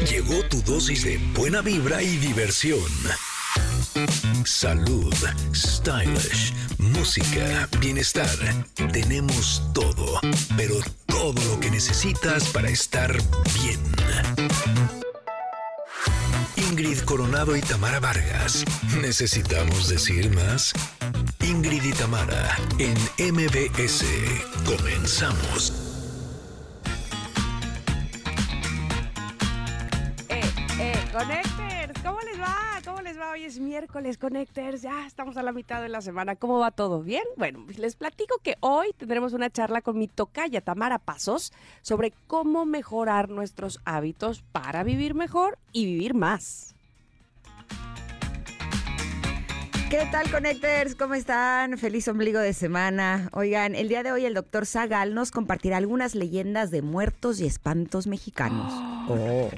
Llegó tu dosis de buena vibra y diversión. Salud, stylish, música, bienestar. Tenemos todo, pero todo lo que necesitas para estar bien. Ingrid Coronado y Tamara Vargas. ¿Necesitamos decir más? Ingrid y Tamara en MBS. Comenzamos. Hoy es miércoles, Connectors, ya estamos a la mitad de la semana. ¿Cómo va todo? ¿Bien? Bueno, pues les platico que hoy tendremos una charla con mi tocaya Tamara Pasos sobre cómo mejorar nuestros hábitos para vivir mejor y vivir más. ¿Qué tal, Connectors? ¿Cómo están? Feliz ombligo de semana. Oigan, el día de hoy el doctor Zagal nos compartirá algunas leyendas de muertos y espantos mexicanos. Oh.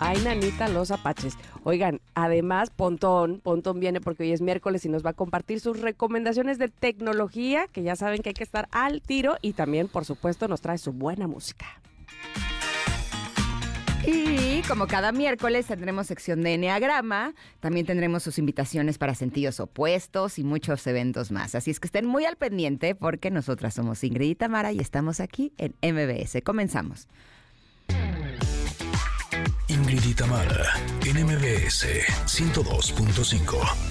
Ay, nanita, los apaches. Oigan, además, Pontón, Pontón viene porque hoy es miércoles y nos va a compartir sus recomendaciones de tecnología, que ya saben que hay que estar al tiro y también, por supuesto, nos trae su buena música. Y como cada miércoles tendremos sección de Enneagrama, también tendremos sus invitaciones para sentidos opuestos y muchos eventos más. Así es que estén muy al pendiente porque nosotras somos Ingrid y Tamara y estamos aquí en MBS. Comenzamos. Ingrid y Tamara en MBS 102.5.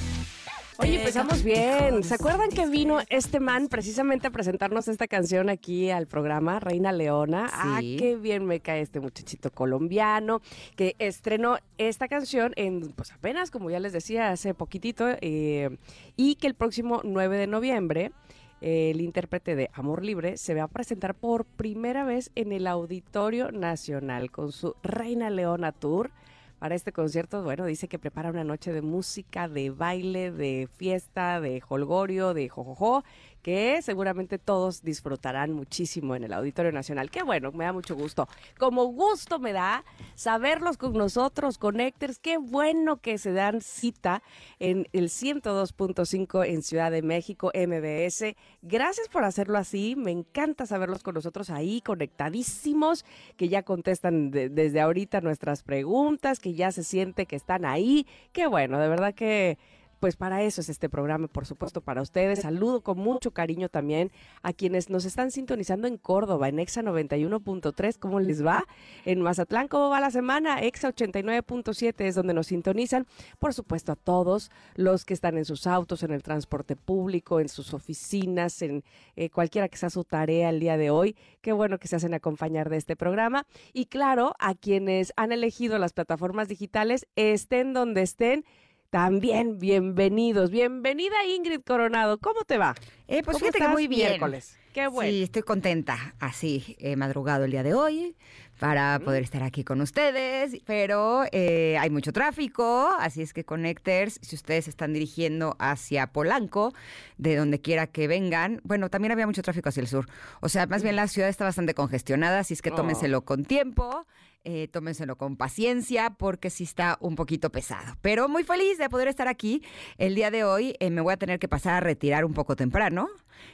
Oye, empezamos bien. ¿Se acuerdan que vino este man precisamente a presentarnos esta canción aquí al programa, Reina Leona? Ah, qué bien me cae este muchachito colombiano que estrenó esta canción en, pues apenas, como ya les decía, hace poquitito, eh, y que el próximo 9 de noviembre eh, el intérprete de Amor Libre se va a presentar por primera vez en el Auditorio Nacional con su Reina Leona Tour. Para este concierto, bueno, dice que prepara una noche de música, de baile, de fiesta, de holgorio, de jojojo, que seguramente todos disfrutarán muchísimo en el Auditorio Nacional. Qué bueno, me da mucho gusto. Como gusto me da saberlos con nosotros, Connectors. Qué bueno que se dan cita en el 102.5 en Ciudad de México, MBS. Gracias por hacerlo así. Me encanta saberlos con nosotros ahí, conectadísimos, que ya contestan de- desde ahorita nuestras preguntas, que ya se siente que están ahí. Qué bueno, de verdad que pues para eso es este programa, por supuesto, para ustedes. Saludo con mucho cariño también a quienes nos están sintonizando en Córdoba, en Exa 91.3, ¿cómo les va? En Mazatlán, ¿cómo va la semana? Exa 89.7 es donde nos sintonizan. Por supuesto, a todos los que están en sus autos, en el transporte público, en sus oficinas, en eh, cualquiera que sea su tarea el día de hoy. Qué bueno que se hacen acompañar de este programa. Y claro, a quienes han elegido las plataformas digitales, estén donde estén, también bienvenidos. Bienvenida Ingrid Coronado. ¿Cómo te va? Eh, pues ¿Cómo fíjate que muy bien. Miércoles. Qué bueno. Sí, estoy contenta. Así, he madrugado el día de hoy para poder estar aquí con ustedes, pero eh, hay mucho tráfico, así es que Connectors, si ustedes están dirigiendo hacia Polanco, de donde quiera que vengan, bueno, también había mucho tráfico hacia el sur. O sea, más bien la ciudad está bastante congestionada, así es que Oh. tómenselo con tiempo. Eh, tómenselo con paciencia porque sí está un poquito pesado. Pero muy feliz de poder estar aquí. El día de hoy eh, me voy a tener que pasar a retirar un poco temprano.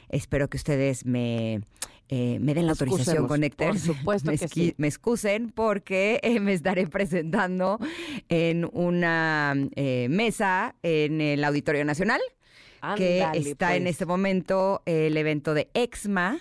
Espero que ustedes me, eh, me den la autorización, Excusemos, Connectors. por supuesto me, que sí. me excusen porque eh, me estaré presentando en una eh, mesa en el Auditorio Nacional, que Ándale, está en pues. este momento el evento de EXMA.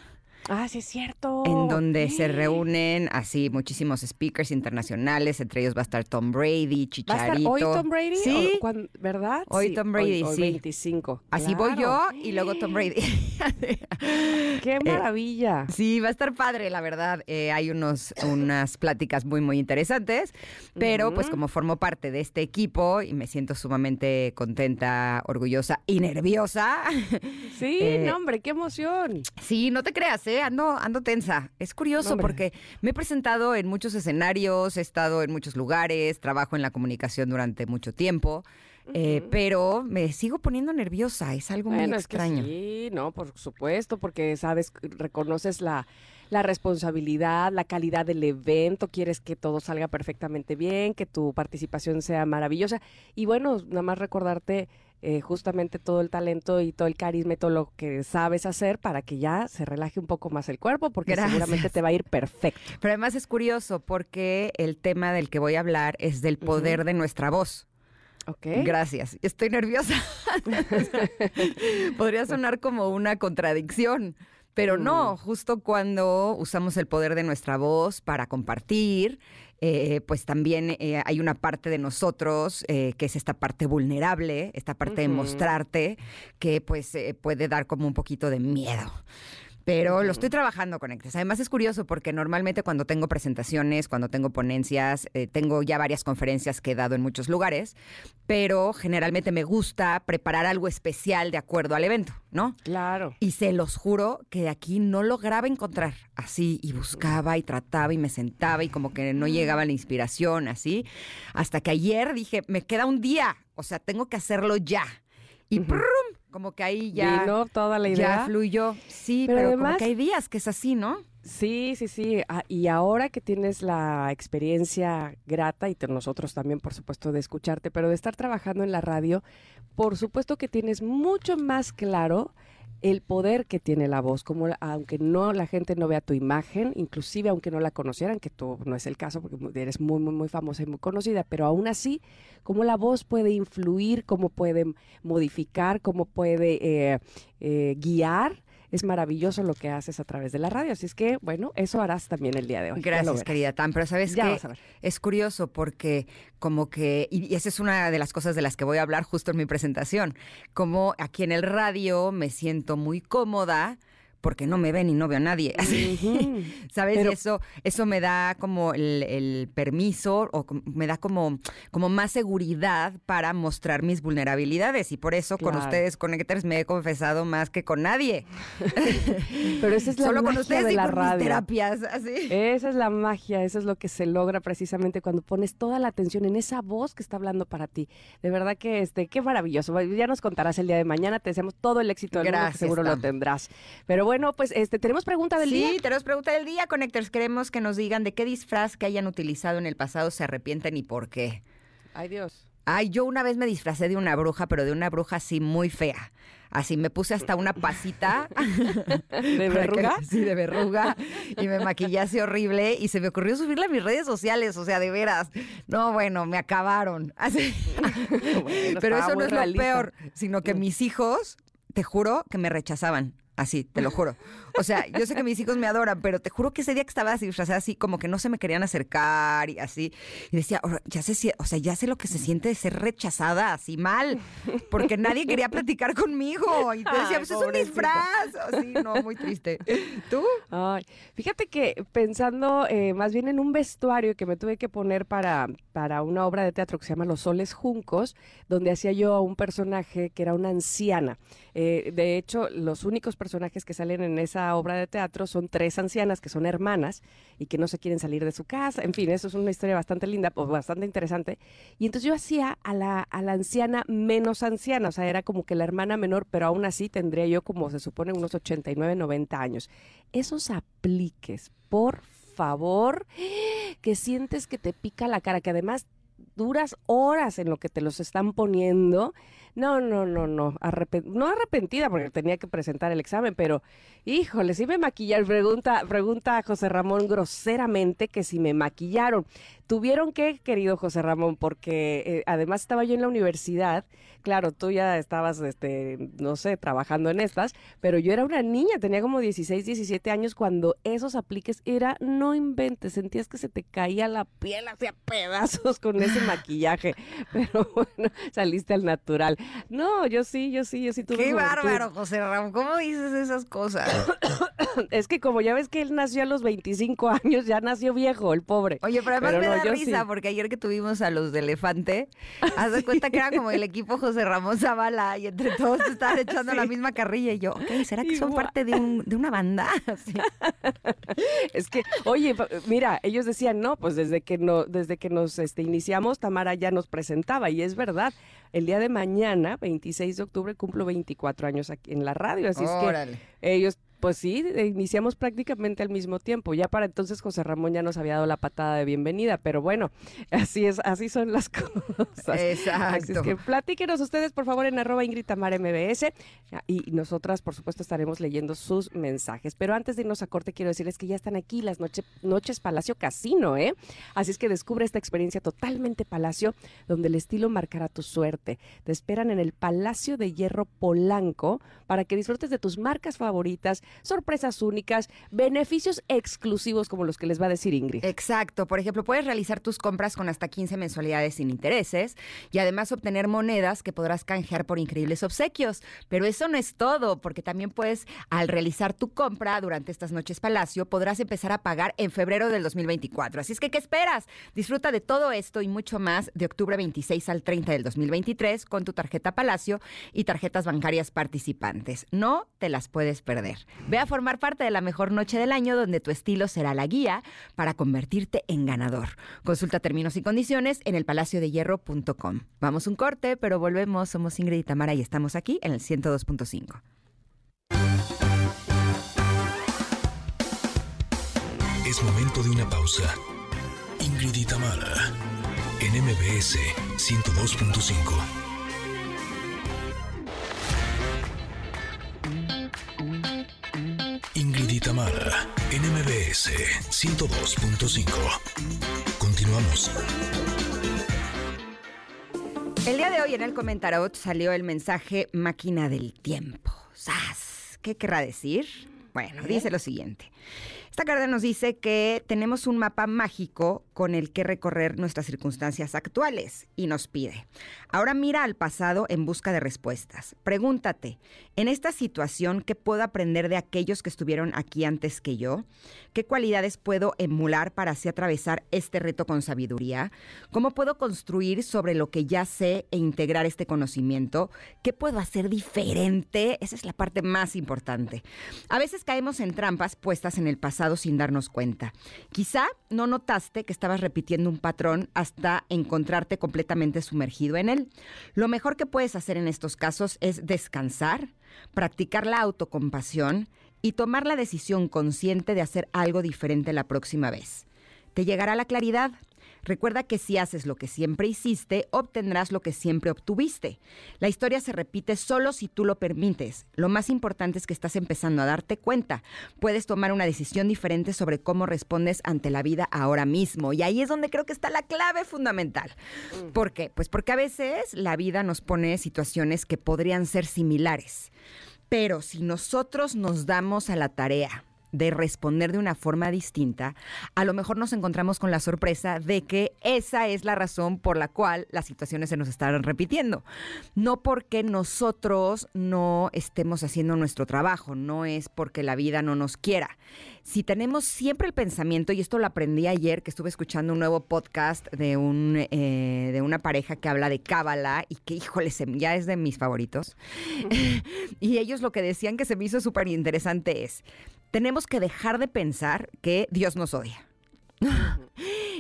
Ah, sí es cierto. En donde se reúnen así muchísimos speakers internacionales, entre ellos va a estar Tom Brady, ¿Va a Chicharito. estar hoy Tom Brady? Sí, ¿O cuán- ¿Verdad? Hoy Sí, Tom Brady, hoy sí. 25. así voy yo y luego Tom Brady. ¡Qué maravilla! Sí, va a estar padre, la verdad. Eh, hay unos, unas pláticas muy, muy interesantes, pero pues como formo parte de este equipo y me siento sumamente contenta, orgullosa y nerviosa. Sí, Eh, no, hombre, qué emoción. Sí, no te creas, ¿eh? Ando, ando tensa. Es curioso Hombre. porque me he presentado en muchos escenarios, he estado en muchos lugares, trabajo en la comunicación durante mucho tiempo, eh, pero me sigo poniendo nerviosa. Es algo muy Bueno, es que extraño. sí, no, por supuesto, porque sabes, reconoces la, la responsabilidad, la calidad del evento, quieres que todo salga perfectamente bien, que tu participación sea maravillosa. Y bueno, nada más recordarte eh, justamente todo el talento y todo el carisma y todo lo que sabes hacer para que ya se relaje un poco más el cuerpo, porque seguramente te va a ir perfecto. Pero además es curioso porque el tema del que voy a hablar es del poder de nuestra voz. Ok. Gracias. Estoy nerviosa. Podría sonar como una contradicción, pero no, Mm. justo cuando usamos el poder de nuestra voz para compartir, eh, pues también eh, hay una parte de nosotros eh, que es esta parte vulnerable, esta parte de mostrarte, que pues eh, puede dar como un poquito de miedo. Pero lo estoy trabajando con Ectes. Además es curioso porque normalmente cuando tengo presentaciones, cuando tengo ponencias, eh, tengo ya varias conferencias que he dado en muchos lugares, pero generalmente me gusta preparar algo especial de acuerdo al evento, ¿no? Claro. Y se los juro que de aquí no lograba encontrar así y buscaba y trataba y me sentaba y como que no llegaba la inspiración así. Hasta que ayer dije, me queda un día, o sea, tengo que hacerlo ya. Y Ujú. ¡prum! Como que ahí ya, Vino toda la ya idea. fluyó. Sí, Pero pero, como además- que hay días que es así, ¿no? Sí, sí, sí. Ah, y ahora que tienes la experiencia grata, y te- nosotros también, por supuesto, de escucharte, pero de estar trabajando en la radio, por supuesto que tienes mucho más claro el poder que tiene la voz, como aunque no la gente no vea tu imagen, inclusive aunque no la conocieran, que tú no es el caso porque eres muy, muy, muy famosa y muy conocida, pero aún así, cómo la voz puede influir, cómo puede modificar, cómo puede eh, eh, guiar. Es maravilloso lo que haces a través de la radio. Así es que, bueno, eso harás también el día de hoy. Gracias, querida Tam. Pero ¿sabes ver. Es curioso porque como que, y y esa es una de las cosas de las que voy a hablar justo en mi presentación, como aquí en el radio me siento muy cómoda porque no me ven y no veo a nadie. Así. ¿Sabes? Pero- y eso, eso me da como el, el permiso o me da como, como más seguridad para mostrar mis vulnerabilidades. Y por eso con ustedes, Connectors, me he confesado más que con nadie. Pero esa es la Solo con magia ustedes de y la con mis radio. terapias. Así. Esa es la magia, eso es lo que se logra precisamente cuando pones toda la atención en esa voz que está hablando para ti. De verdad que este, qué maravilloso. Ya nos contarás el día de mañana, te deseamos todo el éxito del mundo, que Gracias, seguro lo tendrás. Pero bueno, pues este, tenemos pregunta del sí, día. tenemos pregunta del día, Connectors. Queremos que nos digan de qué disfraz que hayan utilizado en el pasado se arrepienten y por qué. Ay, Dios. Ay, yo una vez me disfracé de una bruja, pero de una bruja así muy fea. Así me puse hasta una pasita. ¿De que- verruga? Sí, de verruga. Y me maquillé así horrible. Y se me ocurrió subirla a mis redes sociales. O sea, de veras. No, bueno, me acabaron. Así. Bueno, Pero eso no es lo realista. peor, sino que mis hijos, te juro, que me rechazaban. Así, te lo juro. O sea, yo sé que mis hijos me adoran, pero te juro que ese día que estaba así disfrazada así, como que no se me querían acercar y así. Y decía, "Ahora, ya sé, si- o sea, ya sé lo que se siente de ser rechazada así mal, porque nadie quería platicar conmigo. Y te decía, pues es un disfraz. Así, no, muy triste. ¿Tú? Ay, fíjate que pensando eh, más bien en un vestuario que me tuve que poner para, para una obra de teatro que se llama Los Soles Juncos, donde hacía yo a un personaje que era una anciana. Eh, de hecho, los únicos personajes que salen en esa obra de teatro son tres ancianas que son hermanas y que no se quieren salir de su casa. En fin, eso es una historia bastante linda, pues, bastante interesante. Y entonces yo hacía a la, a la anciana menos anciana, o sea, era como que la hermana menor, pero aún así tendría yo como se supone unos 89, 90 años. Esos apliques, por que sientes que te pica la cara, que además duras horas en lo que te los están poniendo. No, no, no, no. No arrepentida porque tenía que presentar el examen, pero híjole, si me maquillaron. Pregunta, pregunta a José Ramón groseramente que si me maquillaron. Tuvieron que, querido José Ramón, porque eh, además estaba yo en la universidad. Claro, tú ya estabas, este, no sé, trabajando en estas, pero yo era una niña, tenía como 16, 17 años cuando esos apliques era, no inventes, sentías que se te caía la piel hacia pedazos con ese maquillaje, pero bueno, saliste al natural. No, yo sí, yo sí, yo sí tuve Qué bárbaro, José Ramón. ¿Cómo dices esas cosas? Es que como ya ves que él nació a los 25 años, ya nació viejo, el pobre. Oye, pero además Pero me no, da yo risa sí. porque ayer que tuvimos a los de Elefante, haz de cuenta que era como el equipo José Ramón Zavala y entre todos estaban echando la misma carrilla y yo, ok, ¿será que son Igual. parte de, un, de una banda? Es que, oye, mira, ellos decían, no, pues desde que no, desde que nos este, iniciamos, Tamara ya nos presentaba, y es verdad, el día de mañana, 26 de octubre, cumplo 24 años aquí en la radio, así es que ellos Pues sí, iniciamos prácticamente al mismo tiempo. Ya para entonces José Ramón ya nos había dado la patada de bienvenida, pero bueno, así es, así son las cosas. Exacto. Así es que platíquenos ustedes, por favor, en arroba Ingrid Tamara MBS y nosotras, por supuesto, estaremos leyendo sus mensajes. Pero antes de irnos a corte, quiero decirles que ya están aquí las noches Palacio Casino, ¿eh? Así es que descubre esta experiencia totalmente Palacio, donde el estilo marcará tu suerte. Te esperan en el Palacio de Hierro Polanco para que disfrutes de tus marcas favoritas, sorpresas únicas, beneficios exclusivos como los que les va a decir Ingrid. Exacto. Por ejemplo, puedes realizar tus compras con hasta 15 mensualidades sin intereses y además obtener monedas que podrás canjear por increíbles obsequios. Pero eso no es todo, porque también puedes, al realizar tu compra durante estas noches Palacio, podrás empezar a pagar en febrero del 2024. Así es que, ¿qué esperas? Disfruta de todo esto y mucho más de octubre 26 al 30 del 2023 con tu tarjeta Palacio y tarjetas bancarias participantes. No te las puedes perder. Ve a formar parte de la mejor noche del año donde tu estilo será la guía para convertirte en ganador. Consulta términos y condiciones en elpalaciodehierro.com. Vamos un corte, pero volvemos. Somos Ingrid y Tamara y estamos aquí en el 102.5. Es momento de una pausa. Ingrid y en MBS 102.5. y Tamara, NMBS 102.5. Continuamos. El día de hoy en el Comentarot salió el mensaje máquina del tiempo. ¡Sas! ¿Qué querrá decir? Bueno, dice lo siguiente. Esta carta nos dice que tenemos un mapa mágico con el que recorrer nuestras circunstancias actuales y nos pide, ahora mira al pasado en busca de respuestas. Pregúntate, en esta situación, ¿qué puedo aprender de aquellos que estuvieron aquí antes que yo? ¿Qué cualidades puedo emular para así atravesar este reto con sabiduría? ¿Cómo puedo construir sobre lo que ya sé e integrar este conocimiento? ¿Qué puedo hacer diferente? Esa es la parte más importante. A veces caemos en trampas puestas en el pasado sin darnos cuenta. Quizá no notaste que estabas repitiendo un patrón hasta encontrarte completamente sumergido en él. Lo mejor que puedes hacer en estos casos es descansar, practicar la autocompasión y tomar la decisión consciente de hacer algo diferente la próxima vez. Te llegará la claridad Recuerda que si haces lo que siempre hiciste, obtendrás lo que siempre obtuviste. La historia se repite solo si tú lo permites. Lo más importante es que estás empezando a darte cuenta. Puedes tomar una decisión diferente sobre cómo respondes ante la vida ahora mismo. Y ahí es donde creo que está la clave fundamental. Mm. ¿Por qué? Pues porque a veces la vida nos pone situaciones que podrían ser similares. Pero si nosotros nos damos a la tarea de responder de una forma distinta, a lo mejor nos encontramos con la sorpresa de que esa es la razón por la cual las situaciones se nos están repitiendo. No porque nosotros no estemos haciendo nuestro trabajo, no es porque la vida no nos quiera. Si tenemos siempre el pensamiento, y esto lo aprendí ayer que estuve escuchando un nuevo podcast de, un, eh, de una pareja que habla de Cábala y que, híjole, ya es de mis favoritos. y ellos lo que decían que se me hizo súper interesante es, tenemos que dejar de pensar que Dios nos odia.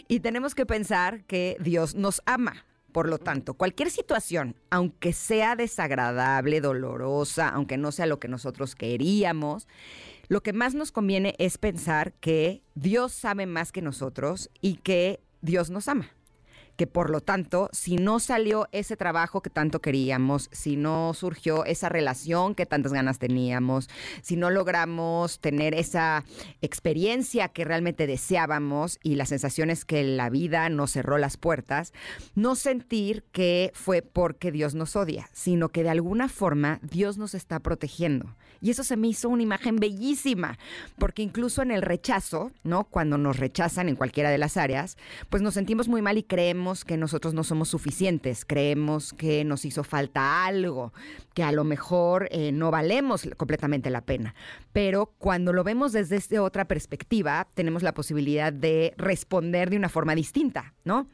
y tenemos que pensar que Dios nos ama. Por lo tanto, cualquier situación, aunque sea desagradable, dolorosa, aunque no sea lo que nosotros queríamos, lo que más nos conviene es pensar que Dios sabe más que nosotros y que Dios nos ama que por lo tanto, si no salió ese trabajo que tanto queríamos, si no surgió esa relación que tantas ganas teníamos, si no logramos tener esa experiencia que realmente deseábamos y las sensaciones que la vida nos cerró las puertas, no sentir que fue porque Dios nos odia, sino que de alguna forma Dios nos está protegiendo. Y eso se me hizo una imagen bellísima, porque incluso en el rechazo, ¿no? Cuando nos rechazan en cualquiera de las áreas, pues nos sentimos muy mal y creemos que nosotros no somos suficientes, creemos que nos hizo falta algo, que a lo mejor eh, no valemos completamente la pena. Pero cuando lo vemos desde otra perspectiva, tenemos la posibilidad de responder de una forma distinta, ¿no?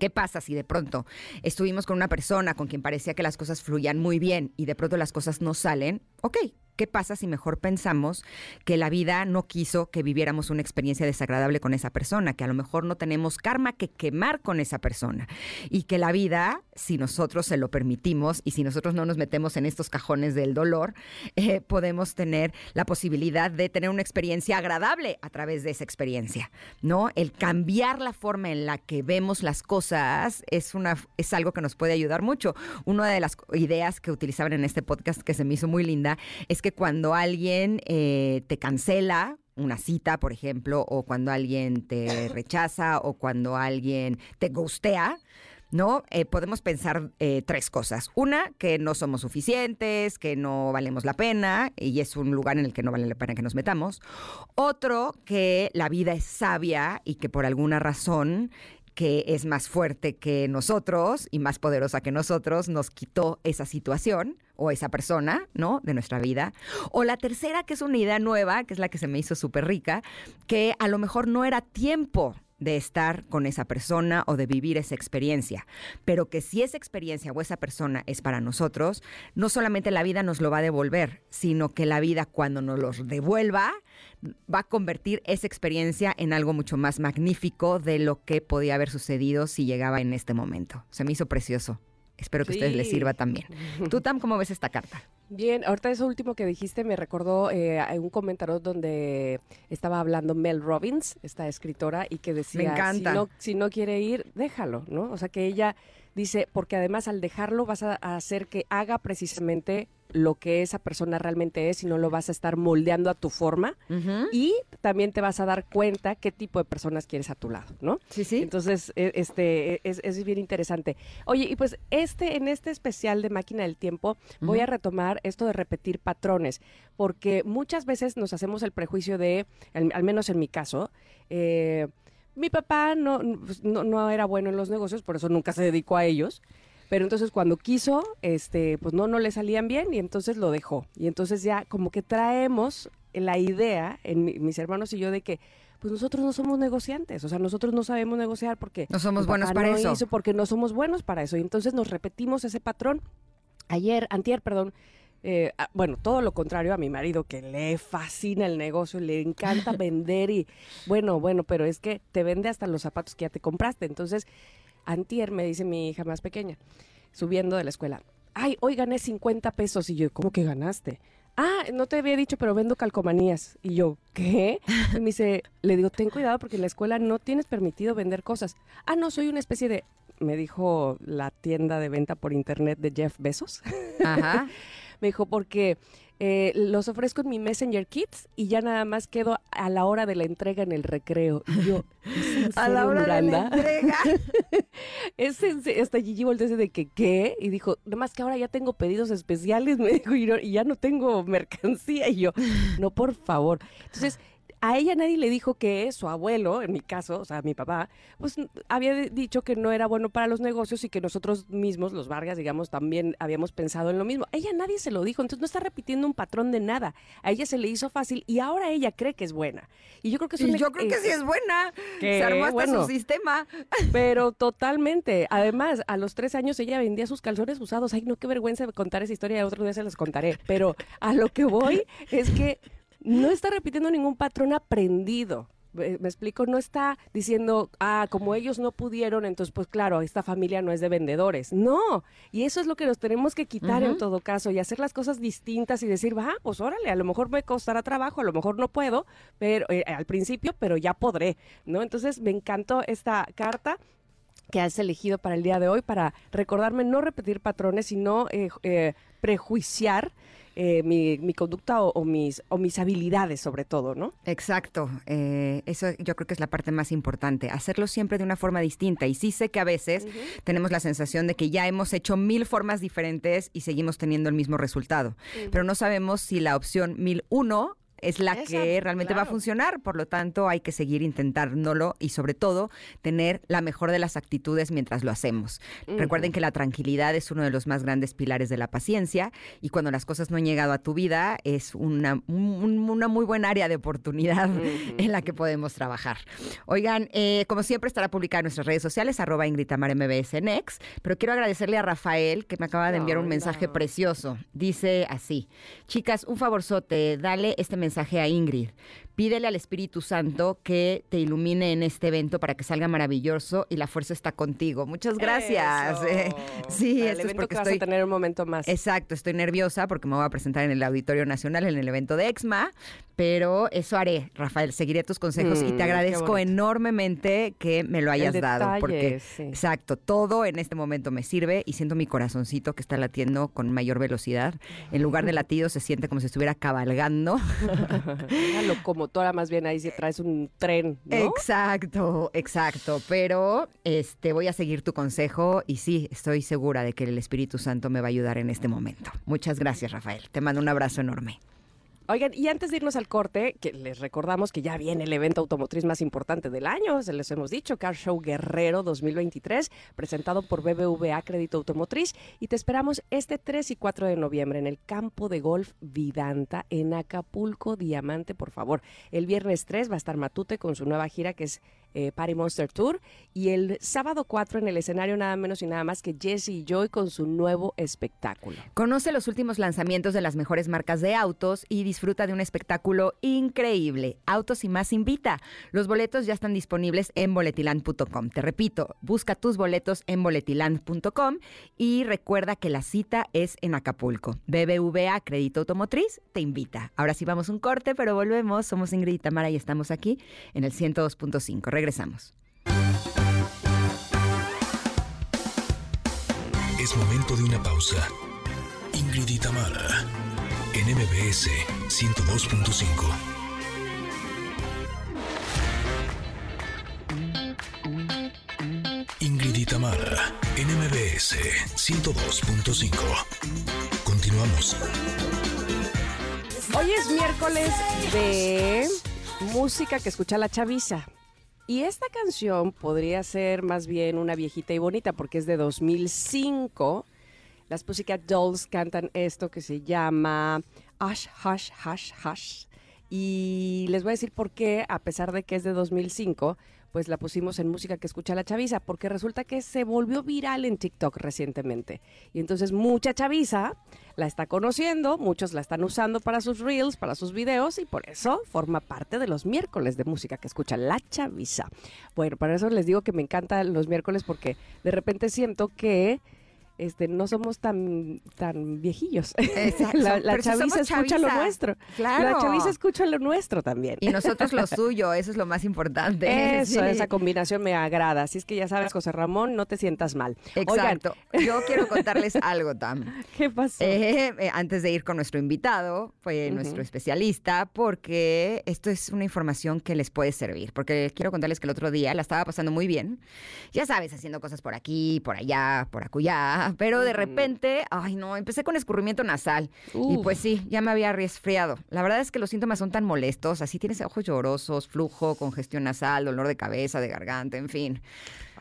¿Qué pasa si de pronto estuvimos con una persona con quien parecía que las cosas fluían muy bien y de pronto las cosas no salen? Ok, ¿Qué pasa si mejor pensamos que la vida no quiso que viviéramos una experiencia desagradable con esa persona, que a lo mejor no tenemos karma que quemar con esa persona y que la vida, si nosotros se lo permitimos y si nosotros no nos metemos en estos cajones del dolor, eh, podemos tener la posibilidad de tener una experiencia agradable a través de esa experiencia, ¿no? El cambiar la forma en la que vemos las cosas es, una, es algo que nos puede ayudar mucho. Una de las ideas que utilizaban en este podcast que se me hizo muy linda es que cuando alguien eh, te cancela una cita, por ejemplo, o cuando alguien te rechaza o cuando alguien te gustea, ¿no? Eh, podemos pensar eh, tres cosas. Una, que no somos suficientes, que no valemos la pena y es un lugar en el que no vale la pena que nos metamos. Otro, que la vida es sabia y que por alguna razón que es más fuerte que nosotros y más poderosa que nosotros, nos quitó esa situación o esa persona, ¿no? De nuestra vida. O la tercera, que es una idea nueva, que es la que se me hizo súper rica, que a lo mejor no era tiempo de estar con esa persona o de vivir esa experiencia, pero que si esa experiencia o esa persona es para nosotros, no solamente la vida nos lo va a devolver, sino que la vida cuando nos lo devuelva va a convertir esa experiencia en algo mucho más magnífico de lo que podía haber sucedido si llegaba en este momento. Se me hizo precioso. Espero que a ustedes les sirva también. ¿Tú, Tam, cómo ves esta carta? Bien, ahorita eso último que dijiste me recordó eh, un comentario donde estaba hablando Mel Robbins, esta escritora, y que decía, Si, no, si no quiere ir, déjalo, ¿no? O sea, que ella dice, porque además al dejarlo vas a hacer que haga precisamente lo que esa persona realmente es y no lo vas a estar moldeando a tu forma y también te vas a dar cuenta qué tipo de personas quieres a tu lado, ¿no? Sí, sí. Entonces, e, este es, es bien interesante. Oye, y pues este en este especial de Máquina del Tiempo voy a retomar esto de repetir patrones, porque muchas veces nos hacemos el prejuicio de, al, menos en mi caso, eh, mi papá no, pues, no, no era bueno en los negocios, por eso nunca se dedicó a ellos. Pero entonces cuando quiso, este, pues no, no le salían bien y entonces lo dejó. Y entonces ya como que traemos la idea, en mis hermanos y yo, de que pues nosotros no somos negociantes, o sea, nosotros no sabemos negociar porque no somos buenos para eso. porque no somos buenos para eso. Y entonces nos repetimos ese patrón. Ayer, antier, perdón, eh, ah, bueno, todo lo contrario a mi marido, que le fascina el negocio, le encanta vender y, bueno, bueno, pero es que te vende hasta los zapatos que ya te compraste. Entonces, Antier me dice mi hija más pequeña, subiendo de la escuela, ay, hoy gané 50 pesos. Y yo, ¿cómo que ganaste? Ah, no te había dicho, pero vendo calcomanías. Y yo, ¿qué? Y me dice, le digo, ten cuidado porque en la escuela no tienes permitido vender cosas. Ah, no, soy una especie de, me dijo la tienda de venta por internet de Jeff Bezos. Ajá. me dijo, porque eh, los ofrezco en mi Messenger Kids y ya nada más quedo a la hora de la entrega en el recreo. Y yo, a la hora de la entrega. es hasta Gigi volteó de que, ¿qué? Y dijo, nada más que ahora ya tengo pedidos especiales, me dijo, y ya no tengo mercancía. Y yo, no, por favor. Entonces, a ella nadie le dijo que su abuelo, en mi caso, o sea, mi papá, pues había dicho que no era bueno para los negocios y que nosotros mismos, los Vargas, digamos, también habíamos pensado en lo mismo. A ella nadie se lo dijo, entonces no está repitiendo un patrón de nada. A ella se le hizo fácil y ahora ella cree que es buena. Y yo creo que es y yo creo que sí es buena. se armó hasta su sistema. Pero totalmente. Además, a los tres años ella vendía sus calzones usados. Ay, no, qué vergüenza contar esa historia, otro día se las contaré. Pero a lo que voy es que no está repitiendo ningún patrón aprendido. Me explico, no está diciendo, ah, como ellos no pudieron, entonces pues claro, esta familia no es de vendedores. No, y eso es lo que nos tenemos que quitar en todo caso y hacer las cosas distintas y decir, va, pues órale, a lo mejor me costará trabajo, a lo mejor no puedo, pero eh, al principio, pero ya podré, ¿no? Entonces me encantó esta carta que has elegido para el día de hoy para recordarme no repetir patrones, sino eh, eh, prejuiciar eh, mi, conducta o, mis, o mis habilidades sobre todo, ¿no? Exacto, eh, eso yo creo que es la parte más importante, hacerlo siempre de una forma distinta. Y sí sé que a veces tenemos la sensación de que ya hemos hecho mil formas diferentes y seguimos teniendo el mismo resultado, pero no sabemos si la opción mil uno es la Esa, que realmente va a funcionar. Por lo tanto, hay que seguir intentándolo y sobre todo tener la mejor de las actitudes mientras lo hacemos. Recuerden que la tranquilidad es uno de los más grandes pilares de la paciencia y cuando las cosas no han llegado a tu vida es una, un- una muy buena área de oportunidad en la que podemos trabajar. Oigan, eh, como siempre estará publicada en nuestras redes sociales, arroba Ingrid MBS pero quiero agradecerle a Rafael que me acaba de enviar un mensaje precioso. Dice así, chicas, un favorzote, dale este mensaje a Ingrid. Pídele al Espíritu Santo que te ilumine en este evento para que salga maravilloso y la fuerza está contigo. Muchas gracias. Eso. Sí, esto es porque que vas estoy... a tener un momento más. Exacto, estoy nerviosa porque me voy a presentar en el Auditorio Nacional en el evento de EXMA, pero eso haré, Rafael, seguiré tus consejos y Mm, te qué agradezco enormemente que me lo hayas dado, detalle, porque sí. exacto, todo en este momento me sirve y siento mi corazoncito que está latiendo con mayor velocidad. En lugar de latido se siente como si estuviera cabalgando. Una locomotora más bien ahí si traes un tren. Exacto, exacto. Pero este voy a seguir tu consejo y sí, estoy segura de que el Espíritu Santo me va a ayudar en este momento. Muchas gracias, Rafael. Te mando un abrazo enorme. Oigan, y antes de irnos al corte, que les recordamos que ya viene el evento automotriz más importante del año, se les hemos dicho, Car Show Guerrero 2023, presentado por BBVA Crédito Automotriz, y te esperamos este 3 y 4 de noviembre en el campo de golf Vidanta en Acapulco Diamante, por favor. El viernes 3 va a estar Matute con su nueva gira que es eh, Party Monster Tour, y el sábado 4 en el escenario nada menos y nada más que Jesse y Joy con su nuevo espectáculo. Conoce los últimos lanzamientos de las mejores marcas de autos y disfruta de un espectáculo increíble. Autos y más invita. Los boletos ya están disponibles en boletiland.com. Te repito, busca tus boletos en boletiland.com y recuerda que la cita es en Acapulco. BBVA Crédito Automotriz te invita. Ahora sí vamos un corte, pero volvemos. Somos Ingrid y Tamara y estamos aquí en el 102.5. Regresamos. Es momento de una pausa. Ingrid y Tamara, en MBS 102.5. Ingrid y Tamara, en MBS 102.5. Continuamos. Hoy es miércoles de música que escucha la chaviza. Y esta canción podría ser más bien una viejita y bonita porque es de 2005. Las Pussycat Dolls cantan esto que se llama Hush, Hush, Hush, Hush. Y les voy a decir por qué, a pesar de que es de 2005, pues la pusimos en música que escucha la chaviza, porque resulta que se volvió viral en TikTok recientemente. Y entonces mucha chaviza la está conociendo, muchos la están usando para sus reels, para sus videos, y por eso forma parte de los miércoles de música que escucha la chaviza. Bueno, para eso les digo que me encantan los miércoles porque de repente siento que este, no somos tan, tan viejillos. Exacto. La, la si chaviza escucha lo nuestro. Claro. La chaviza escucha lo nuestro también. Y nosotros lo suyo, eso es lo más importante. Eso, Sí. esa combinación me agrada. Así es que ya sabes, José Ramón, no te sientas mal. Oigan, Exacto. Yo quiero contarles algo, Tam. ¿qué pasó? Eh, eh, antes de ir con nuestro invitado, fue nuestro especialista, porque esto es una información que les puede servir. Porque quiero contarles que el otro día la estaba pasando muy bien. Ya sabes, haciendo cosas por aquí, por allá, por acullá. Pero de repente, ay no, empecé con escurrimiento nasal. Y pues sí, ya me había resfriado. La verdad es que los síntomas son tan molestos. Así tienes ojos llorosos, flujo, congestión nasal, dolor de cabeza, de garganta, en fin.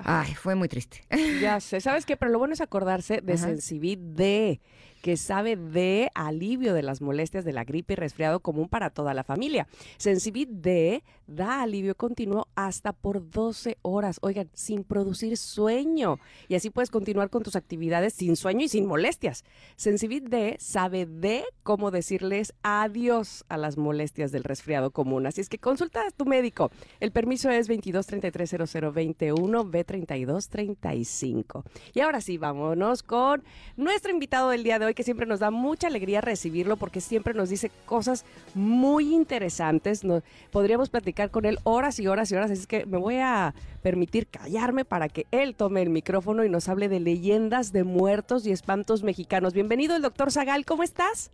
Ay, fue muy triste. Ya sé, ¿sabes qué? Pero lo bueno es acordarse de Ajá. Sensibit D, que sabe de alivio de las molestias de la gripe y resfriado común para toda la familia. Sensibit D da alivio continuo hasta por 12 horas, oigan, sin producir sueño. Y así puedes continuar con tus actividades sin sueño y sin molestias. Sensibit D sabe de cómo decirles adiós a las molestias del resfriado común. Así es que consulta a tu médico. El permiso es 22 33 0021 B 32 35. Y ahora sí, vámonos con nuestro invitado del día de hoy, que siempre nos da mucha alegría recibirlo porque siempre nos dice cosas muy interesantes. Podríamos platicar con él horas y horas y horas, así que me voy a permitir callarme para que él tome el micrófono y nos hable de leyendas de muertos y espantos mexicanos. Bienvenido, el doctor Zagal, ¿cómo estás?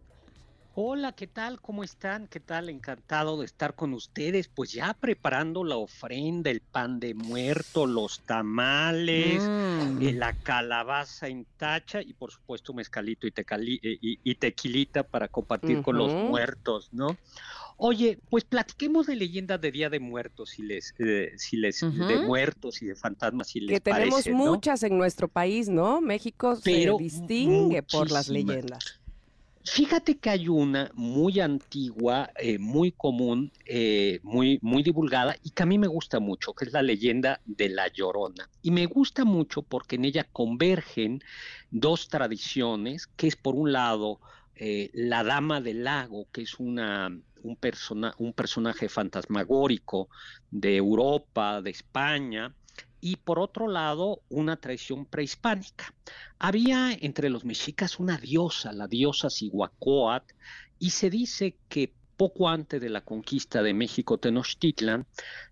Hola, ¿qué tal? ¿Cómo están? ¿Qué tal? Encantado de estar con ustedes. Pues ya preparando la ofrenda, el pan de muerto, los tamales, Mm. eh, la calabaza en tacha y por supuesto mezcalito y, tecali- eh, y- y tequilita para compartir con los muertos, ¿no? Oye, pues platiquemos de leyendas de Día de Muertos, si les, eh, si les, de muertos y de fantasmas, si les Que tenemos muchas en nuestro país, ¿no? México se distingue por las leyendas. Fíjate que hay una muy antigua, eh, muy común, eh, muy, muy divulgada y que a mí me gusta mucho, que es la leyenda de La Llorona. Y me gusta mucho porque en ella convergen dos tradiciones, que es por un lado eh, la Dama del Lago, que es una, un, persona, un personaje fantasmagórico de Europa, de España, y por otro lado una tradición prehispánica. Había entre los mexicas una diosa, la diosa Cihuacóatl, y se dice que poco antes de la conquista de México Tenochtitlan,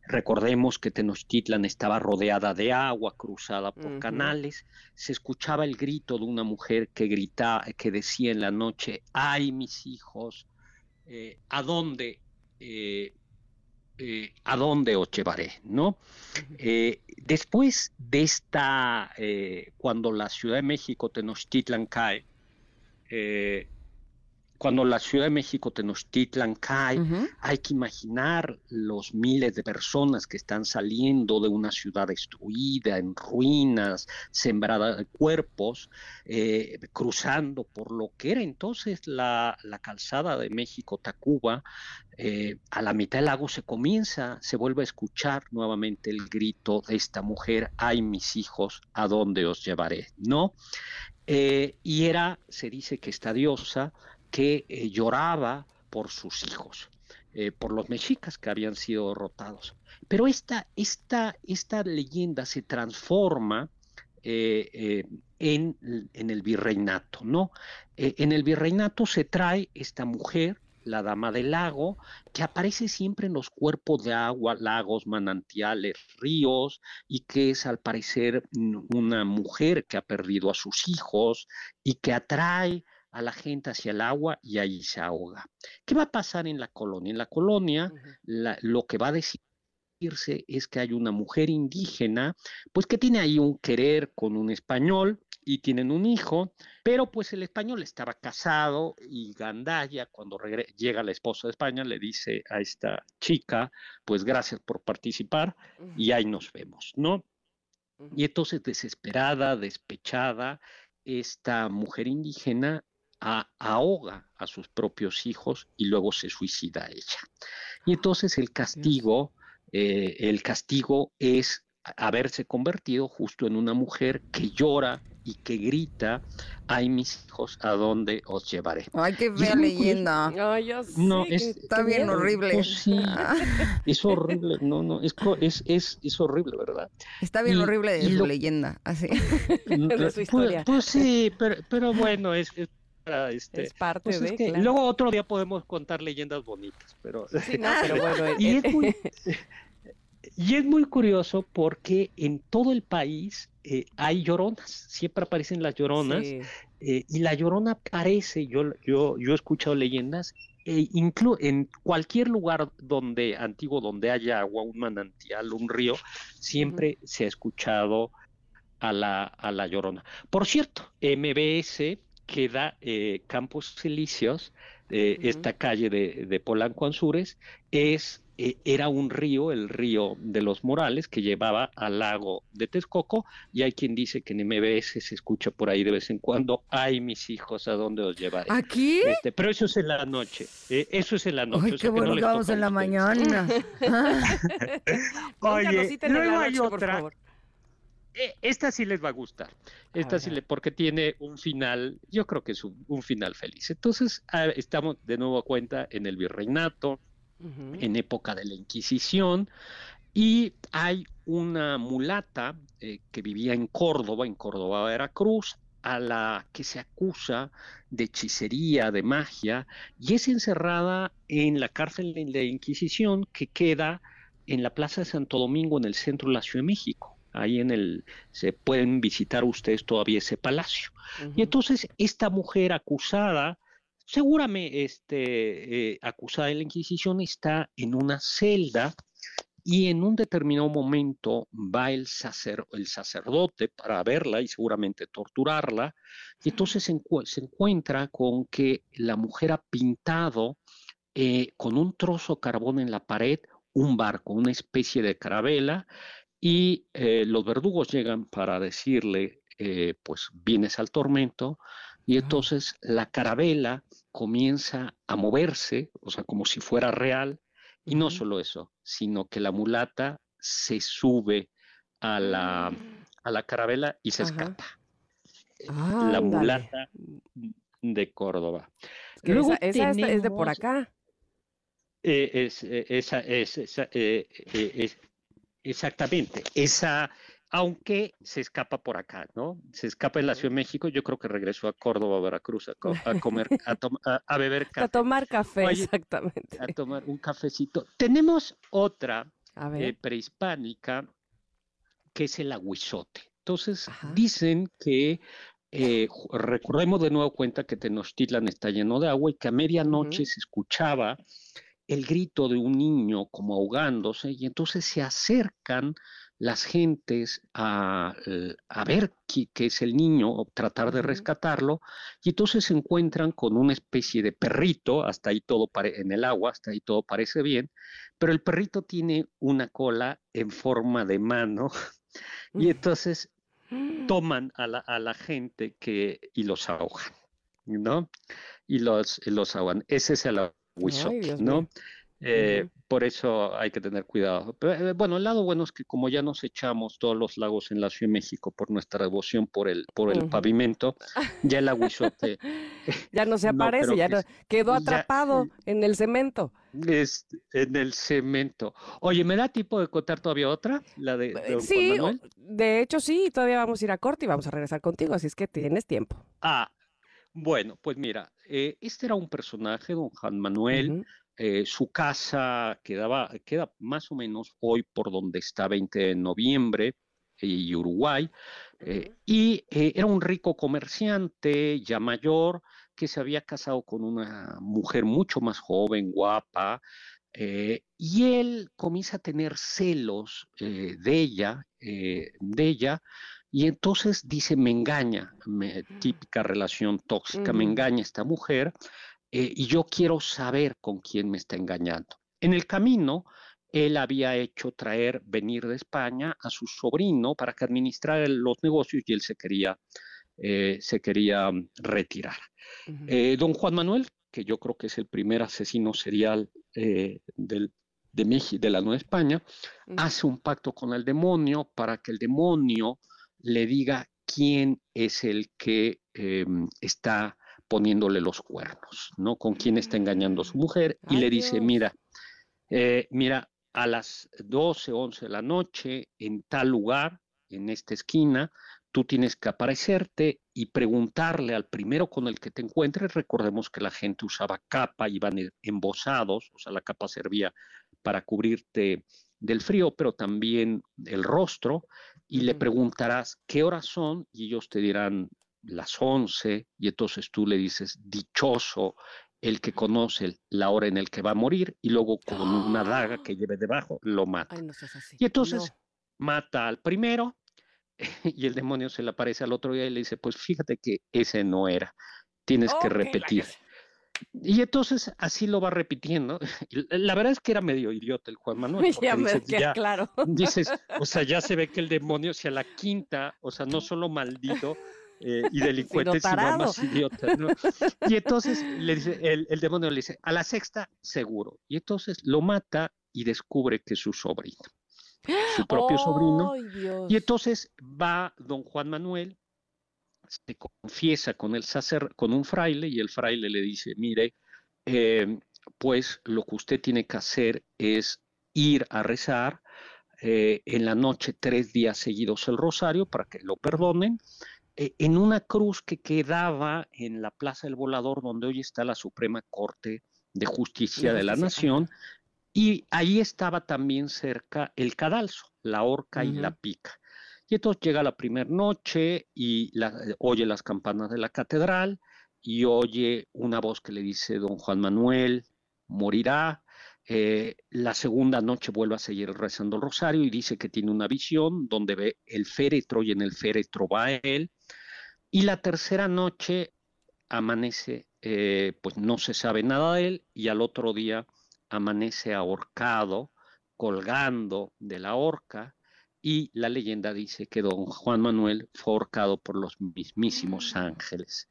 recordemos que Tenochtitlan estaba rodeada de agua, cruzada por canales, se escuchaba el grito de una mujer que gritaba, que decía en la noche, ay mis hijos, eh, ¿a dónde? Eh, eh, a dónde os llevaré, ¿no? Eh, después de esta, eh, cuando la Ciudad de México, Tenochtitlan cae, cuando la Ciudad de México, Tenochtitlan cae, hay que imaginar los miles de personas que están saliendo de una ciudad destruida, en ruinas, sembrada de cuerpos, eh, cruzando por lo que era entonces la, calzada de México, Tacuba. Eh, a la mitad del lago se comienza, se vuelve a escuchar nuevamente el grito de esta mujer, ay mis hijos, ¿a dónde os llevaré? ¿No? Eh, y era, se dice que esta diosa, que eh, lloraba por sus hijos, eh, por los mexicas que habían sido derrotados. Pero esta, esta, esta leyenda se transforma eh, en, en, el virreinato, ¿no? en el virreinato se trae esta mujer, la dama del lago, que aparece siempre en los cuerpos de agua, lagos, manantiales, ríos, y que es al parecer una mujer que ha perdido a sus hijos y que atrae a la gente hacia el agua y ahí se ahoga. ¿Qué va a pasar en la colonia? En la colonia lo que va a decirse es que hay una mujer indígena, pues que tiene ahí un querer con un español y tienen un hijo, pero pues el español estaba casado y Gandaya, cuando llega la esposa de España, le dice a esta chica, pues gracias por participar y ahí nos vemos, ¿no? Y entonces desesperada, despechada, esta mujer indígena ahoga a sus propios hijos y luego se suicida ella. Y entonces el castigo, eh, el castigo es haberse convertido justo en una mujer que llora y que grita, ay mis hijos, ¿a dónde os llevaré? Ay, qué fea leyenda. no, está bien horrible. Pues es horrible, no, no, es, es, es, horrible, ¿verdad? Está bien horrible de su leyenda, así. de su historia. Pues, sí, pero, pero bueno, es este, es parte pues de. Luego otro día podemos contar leyendas bonitas, pero. bueno. y, es muy, y, es muy, curioso porque en todo el país eh, hay lloronas, siempre aparecen las lloronas, eh, y la llorona aparece, yo, yo, yo he escuchado leyendas, e en cualquier lugar donde antiguo, donde haya agua, un manantial, un río, siempre se ha escuchado a la, a la llorona. Por cierto, MBS queda eh, Campos Elíseos, eh, esta calle de, de Polanco Anzures, es, eh, era un río, el río de los Morales, que llevaba al lago de Texcoco, y hay quien dice que en MBS se escucha por ahí de vez en cuando, ay mis hijos, ¿a dónde os llevaré? ¿Aquí? Este, pero eso es en la noche, eso es en la noche. Ay, qué bueno que vamos en la mañana. Oye, luego hay otra... Eh, esta sí les va a gustar. Esta sí le, porque tiene un final, yo creo que es un, final feliz. Entonces, ah, estamos de nuevo a cuenta en el virreinato, en época de la Inquisición, y hay una mulata eh, que vivía en Córdoba, en Córdoba, Veracruz, a la que se acusa de hechicería, de magia, y es encerrada en la cárcel de la Inquisición que queda en la Plaza de Santo Domingo, en el centro de la Ciudad de México ahí en el, se pueden visitar ustedes todavía ese palacio. Y entonces esta mujer acusada, seguramente este, eh, acusada de la Inquisición, está en una celda y en un determinado momento va el, sacer, el sacerdote para verla y seguramente torturarla, y entonces se, se, encuentra con que la mujer ha pintado eh, con un trozo de carbón en la pared, un barco, una especie de carabela, y eh, los verdugos llegan para decirle, eh, pues vienes al tormento, y entonces la carabela comienza a moverse, o sea, como si fuera real, y no solo eso, sino que la mulata se sube a la, mm. a la carabela y se escapa. la mulata de Córdoba. Luego esa, es de por acá. Eh, es, eh, esa, es, eh, es, exactamente, esa, aunque se escapa por acá, ¿no? Se escapa en la Ciudad de México, yo creo que regresó a Córdoba, a Veracruz, a, comer, a, beber café. A tomar café, exactamente. A tomar un cafecito. Tenemos otra prehispánica que es el aguizote. Entonces, dicen que eh, recordemos de nuevo cuenta que Tenochtitlan está lleno de agua y que a medianoche se escuchaba el grito de un niño como ahogándose y entonces se acercan las gentes a, eh, ver qué, es el niño o tratar de rescatarlo y entonces se encuentran con una especie de perrito, hasta ahí todo en el agua, hasta ahí todo parece bien, pero el perrito tiene una cola en forma de mano y entonces toman a la, a la gente que, y los ahogan, ¿no? Y los, los ahogan. Ese es el Huizote, ¿no? Eh, por eso hay que tener cuidado. Eh, bueno, el lado bueno es que como ya nos echamos todos los lagos en la Ciudad de México por nuestra devoción por el, por el pavimento, ya el aguizote... ya no se aparece, ya quedó atrapado en el cemento. Es, en el cemento. Oye, ¿me da tiempo de contar todavía otra? La de, eh, sí, de hecho sí, todavía vamos a ir a corte y vamos a regresar contigo, así es que tienes tiempo. Ah, bueno, pues mira, este era un personaje, don Juan Manuel, eh, su casa quedaba, queda más o menos hoy por donde está 20 de noviembre y Uruguay, eh, y eh, era un rico comerciante ya mayor que se había casado con una mujer mucho más joven, guapa, y él comienza a tener celos de ella, de ella, y entonces dice, me engaña, típica relación tóxica, me engaña esta mujer, eh, y yo quiero saber con quién me está engañando. En el camino, él había hecho traer, venir de España a su sobrino para que administrara los negocios y él se quería, eh, se quería mm, retirar. Eh, don Juan Manuel, que yo creo que es el primer asesino serial del, de, México, de la Nueva España, hace un pacto con el demonio para que el demonio le diga quién es el que em, está poniéndole los cuernos, ¿no? Con quién está engañando a su mujer y le dice, mira, eh, mira, a las 12, 11 de la noche, en tal lugar, en esta esquina, tú tienes que aparecerte y preguntarle al primero con el que te encuentres. Recordemos que la gente usaba capa, iban e, embosados, o sea, la capa servía para cubrirte del frío, pero también el rostro, y le preguntarás qué horas son y ellos te dirán las 11 y entonces tú le dices, dichoso el que conoce la hora en el que va a morir y luego con una daga que lleve debajo lo mata. y entonces mata al primero y el demonio se le aparece al otro día y le dice, pues fíjate que ese no era, tienes que repetir. Y entonces así lo va repitiendo. La verdad es que era medio idiota el Juan Manuel. Ya dices, ya, claro. Dices, o sea, ya se ve que el demonio, sea la quinta, o sea, no solo maldito, eh, y delincuentes, sino, más idiotas. ¿no? Y entonces le dice, el, demonio le dice, a la sexta, seguro. Y entonces lo mata y descubre que es su sobrino, su propio sobrino. Y entonces va don Juan Manuel, se confiesa con el sacer, con un fraile, y el fraile le dice, mire, eh, pues lo que usted tiene que hacer es ir a rezar eh, en la noche tres días seguidos el rosario para que lo perdonen eh, en una cruz que quedaba en la Plaza del Volador, donde hoy está la Suprema Corte de Justicia de la Nación, y ahí estaba también cerca el cadalso, la horca y la pica. Y entonces llega la primera noche y eh, oye las campanas de la catedral y oye una voz que le dice, don Juan Manuel morirá. Eh, la segunda noche vuelve a seguir rezando el rosario y dice que tiene una visión donde ve el féretro y en el féretro va él. Y la tercera noche amanece, eh, pues no se sabe nada de él y al otro día amanece ahorcado, colgando de la horca y la leyenda dice que don Juan Manuel fue ahorcado por los mismísimos ah. ángeles.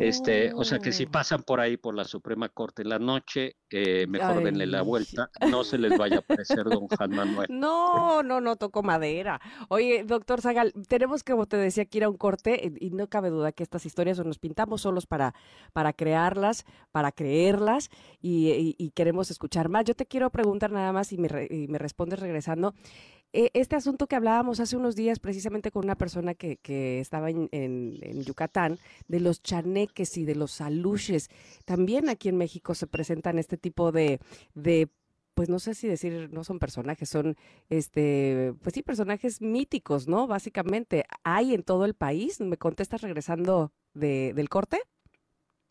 Este, o sea que si oh. pasan por ahí por la Suprema Corte en la noche, eh, mejor denle la vuelta, no se les vaya a aparecer don Juan Manuel. No, no, no tocó madera. Oye, doctor Zagal, tenemos que, como te decía, que ir a un corte eh, y no cabe duda que estas historias nos pintamos solos para, para crearlas, para creerlas y, queremos escuchar más. Yo te quiero preguntar nada más y me, y me respondes regresando. E, este asunto que hablábamos hace unos días precisamente con una persona que, que estaba en, en, Yucatán, de los chaneques y de los aluches, también aquí en México se presentan este tipo de, de pues no sé si decir, no son personajes, son, este, pues sí, personajes míticos, ¿no? Básicamente, ¿hay en todo el país? ¿Me contestas regresando de, del corte?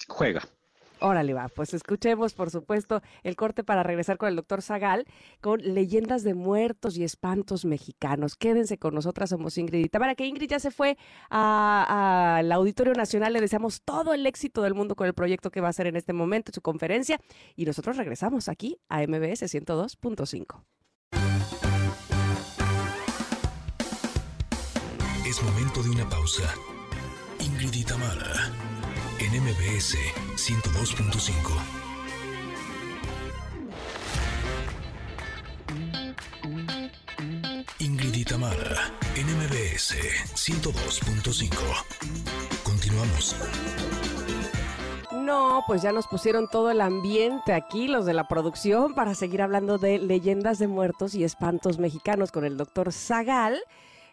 Juega. Órale, va, pues escuchemos, por supuesto, el corte para regresar con el doctor Zagal con leyendas de muertos y espantos mexicanos. Quédense con nosotras, somos Ingrid y Para que Ingrid ya se fue al Auditorio Nacional, le deseamos todo el éxito del mundo con el proyecto que va a hacer en este momento, su conferencia, y nosotros regresamos aquí a MBS 102.5. Es momento de una pausa. Ingrid y en MBS 102.5. Ingrid y Tamara, en MBS 102.5. Continuamos. No, pues ya nos pusieron todo el ambiente aquí, los de la producción, para seguir hablando de leyendas de muertos y espantos mexicanos con el doctor Zagal.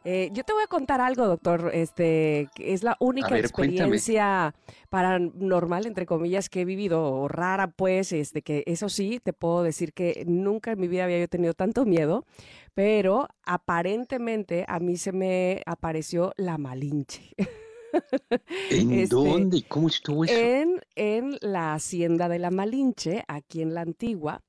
Eh, yo te voy a contar algo, doctor. Este es la única experiencia paranormal, entre comillas, que he vivido, o rara, pues, este, que eso sí, te puedo decir que nunca en mi vida había yo tenido tanto miedo, pero aparentemente a mí se me apareció la Malinche. ¿En este, dónde? ¿Cómo estuvo eso? En, en la hacienda de la Malinche, aquí en la Antigua,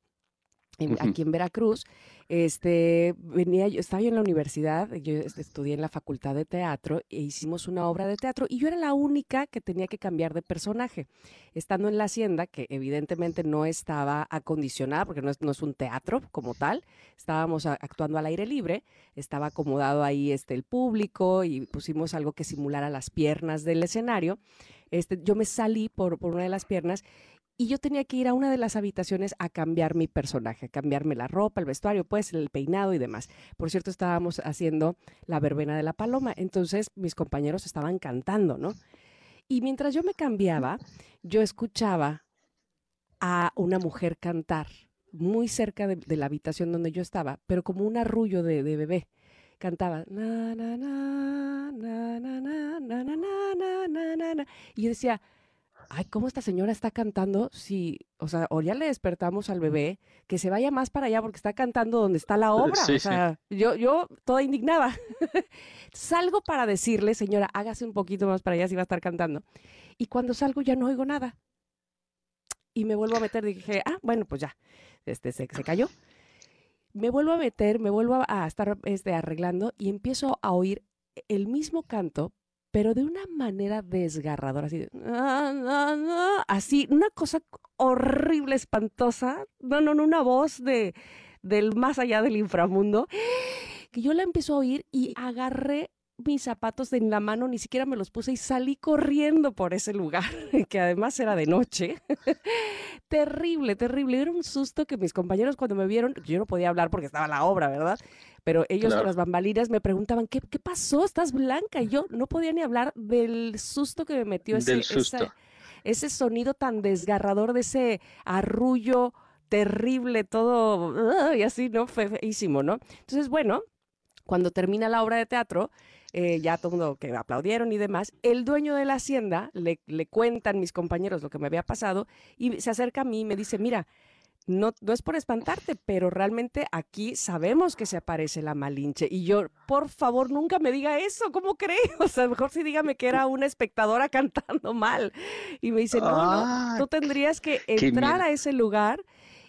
aquí en Veracruz. Este, venía, yo estaba yo en la universidad, yo estudié en la facultad de teatro e hicimos una obra de teatro y yo era la única que tenía que cambiar de personaje. Estando en la hacienda, que evidentemente no estaba acondicionada, porque no es, no es un teatro como tal, estábamos actuando al aire libre, estaba acomodado ahí este, el público y pusimos algo que simulara las piernas del escenario. Este, yo me salí por, por una de las piernas y yo tenía que ir a una de las habitaciones a cambiar mi personaje, a cambiarme la ropa, el vestuario, pues el peinado y demás. Por cierto, estábamos haciendo la verbena de la paloma, entonces mis compañeros estaban cantando, ¿no? Y mientras yo me cambiaba, yo escuchaba a una mujer cantar muy cerca de, la habitación donde yo estaba, pero como un arrullo de, de bebé. Cantaba na na na na na na na na na na na y yo decía, ay, ¿cómo esta señora está cantando? Si, o sea, o ya le despertamos al bebé, que se vaya más para allá porque está cantando donde está la obra. o sea, yo, yo toda indignada. salgo para decirle, señora, hágase un poquito más para allá si va a estar cantando. Y cuando salgo ya no oigo nada. Y me vuelvo a meter, dije, ah, bueno, pues ya, este se, se cayó. Me vuelvo a meter, me vuelvo a estar este, arreglando y empiezo a oír el mismo canto, pero de una manera desgarradora, así, así, una cosa horrible, espantosa, no, no, no, una voz de, del más allá del inframundo, que yo la empiezo a oír y agarré mis zapatos en la mano, ni siquiera me los puse y salí corriendo por ese lugar, que además era de noche. terrible, terrible. Era un susto que mis compañeros cuando me vieron, yo no podía hablar porque estaba la obra, ¿verdad? Pero ellos con las bambalinas me preguntaban, ¿qué, ¿qué, pasó? ¿Estás blanca? Y yo no podía ni hablar del susto que me metió ese, ese sonido tan desgarrador de ese arrullo terrible, todo, y así, ¿no? Feísimo, ¿no? Entonces, bueno, cuando termina la obra de teatro, eh, ya todo el mundo que aplaudieron y demás, el dueño de la hacienda le, le cuentan mis compañeros lo que me había pasado y se acerca a mí y me dice, mira, no, no es por espantarte, pero realmente aquí sabemos que se aparece la Malinche. Y yo, por favor, nunca me diga eso, ¿cómo cree? O sea, mejor sí dígame que era una espectadora cantando mal. Y me dice, no, no, tú tendrías que entrar a ese lugar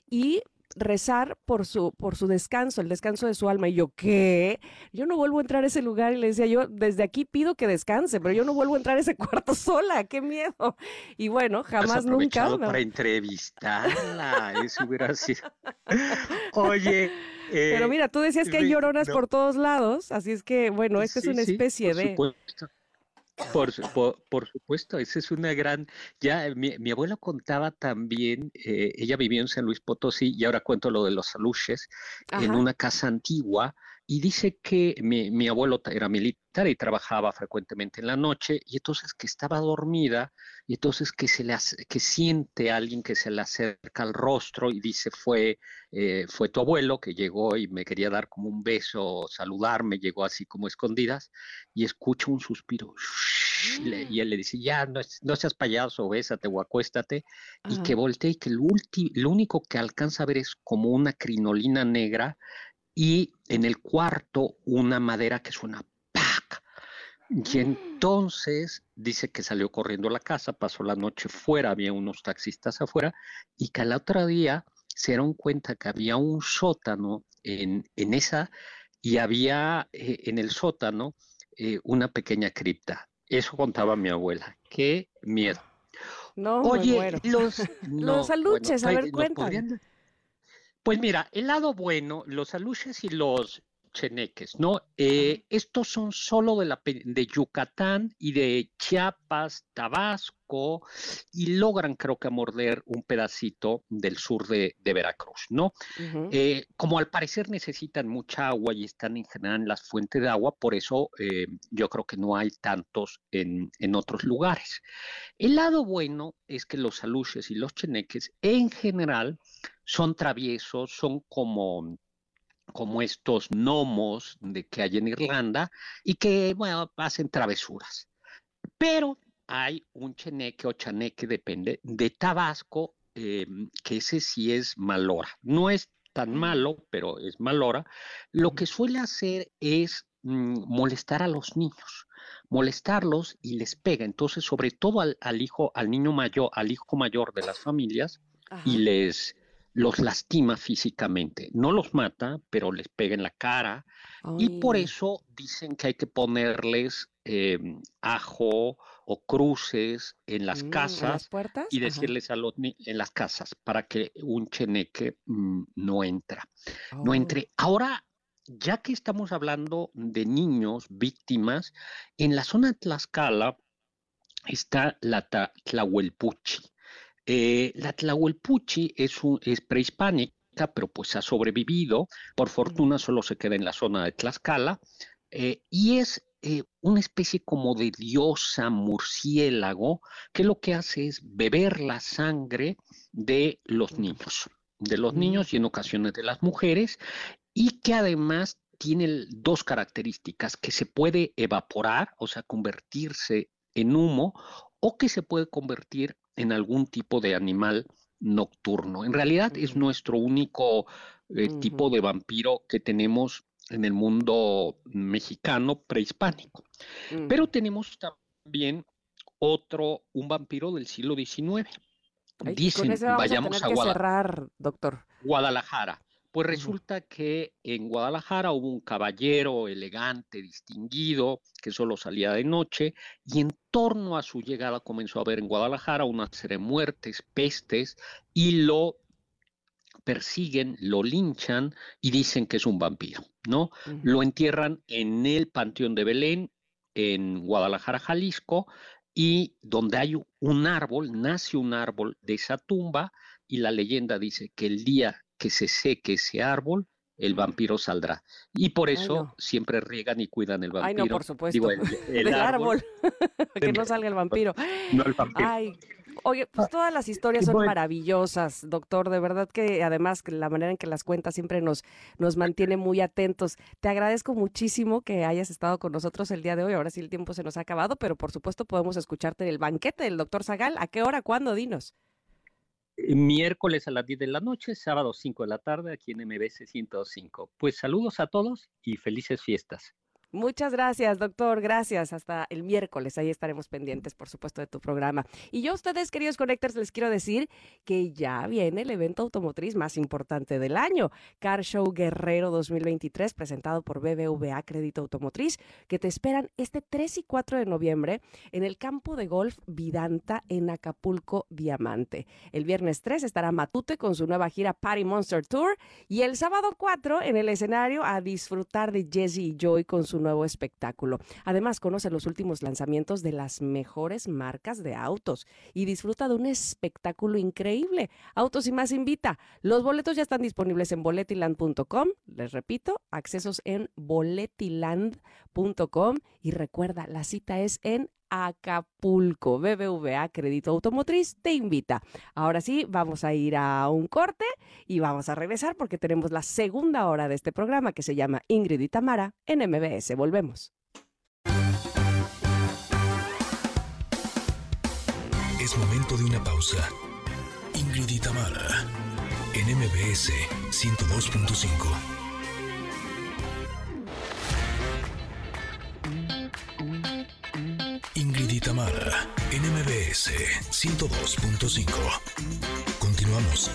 y rezar por su, por su descanso, el descanso de su alma. Y yo, ¿qué? Yo no vuelvo a entrar a ese lugar. Y le decía yo, desde aquí pido que descanse, pero yo no vuelvo a entrar a ese cuarto sola. ¡Qué miedo! Y bueno, jamás nunca. para entrevistarla, eso hubiera sido. Oye. pero eh, mira, tú decías que hay lloronas por todos lados, así es que, bueno, esta es una especie de. Por, por, supuesto, esa es una gran... Ya mi, mi abuela contaba también, eh, ella vivió en San Luis Potosí y ahora cuento lo de los aluches, en una casa antigua y dice que mi, mi, abuelo era militar y trabajaba frecuentemente en la noche, y entonces que estaba dormida, y entonces que se le hace, que siente a alguien que se le acerca al rostro y dice fue, eh, fue tu abuelo que llegó y me quería dar como un beso, saludarme, llegó así como escondidas, y escucha un suspiro, y él le dice, ya, no, no seas payaso, bésate o acuéstate, y que voltee y que lo, lo único que alcanza a ver es como una crinolina negra y en el cuarto una madera que suena ¡pac! Y mm. entonces dice que salió corriendo a la casa, pasó la noche fuera, había unos taxistas afuera, y que al otro día se dieron cuenta que había un sótano en, en esa, y había eh, en el sótano eh, una pequeña cripta. Eso contaba mi abuela. Qué miedo. No, Oye, los, los aluches, a ver, cuéntame. Pues mira, el lado bueno, los aluches y los cheneques, ¿no? Eh, estos son solo de, la, de Yucatán y de Chiapas, Tabasco, y logran, creo que, morder un pedacito del sur de, Veracruz, ¿no? Eh, como al parecer necesitan mucha agua y están en general en las fuentes de agua, por eso eh, yo creo que no hay tantos en, en, otros lugares. El lado bueno es que los aluches y los cheneques, en general, son traviesos, son como como estos gnomos de que hay en Irlanda y que, bueno, hacen travesuras. Pero hay un cheneque o chaneque, depende, de Tabasco, em, que ese sí es malora. No es tan malo, pero es malora. Lo que suele hacer es mm, molestar a los niños, molestarlos y les pega. Entonces, sobre todo al, hijo, al niño mayor, al hijo mayor de las familias, y les los lastima físicamente. No los mata, pero les pega en la cara. Y por eso dicen que hay que ponerles em, ajo o cruces en las mm, casas y decirles a los en las casas para que un cheneque mm, no entra, no oh. entre. Ahora, ya que estamos hablando de niños víctimas, en la zona de Tlaxcala está la Tlahuelpuchi. Eh, la Tlahuelpuchi es, es prehispánica, pero pues ha sobrevivido. Por fortuna solo se queda en la zona de Tlaxcala. Eh, y es eh, una especie como de diosa murciélago que lo que hace es beber la sangre de los niños, de los mm. niños y en ocasiones de las mujeres, y que además tiene dos características, que se puede evaporar, o sea, convertirse en humo, o que se puede convertir en algún tipo de animal nocturno. En realidad es nuestro único eh, tipo de vampiro que tenemos en el mundo mexicano prehispánico. Pero tenemos también otro, un vampiro del siglo XIX. Dicen, vayamos a, cerrar, doctor. Guadalajara. Pues resulta que en Guadalajara hubo un caballero elegante, distinguido, que solo salía de noche, y en torno a su llegada comenzó a haber en Guadalajara una serie de muertes, pestes, y lo persiguen, lo linchan y dicen que es un vampiro, ¿no? Lo entierran en el Panteón de Belén, en Guadalajara, Jalisco, y donde hay un árbol, nace un árbol de esa tumba, y la leyenda dice que el día que se seque ese árbol, el vampiro saldrá. Y por eso siempre riegan y cuidan el vampiro. Ay, no, por supuesto. el, árbol, que no salga el vampiro. No el vampiro. Ay, oye, pues todas las historias son maravillosas, doctor. De verdad que además la manera en que las cuentas siempre nos, nos mantiene muy atentos. Te agradezco muchísimo que hayas estado con nosotros el día de hoy. Ahora sí el tiempo se nos ha acabado, pero por supuesto podemos escucharte en el banquete del doctor Zagal. ¿A qué hora? ¿Cuándo? Dinos. Miércoles a las 10 de la noche, sábado 5 de la tarde aquí en MBC 105. Pues saludos a todos y felices fiestas. Muchas gracias, doctor. Gracias. Hasta el miércoles. Ahí estaremos pendientes, por supuesto, de tu programa. Y yo a ustedes, queridos Connectors, les quiero decir que ya viene el evento automotriz más importante del año, Car Show Guerrero 2023, presentado por BBVA Crédito Automotriz, que te esperan este 3 y 4 de noviembre en el campo de golf Vidanta en Acapulco Diamante. El viernes 3 estará Matute con su nueva gira Party Monster Tour y el sábado 4 en el escenario a disfrutar de Jesse y Joy con su nuevo espectáculo. Además, conoce los últimos lanzamientos de las mejores marcas de autos y disfruta de un espectáculo increíble. Autos y más invita. Los boletos ya están disponibles en boletiland.com. Les repito, accesos en boletiland.com y recuerda, la cita es en Acapulco. BBVA Crédito Automotriz te invita. Ahora sí, vamos a ir a un corte y vamos a regresar porque tenemos la segunda hora de este programa que se llama Ingrid y Tamara en MBS. Volvemos. Es momento de una pausa. Ingrid y Tamara en MBS 102.5. y Tamara, NMBS 102.5. Continuamos.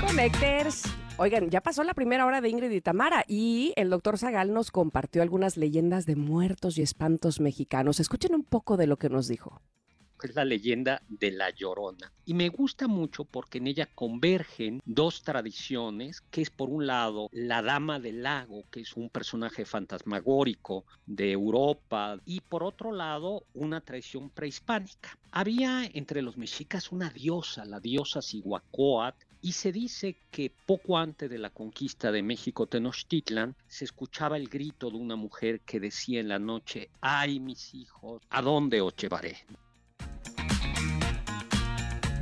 Connectors. Oigan, ya pasó la primera hora de Ingrid y Tamara y el doctor Zagal nos compartió algunas leyendas de muertos y espantos mexicanos. Escuchen un poco de lo que nos dijo es la leyenda de la Llorona. Y me gusta mucho porque en ella convergen dos tradiciones, que es por un lado la Dama del Lago, que es un personaje fantasmagórico de Europa, y por otro lado una tradición prehispánica. Había entre los mexicas una diosa, la diosa Cihuacóatl, y se dice que poco antes de la conquista de México Tenochtitlan se escuchaba el grito de una mujer que decía en la noche, ay mis hijos, ¿a dónde os llevaré?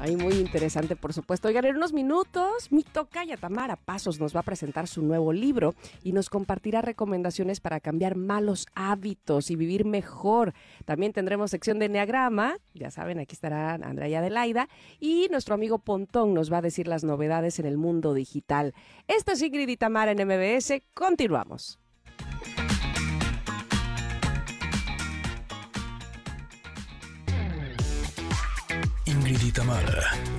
Ahí muy interesante, por supuesto. Oigan, en unos minutos, mi tocaya Tamara Pasos nos va a presentar su nuevo libro y nos compartirá recomendaciones para cambiar malos hábitos y vivir mejor. También tendremos sección de Enneagrama, ya saben, aquí estarán Andrea y Adelaida, y nuestro amigo Pontón nos va a decir las novedades en el mundo digital. Esto es Ingrid y Tamara en MBS. Continuamos. Ingrid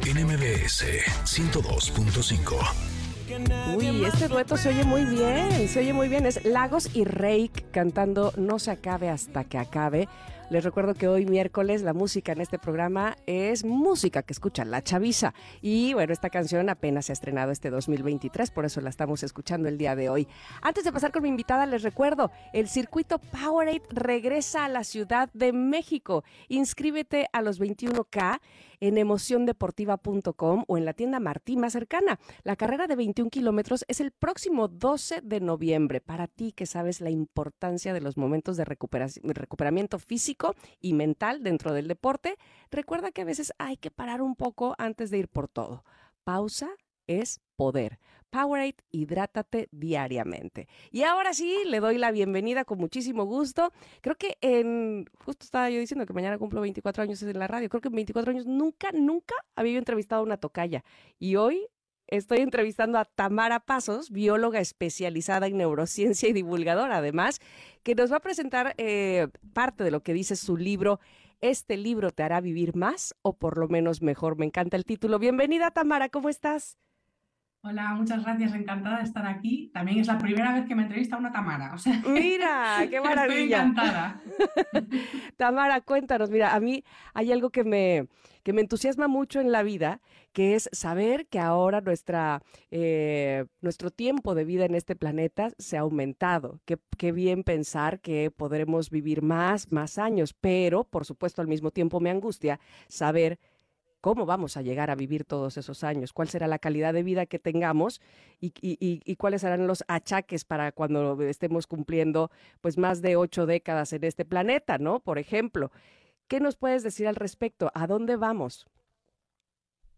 y NMBS 102.5. Uy, este dueto se oye muy bien, se oye muy bien. Es Lagos y Rake cantando No se acabe hasta que acabe. Les recuerdo que hoy miércoles la música en este programa es música que escucha la chaviza. Y bueno, esta canción apenas se ha estrenado este 2023, por eso la estamos escuchando el día de hoy. Antes de pasar con mi invitada, les recuerdo, el circuito Powerade regresa a la Ciudad de México. Inscríbete a los 21K en emociondeportiva.com o en la tienda Martí más cercana. La carrera de 21 kilómetros es el próximo 12 de noviembre. Para ti que sabes la importancia de los momentos de recuperamiento físico y mental dentro del deporte, recuerda que a veces hay que parar un poco antes de ir por todo. Pausa es poder. Powerade, hidrátate diariamente. Y ahora sí, le doy la bienvenida con muchísimo gusto. Creo que en, justo estaba yo diciendo que mañana cumplo 24 años en la radio, creo que en 24 años nunca, nunca había entrevistado a una tocaya. Y hoy estoy entrevistando a Tamara Pasos, bióloga especializada en neurociencia y divulgadora, además, que nos va a presentar eh, parte de lo que dice su libro. Este libro te hará vivir más o por lo menos mejor. Me encanta el título. Bienvenida, Tamara, ¿cómo estás? Hola, muchas gracias, encantada de estar aquí. También es la primera vez que me entrevista una Tamara. O sea, mira, qué maravilla. Estoy encantada. Tamara, cuéntanos, mira, a mí hay algo que me, que me entusiasma mucho en la vida, que es saber que ahora nuestra, eh, nuestro tiempo de vida en este planeta se ha aumentado. Qué, qué bien pensar que podremos vivir más, más años, pero por supuesto al mismo tiempo me angustia saber cómo vamos a llegar a vivir todos esos años, cuál será la calidad de vida que tengamos y, cuáles serán los achaques para cuando estemos cumpliendo pues más de ocho décadas en este planeta, ¿no? Por ejemplo, ¿qué nos puedes decir al respecto? ¿A dónde vamos?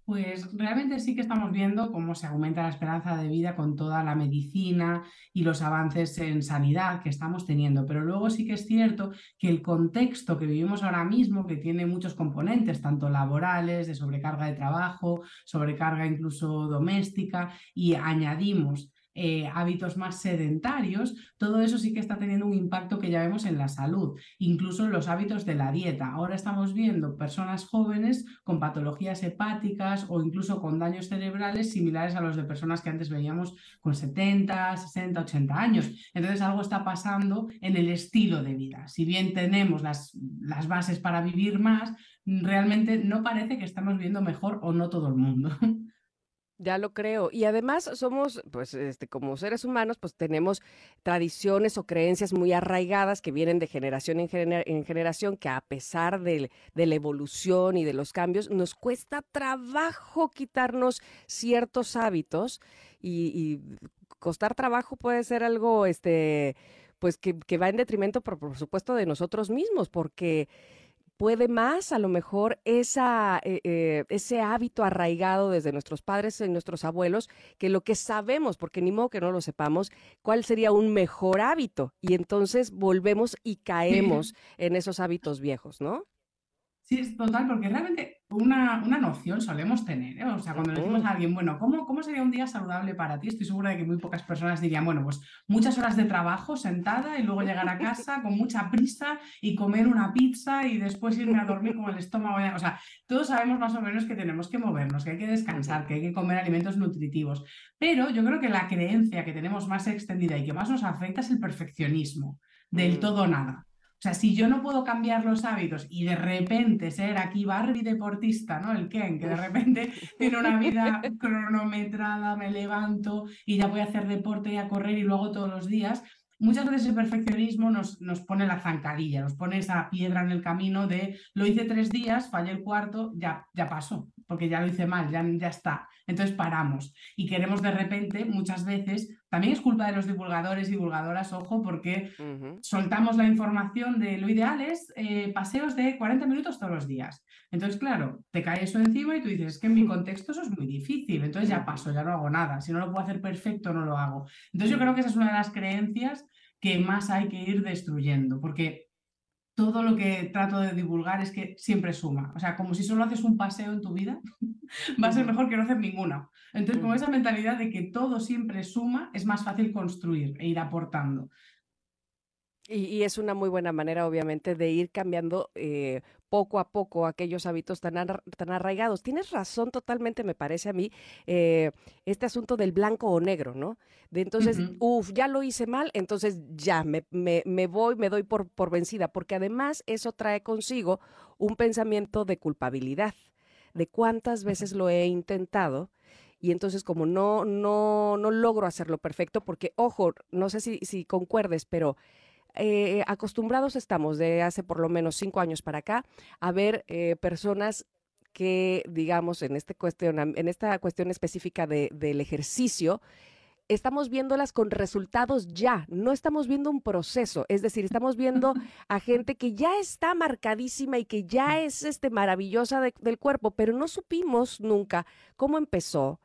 Pues realmente sí que estamos viendo cómo se aumenta la esperanza de vida con toda la medicina y los avances en sanidad que estamos teniendo, pero luego sí que es cierto que el contexto que vivimos ahora mismo, que tiene muchos componentes, tanto laborales, de sobrecarga de trabajo, sobrecarga incluso doméstica, y añadimos eh, hábitos más sedentarios, todo eso sí que está teniendo un impacto que ya vemos en la salud, incluso en los hábitos de la dieta. Ahora estamos viendo personas jóvenes con patologías hepáticas o incluso con daños cerebrales similares a los de personas que antes veíamos con 70, 60, 80 años. Entonces algo está pasando en el estilo de vida. Si bien tenemos las, las bases para vivir más, realmente no parece que estamos viendo mejor o no todo el mundo. Ya lo creo. Y además somos, pues, este, como seres humanos, pues tenemos tradiciones o creencias muy arraigadas que vienen de generación en, generación, que a pesar de, la evolución y de los cambios, nos cuesta trabajo quitarnos ciertos hábitos y, y costar trabajo puede ser algo, este, pues, que, que va en detrimento, por, por supuesto, de nosotros mismos, porque puede más a lo mejor esa, eh, eh, ese hábito arraigado desde nuestros padres y nuestros abuelos que lo que sabemos, porque ni modo que no lo sepamos, cuál sería un mejor hábito. Y entonces volvemos y caemos en esos hábitos viejos, ¿no? Sí, es total, porque realmente una, una noción solemos tener. ¿eh? O sea, cuando le decimos a alguien, bueno, ¿cómo, ¿cómo sería un día saludable para ti? Estoy segura de que muy pocas personas dirían, bueno, pues muchas horas de trabajo sentada y luego llegar a casa con mucha prisa y comer una pizza y después irme a dormir con el estómago. O sea, todos sabemos más o menos que tenemos que movernos, que hay que descansar, que hay que comer alimentos nutritivos. Pero yo creo que la creencia que tenemos más extendida y que más nos afecta es el perfeccionismo, del mm. todo nada. O sea, si yo no puedo cambiar los hábitos y de repente ser aquí Barbie deportista, ¿no? El Ken, que de repente tiene una vida cronometrada, me levanto y ya voy a hacer deporte y a correr y luego todos los días, muchas veces el perfeccionismo nos, nos, pone la zancadilla, nos pone esa piedra en el camino de lo hice tres días, fallé el cuarto, ya, ya pasó, porque ya lo hice mal, ya, ya está. Entonces paramos y queremos de repente, muchas veces, también es culpa de los divulgadores y divulgadoras, ojo, porque soltamos la información de lo ideal es eh, paseos de 40 minutos todos los días. Entonces, claro, te cae eso encima y tú dices, es que en mi contexto eso es muy difícil, entonces ya paso, ya no hago nada. Si no lo puedo hacer perfecto, no lo hago. Entonces yo creo que esa es una de las creencias que más hay que ir destruyendo, porque todo lo que trato de divulgar es que siempre suma. O sea, como si solo haces un paseo en tu vida, va a ser mejor que no hacer ninguna. Entonces, con esa mentalidad de que todo siempre suma, es más fácil construir e ir aportando. Y, es una muy buena manera, obviamente, de ir cambiando eh, poco a poco aquellos hábitos tan, tan arraigados. Tienes razón totalmente, me parece a mí, eh, este asunto del blanco o negro, ¿no? De entonces, uff, ya lo hice mal, entonces ya me, me, me voy, me doy por, por vencida, porque además eso trae consigo un pensamiento de culpabilidad, de cuántas veces lo he intentado y entonces como no, no, no logro hacerlo perfecto, porque ojo, no sé si, si concuerdes, pero eh, acostumbrados estamos de hace por lo menos cinco años para acá a ver eh, personas que, digamos, en, este cuestión, en esta cuestión específica del ejercicio, estamos viéndolas con resultados ya, no estamos viendo un proceso, es decir, estamos viendo a gente que ya está marcadísima y que ya es este maravillosa del cuerpo, pero no supimos nunca cómo empezó,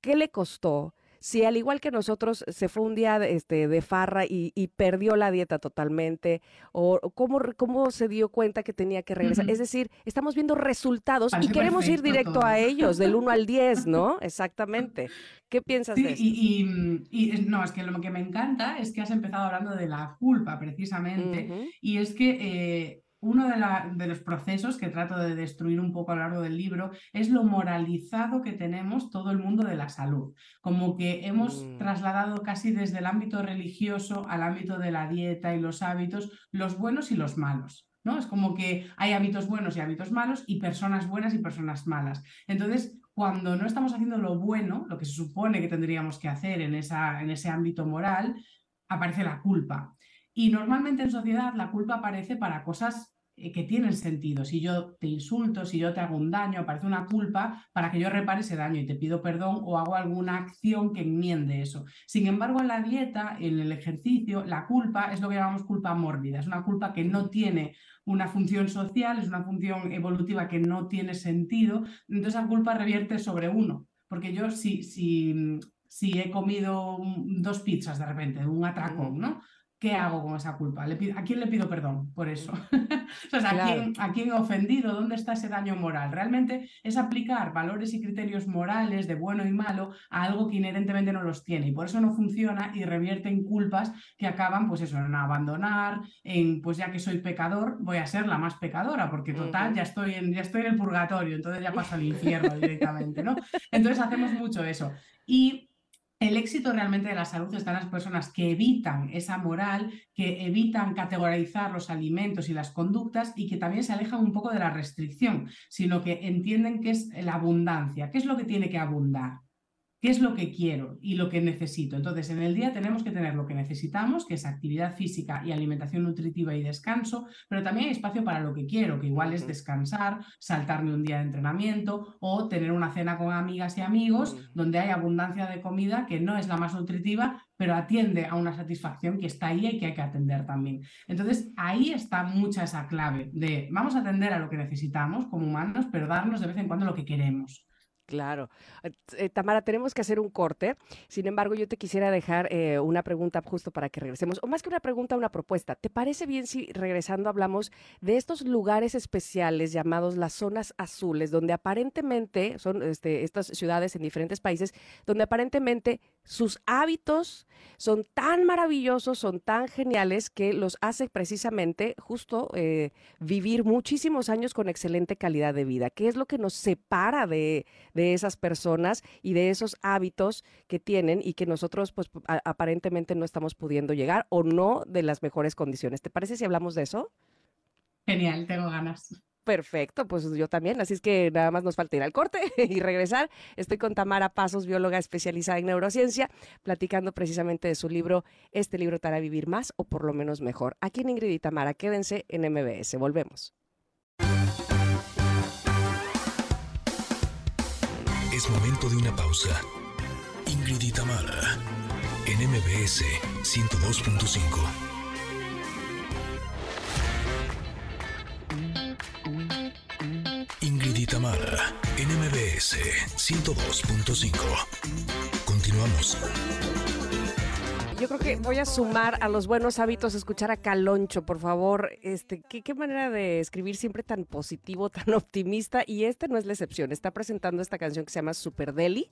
qué le costó, si al igual que nosotros se fue un día este, de farra y, perdió la dieta totalmente, o, cómo, cómo se dio cuenta que tenía que regresar. Es decir, estamos viendo resultados y queremos ir directo a ellos, del 1 al 10, ¿no? Exactamente. ¿Qué piensas de eso? Y, y, no, es que lo que me encanta es que has empezado hablando de la culpa, precisamente, y es que... Eh, uno de, los procesos que trato de destruir un poco a lo largo del libro es lo moralizado que tenemos todo el mundo de la salud. Como que hemos mm. trasladado casi desde el ámbito religioso al ámbito de la dieta y los hábitos, los buenos y los malos. ¿no? Es como que hay hábitos buenos y hábitos malos y personas buenas y personas malas. Entonces, cuando no estamos haciendo lo bueno, lo que se supone que tendríamos que hacer en, esa, en ese ámbito moral, aparece la culpa. Y normalmente en sociedad la culpa aparece para cosas eh, que tienen sentido. Si yo te insulto, si yo te hago un daño, aparece una culpa para que yo repare ese daño y te pido perdón o hago alguna acción que enmiende eso. Sin embargo, en la dieta, en el ejercicio, la culpa es lo que llamamos culpa mórbida. Es una culpa que no tiene una función social, es una función evolutiva que no tiene sentido. Entonces, la culpa revierte sobre uno. Porque yo, si, si, si he comido dos pizzas de repente, un atracón, ¿no? ¿Qué hago con esa culpa? ¿A quién le pido perdón por eso? ¿a, quién, he ofendido? ¿Dónde está ese daño moral? Realmente es aplicar valores y criterios morales de bueno y malo a algo que inherentemente no los tiene y por eso no funciona y revierte en culpas que acaban, pues eso, en abandonar, en pues ya que soy pecador, voy a ser la más pecadora, porque total, ya, estoy en, ya estoy en el purgatorio, entonces ya paso al infierno directamente, ¿no? Entonces hacemos mucho eso. Y el éxito realmente de la salud está en las personas que evitan esa moral, que evitan categorizar los alimentos y las conductas y que también se alejan un poco de la restricción, sino que entienden que es la abundancia, qué es lo que tiene que abundar qué es lo que quiero y lo que necesito. Entonces, en el día tenemos que tener lo que necesitamos, que es actividad física y alimentación nutritiva y descanso, pero también hay espacio para lo que quiero, que igual es descansar, saltarme un día de entrenamiento o tener una cena con amigas y amigos donde hay abundancia de comida que no es la más nutritiva, pero atiende a una satisfacción que está ahí y que hay que atender también. Entonces, ahí está mucha esa clave de vamos a atender a lo que necesitamos como humanos, pero darnos de vez en cuando lo que queremos. Claro. Eh, eh, Tamara, tenemos que hacer un corte. Sin embargo, yo te quisiera dejar eh, una pregunta justo para que regresemos, o más que una pregunta, una propuesta. ¿Te parece bien si regresando hablamos de estos lugares especiales llamados las zonas azules, donde aparentemente son este, estas ciudades en diferentes países, donde aparentemente sus hábitos son tan maravillosos, son tan geniales que los hace precisamente justo vivir muchísimos años con excelente calidad de vida? ¿Qué es lo que nos separa de de esas personas y de esos hábitos que tienen y que nosotros pues aparentemente no estamos pudiendo llegar o no de las mejores condiciones. ¿Te parece si hablamos de eso? Genial, tengo ganas. Perfecto, pues yo también, así es que nada más nos falta ir al corte y regresar. Estoy con Tamara Pasos, bióloga especializada en neurociencia, platicando precisamente de su libro, este libro te hará vivir más o por lo menos mejor. Aquí en Ingrid y Tamara, quédense en MBS, volvemos. Es momento de una pausa. Ingrid y Tamara, en MBS 102.5. Ingrid y Tamara, en MBS 102.5. Continuamos yo creo que voy a sumar a los buenos hábitos escuchar a Caloncho, por favor. Este, ¿qué, qué manera de escribir siempre tan positivo, tan optimista. Y este no es la excepción. Está presentando esta canción que se llama Super Deli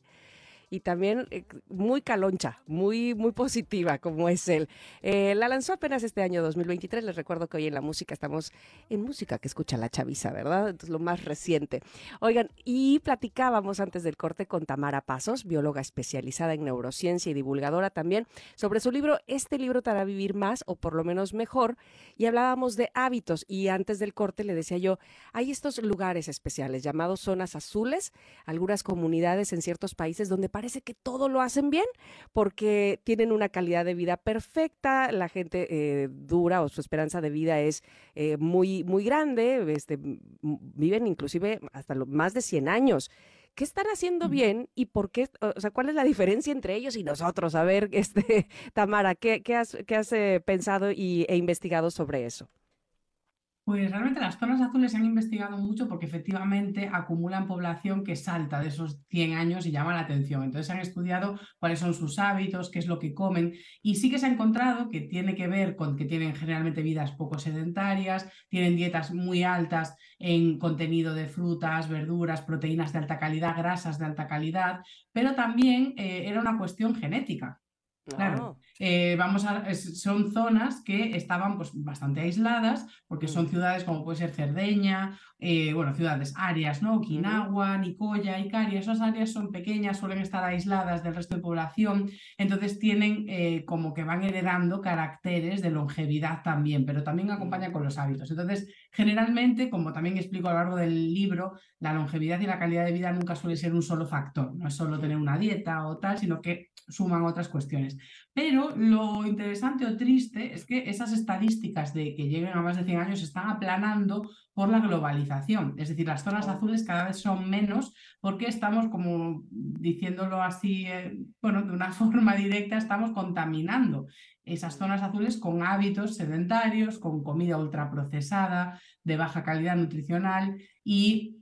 y también eh, muy caloncha, muy, muy positiva como es él. Eh, la lanzó apenas este año 2023. Les recuerdo que hoy en la música estamos en música que escucha la chaviza, ¿verdad? Entonces, lo más reciente. Oigan, y platicábamos antes del corte con Tamara Pasos, bióloga especializada en neurociencia y divulgadora también, sobre su libro Este libro te hará vivir más o por lo menos mejor. Y hablábamos de hábitos. Y antes del corte le decía yo, hay estos lugares especiales llamados zonas azules, algunas comunidades en ciertos países donde parece que todo lo hacen bien porque tienen una calidad de vida perfecta, la gente eh, dura o su esperanza de vida es eh, muy, muy grande, este, viven inclusive hasta más de 100 años. ¿Qué están haciendo bien y por qué? O sea, ¿cuál es la diferencia entre ellos y nosotros? A ver, este, Tamara, ¿qué, has, qué has eh, pensado y, e investigado sobre eso? Pues realmente las zonas azules se han investigado mucho porque efectivamente acumulan población que salta de esos 100 años y llama la atención. Entonces han estudiado cuáles son sus hábitos, qué es lo que comen y sí que se ha encontrado que tiene que ver con que tienen generalmente vidas poco sedentarias, tienen dietas muy altas en contenido de frutas, verduras, proteínas de alta calidad, grasas de alta calidad, pero también eh, era una cuestión genética. Claro, eh, vamos a, son zonas que estaban pues, bastante aisladas, porque son mm. ciudades como puede ser Cerdeña, eh, bueno, ciudades, áreas, ¿no? Okinawa, Nicoya, Icaria, esas áreas son pequeñas, suelen estar aisladas del resto de población, entonces tienen eh, como que van heredando caracteres de longevidad también, pero también acompaña con los hábitos. Entonces, generalmente, como también explico a lo largo del libro, la longevidad y la calidad de vida nunca suele ser un solo factor, no es solo tener una dieta o tal, sino que suman otras cuestiones. Pero lo interesante o triste es que esas estadísticas de que lleguen a más de 100 años están aplanando por la globalización. Es decir, las zonas azules cada vez son menos porque estamos, como diciéndolo así, eh, bueno, de una forma directa, estamos contaminando esas zonas azules con hábitos sedentarios, con comida ultraprocesada, de baja calidad nutricional y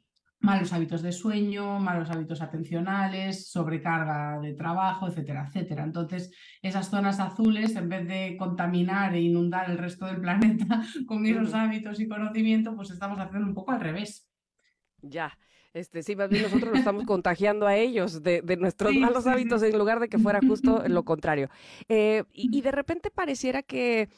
malos hábitos de sueño, malos hábitos atencionales, sobrecarga de trabajo, etcétera, etcétera. Entonces, esas zonas azules, en vez de contaminar e inundar el resto del planeta con esos hábitos y conocimiento, pues estamos haciendo un poco al revés. Ya. Este, sí, más bien nosotros lo estamos contagiando a ellos de, nuestros malos hábitos en lugar de que fuera justo lo contrario. Eh, y, de repente pareciera que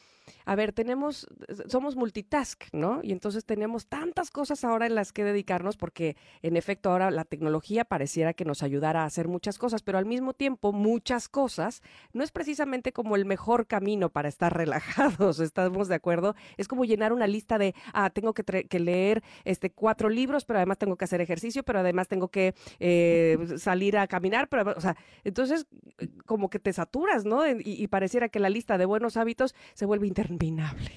a ver, tenemos, somos multitask, ¿no? Y entonces tenemos tantas cosas ahora en las que dedicarnos porque en efecto ahora la tecnología pareciera que nos ayudara a hacer muchas cosas, pero al mismo tiempo muchas cosas no es precisamente como el mejor camino para estar relajados, ¿estamos de acuerdo? Es como llenar una lista de, ah, tengo que, leer este, cuatro libros, pero además tengo que hacer ejercicio, pero además tengo que eh, salir a caminar, pero, o sea, entonces como que te saturas, ¿no? Y, y pareciera que la lista de buenos hábitos se vuelve interminable.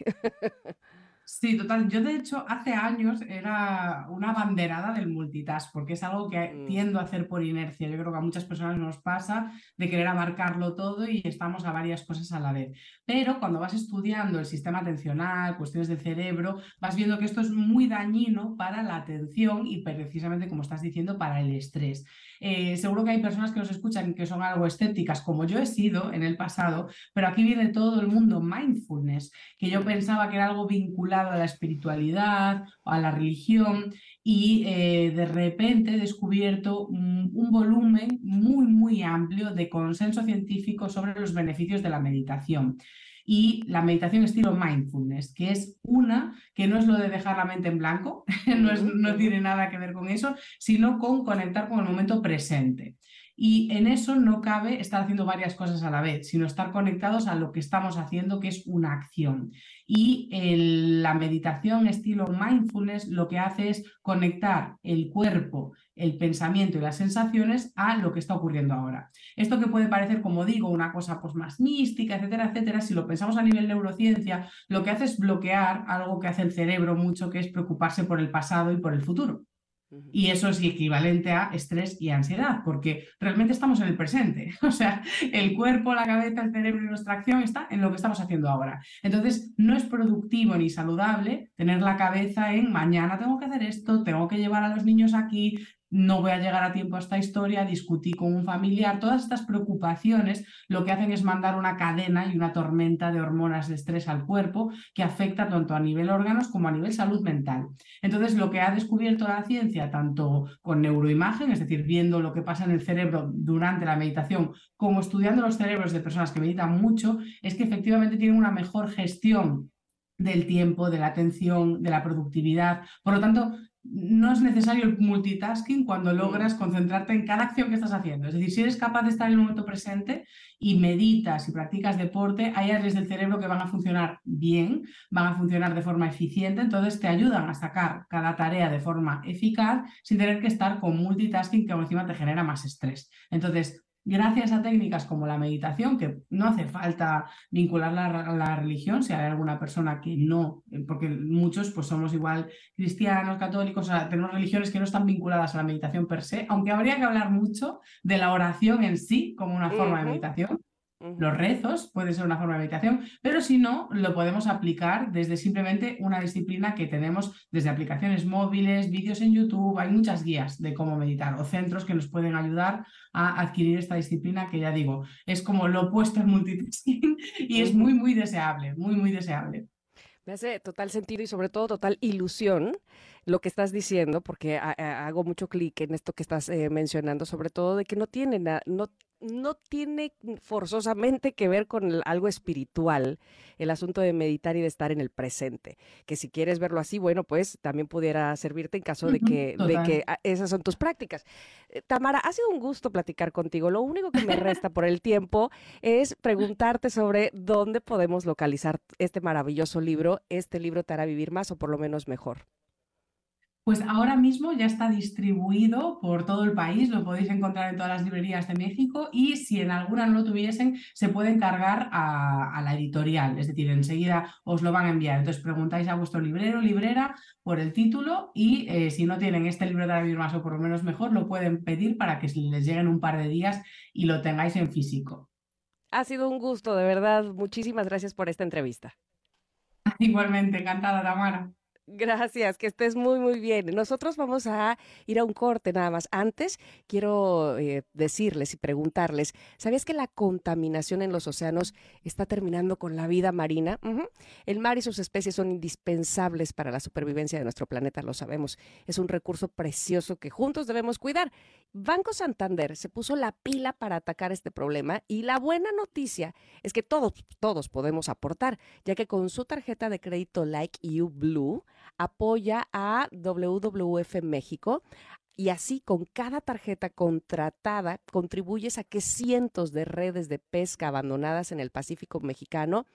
Sí, total. Yo de hecho hace años era una banderada del multitask, porque es algo que mm. tiendo a hacer por inercia. Yo creo que a muchas personas nos pasa de querer abarcarlo todo y estamos a varias cosas a la vez. Pero cuando vas estudiando el sistema atencional, cuestiones del cerebro, vas viendo que esto es muy dañino para la atención y precisamente, como estás diciendo, para el estrés. Eh, seguro que hay personas que nos escuchan que son algo escépticas, como yo he sido en el pasado, pero aquí viene todo el mundo mindfulness, que yo pensaba que era algo vinculado a la espiritualidad o a la religión y eh, de repente he descubierto un, un volumen muy, muy amplio de consenso científico sobre los beneficios de la meditación y la meditación estilo mindfulness, que es una que no es lo de dejar la mente en blanco, no, no tiene nada que ver con eso, sino con conectar con el momento presente. Y en eso no cabe estar haciendo varias cosas a la vez, sino estar conectados a lo que estamos haciendo, que es una acción. Y la meditación estilo mindfulness lo que hace es conectar el cuerpo, el pensamiento y las sensaciones a lo que está ocurriendo ahora. Esto que puede parecer, como digo, una cosa pues, más mística, etcétera, etcétera, si lo pensamos a nivel neurociencia, lo que hace es bloquear algo que hace el cerebro mucho, que es preocuparse por el pasado y por el futuro. Y eso es equivalente a estrés y ansiedad, porque realmente estamos en el presente. O sea, el cuerpo, la cabeza, el cerebro y nuestra acción está en lo que estamos haciendo ahora. Entonces, no es productivo ni saludable tener la cabeza en mañana tengo que hacer esto, tengo que llevar a los niños aquí, no voy a llegar a tiempo a esta historia, discutí con un familiar, todas estas preocupaciones lo que hacen es mandar una cadena y una tormenta de hormonas de estrés al cuerpo que afecta tanto a nivel órganos como a nivel salud mental. Entonces, lo que ha descubierto la ciencia, tanto con neuroimagen, es decir, viendo lo que pasa en el cerebro durante la meditación, como estudiando los cerebros de personas que meditan mucho, es que efectivamente tienen una mejor gestión del tiempo, de la atención, de la productividad. Por lo tanto, no es necesario el multitasking cuando logras concentrarte en cada acción que estás haciendo. Es decir, si eres capaz de estar en el momento presente y meditas y practicas deporte, hay áreas del cerebro que van a funcionar bien, van a funcionar de forma eficiente, entonces te ayudan a sacar cada tarea de forma eficaz sin tener que estar con multitasking que encima te genera más estrés. Entonces, gracias a técnicas como la meditación, que no hace falta vincularla a la religión, si hay alguna persona que no, eh, porque muchos pues somos igual cristianos, católicos, tenemos religiones que no están vinculadas a la meditación per se, aunque habría que hablar mucho de la oración en sí como una forma de meditación, los rezos puede ser una forma de meditación, pero si no, lo podemos aplicar desde simplemente una disciplina que tenemos desde aplicaciones móviles, vídeos en YouTube, hay muchas guías de cómo meditar o centros que nos pueden ayudar a adquirir esta disciplina que ya digo, es como lo opuesto al multitasking y es muy, muy deseable, muy, muy deseable. Me hace total sentido y sobre todo total ilusión lo que estás diciendo, porque hago mucho clic en esto que estás eh, mencionando, sobre todo de que no tiene, no no tiene forzosamente que ver con algo espiritual, el asunto de meditar y de estar en el presente. Que si quieres verlo así, bueno, pues también pudiera servirte en caso de que, de que ah, esas son tus prácticas. Eh, Tamara, ha sido un gusto platicar contigo. Lo único que me resta por el tiempo es preguntarte sobre dónde podemos localizar este maravilloso libro. Este libro te hará vivir más o por lo menos mejor. Pues ahora mismo ya está distribuido por todo el país, lo podéis encontrar en todas las librerías de México y si en alguna no lo tuviesen, se puede encargar a, la editorial, es decir, enseguida os lo van a enviar. Entonces preguntáis a vuestro librero, librera, por el título y eh, si no tienen este libro de vivir más o por lo menos mejor, lo pueden pedir para que les lleguen un par de días y lo tengáis en físico. Ha sido un gusto, de verdad. Muchísimas gracias por esta entrevista. Igualmente, encantada, Tamara. Gracias, que estés muy, muy bien. Nosotros vamos a ir a un corte nada más. Antes, quiero eh, decirles y preguntarles, ¿sabías que la contaminación en los océanos está terminando con la vida marina? El mar y sus especies son indispensables para la supervivencia de nuestro planeta, lo sabemos. Es un recurso precioso que juntos debemos cuidar. Banco Santander se puso la pila para atacar este problema y la buena noticia es que todos, todos podemos aportar, ya que con su tarjeta de crédito Like You Blue, apoya a WWF México y así con cada tarjeta contratada contribuyes a que cientos de redes de pesca abandonadas en el Pacífico mexicano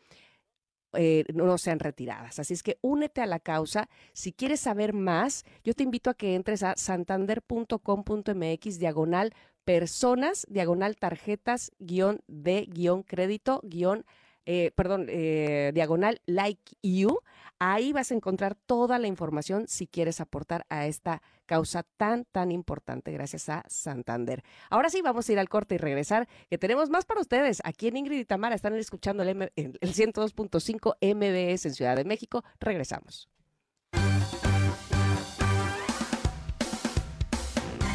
eh, no sean retiradas. Así es que únete a la causa. Si quieres saber más, yo te invito a que entres a santander.com.mx diagonal personas, diagonal tarjetas, guion de, guion crédito, guion eh, perdón, eh, diagonal like you. Ahí vas a encontrar toda la información si quieres aportar a esta causa tan, tan importante gracias a Santander. Ahora sí, vamos a ir al corte y regresar, que tenemos más para ustedes. Aquí en Ingrid y Tamara están escuchando el, el 102.5 MBS en Ciudad de México. Regresamos.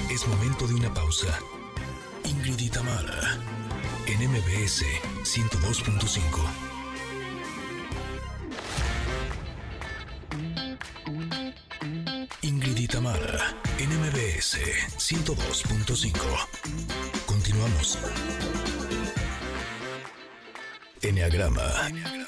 Es momento de una pausa. Ingrid y Tamara en MBS 102.5. Ingrid y Tamara, NMBS 102.5. Continuamos. Enneagrama.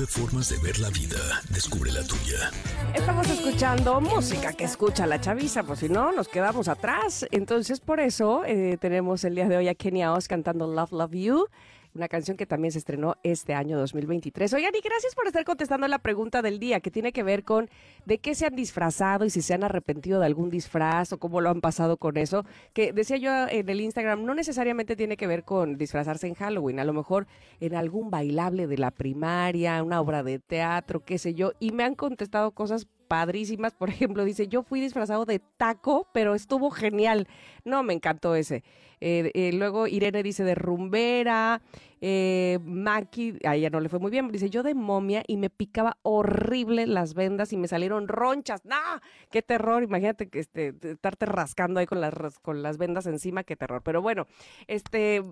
Nueve formas de ver la vida. Descubre la tuya. Estamos escuchando música que escucha la chaviza, pues si no, nos quedamos atrás. Entonces, por eso eh, tenemos el día de hoy a Kenia Oz cantando Love, Love You una canción que también se estrenó este año 2023. Oigan, y gracias por estar contestando la pregunta del día, que tiene que ver con de qué se han disfrazado y si se han arrepentido de algún disfraz o cómo lo han pasado con eso. Que decía yo en el Instagram, no necesariamente tiene que ver con disfrazarse en Halloween, a lo mejor en algún bailable de la primaria, una obra de teatro, qué sé yo, y me han contestado cosas padrísimas. Por ejemplo, dice, yo fui disfrazado de taco, pero estuvo genial. No, me encantó ese. Eh, eh, luego Irene dice de rumbera. Eh, Maki, a ella no le fue muy bien, dice yo de momia y me picaba horrible las vendas y me salieron ronchas. ¡No! ¡Qué terror! Imagínate que este, estarte rascando ahí con las, con las vendas encima, qué terror. Pero bueno, este,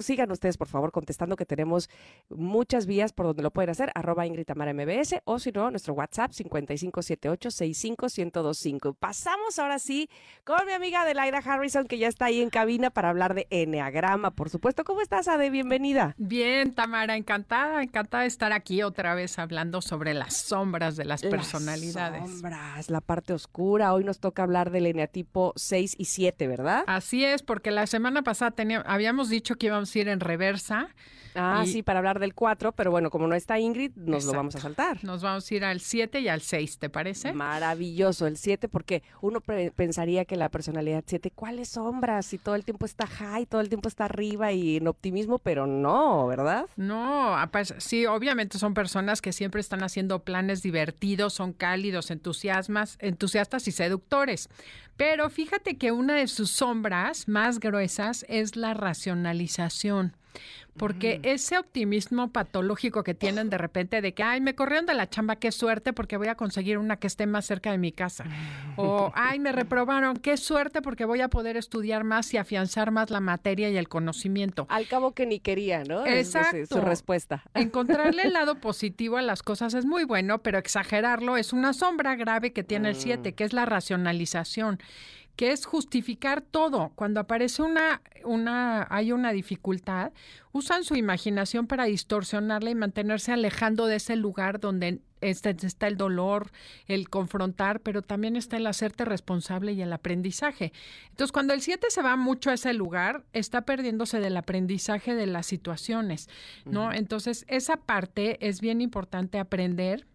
sigan ustedes por favor contestando que tenemos muchas vías por donde lo pueden hacer, arroba Ingrid MBS o si no, nuestro WhatsApp 5578-65125. Pasamos ahora sí con mi amiga Adelaida Harrison que ya está ahí en cabina para hablar de Enneagrama, por supuesto. ¿Cómo estás, Ade? Bienvenida. Bien, Tamara, encantada, encantada de estar aquí otra vez hablando sobre las sombras de las, personalidades. Las sombras, la parte oscura. Hoy nos toca hablar del eneatipo 6 y 7, ¿verdad? Así es, porque la semana pasada habíamos dicho que íbamos a ir en reversa. Ah, sí, para hablar del 4, pero bueno, como no está Ingrid, nos lo vamos a saltar. Nos vamos a ir al 7 y al 6, ¿te parece? Maravilloso, el 7, porque uno pensaría que la personalidad 7, ¿cuáles sombras? Si todo el tiempo está high, todo el tiempo está arriba y en optimismo, pero no, ¿verdad? No, pues, sí, obviamente son personas que siempre están haciendo planes divertidos, son cálidos, entusiasmas, entusiastas y seductores. Pero fíjate que una de sus sombras más gruesas es la racionalización porque ese optimismo patológico que tienen de repente de que, ay, me corrieron de la chamba, qué suerte porque voy a conseguir una que esté más cerca de mi casa. O, ay, me reprobaron, qué suerte porque voy a poder estudiar más y afianzar más la materia y el conocimiento. Al cabo que ni quería, ¿no? Exacto. su respuesta. Encontrarle el lado positivo a las cosas es muy bueno, pero exagerarlo es una sombra grave que tiene el 7, mm. que es la racionalización que es justificar todo. Cuando aparece una, una, hay una dificultad, usan su imaginación para distorsionarla y mantenerse alejando de ese lugar donde está el dolor, el confrontar, pero también está el hacerte responsable y el aprendizaje. Entonces, cuando el 7 se va mucho a ese lugar, está perdiéndose del aprendizaje de las situaciones, ¿no? Entonces, esa parte es bien importante aprender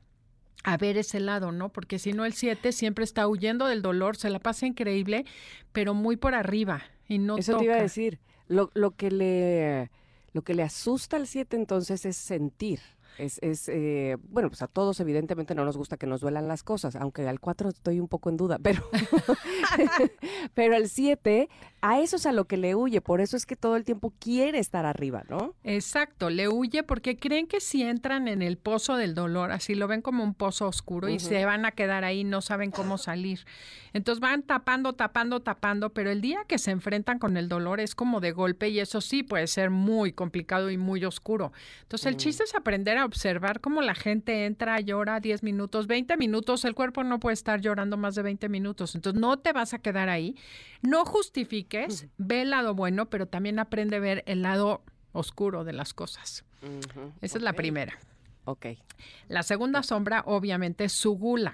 a ver ese lado, ¿no? Porque si no, el 7 siempre está huyendo del dolor, se la pasa increíble, pero muy por arriba y no Eso te iba a decir. Lo, lo, que le, lo que le asusta al 7 entonces es sentir. Es, es eh, bueno, pues a todos evidentemente no nos gusta que nos duelan las cosas, aunque al 4 estoy un poco en duda, pero, pero el 7 a eso es a lo que le huye, por eso es que todo el tiempo quiere estar arriba, ¿no? Exacto, le huye porque creen que si entran en el pozo del dolor, así lo ven como un pozo oscuro y se van a quedar ahí, no saben cómo salir. Entonces van tapando, tapando, tapando, pero el día que se enfrentan con el dolor es como de golpe y eso sí puede ser muy complicado y muy oscuro. Entonces el chiste es aprender a observar cómo la gente entra, llora 10 minutos, 20 minutos, el cuerpo no puede estar llorando más de 20 minutos, entonces no te vas a quedar ahí. No justifiques, ve el lado bueno, pero también aprende a ver el lado oscuro de las cosas. Esa es la primera. Ok. La segunda sombra, obviamente, es su gula,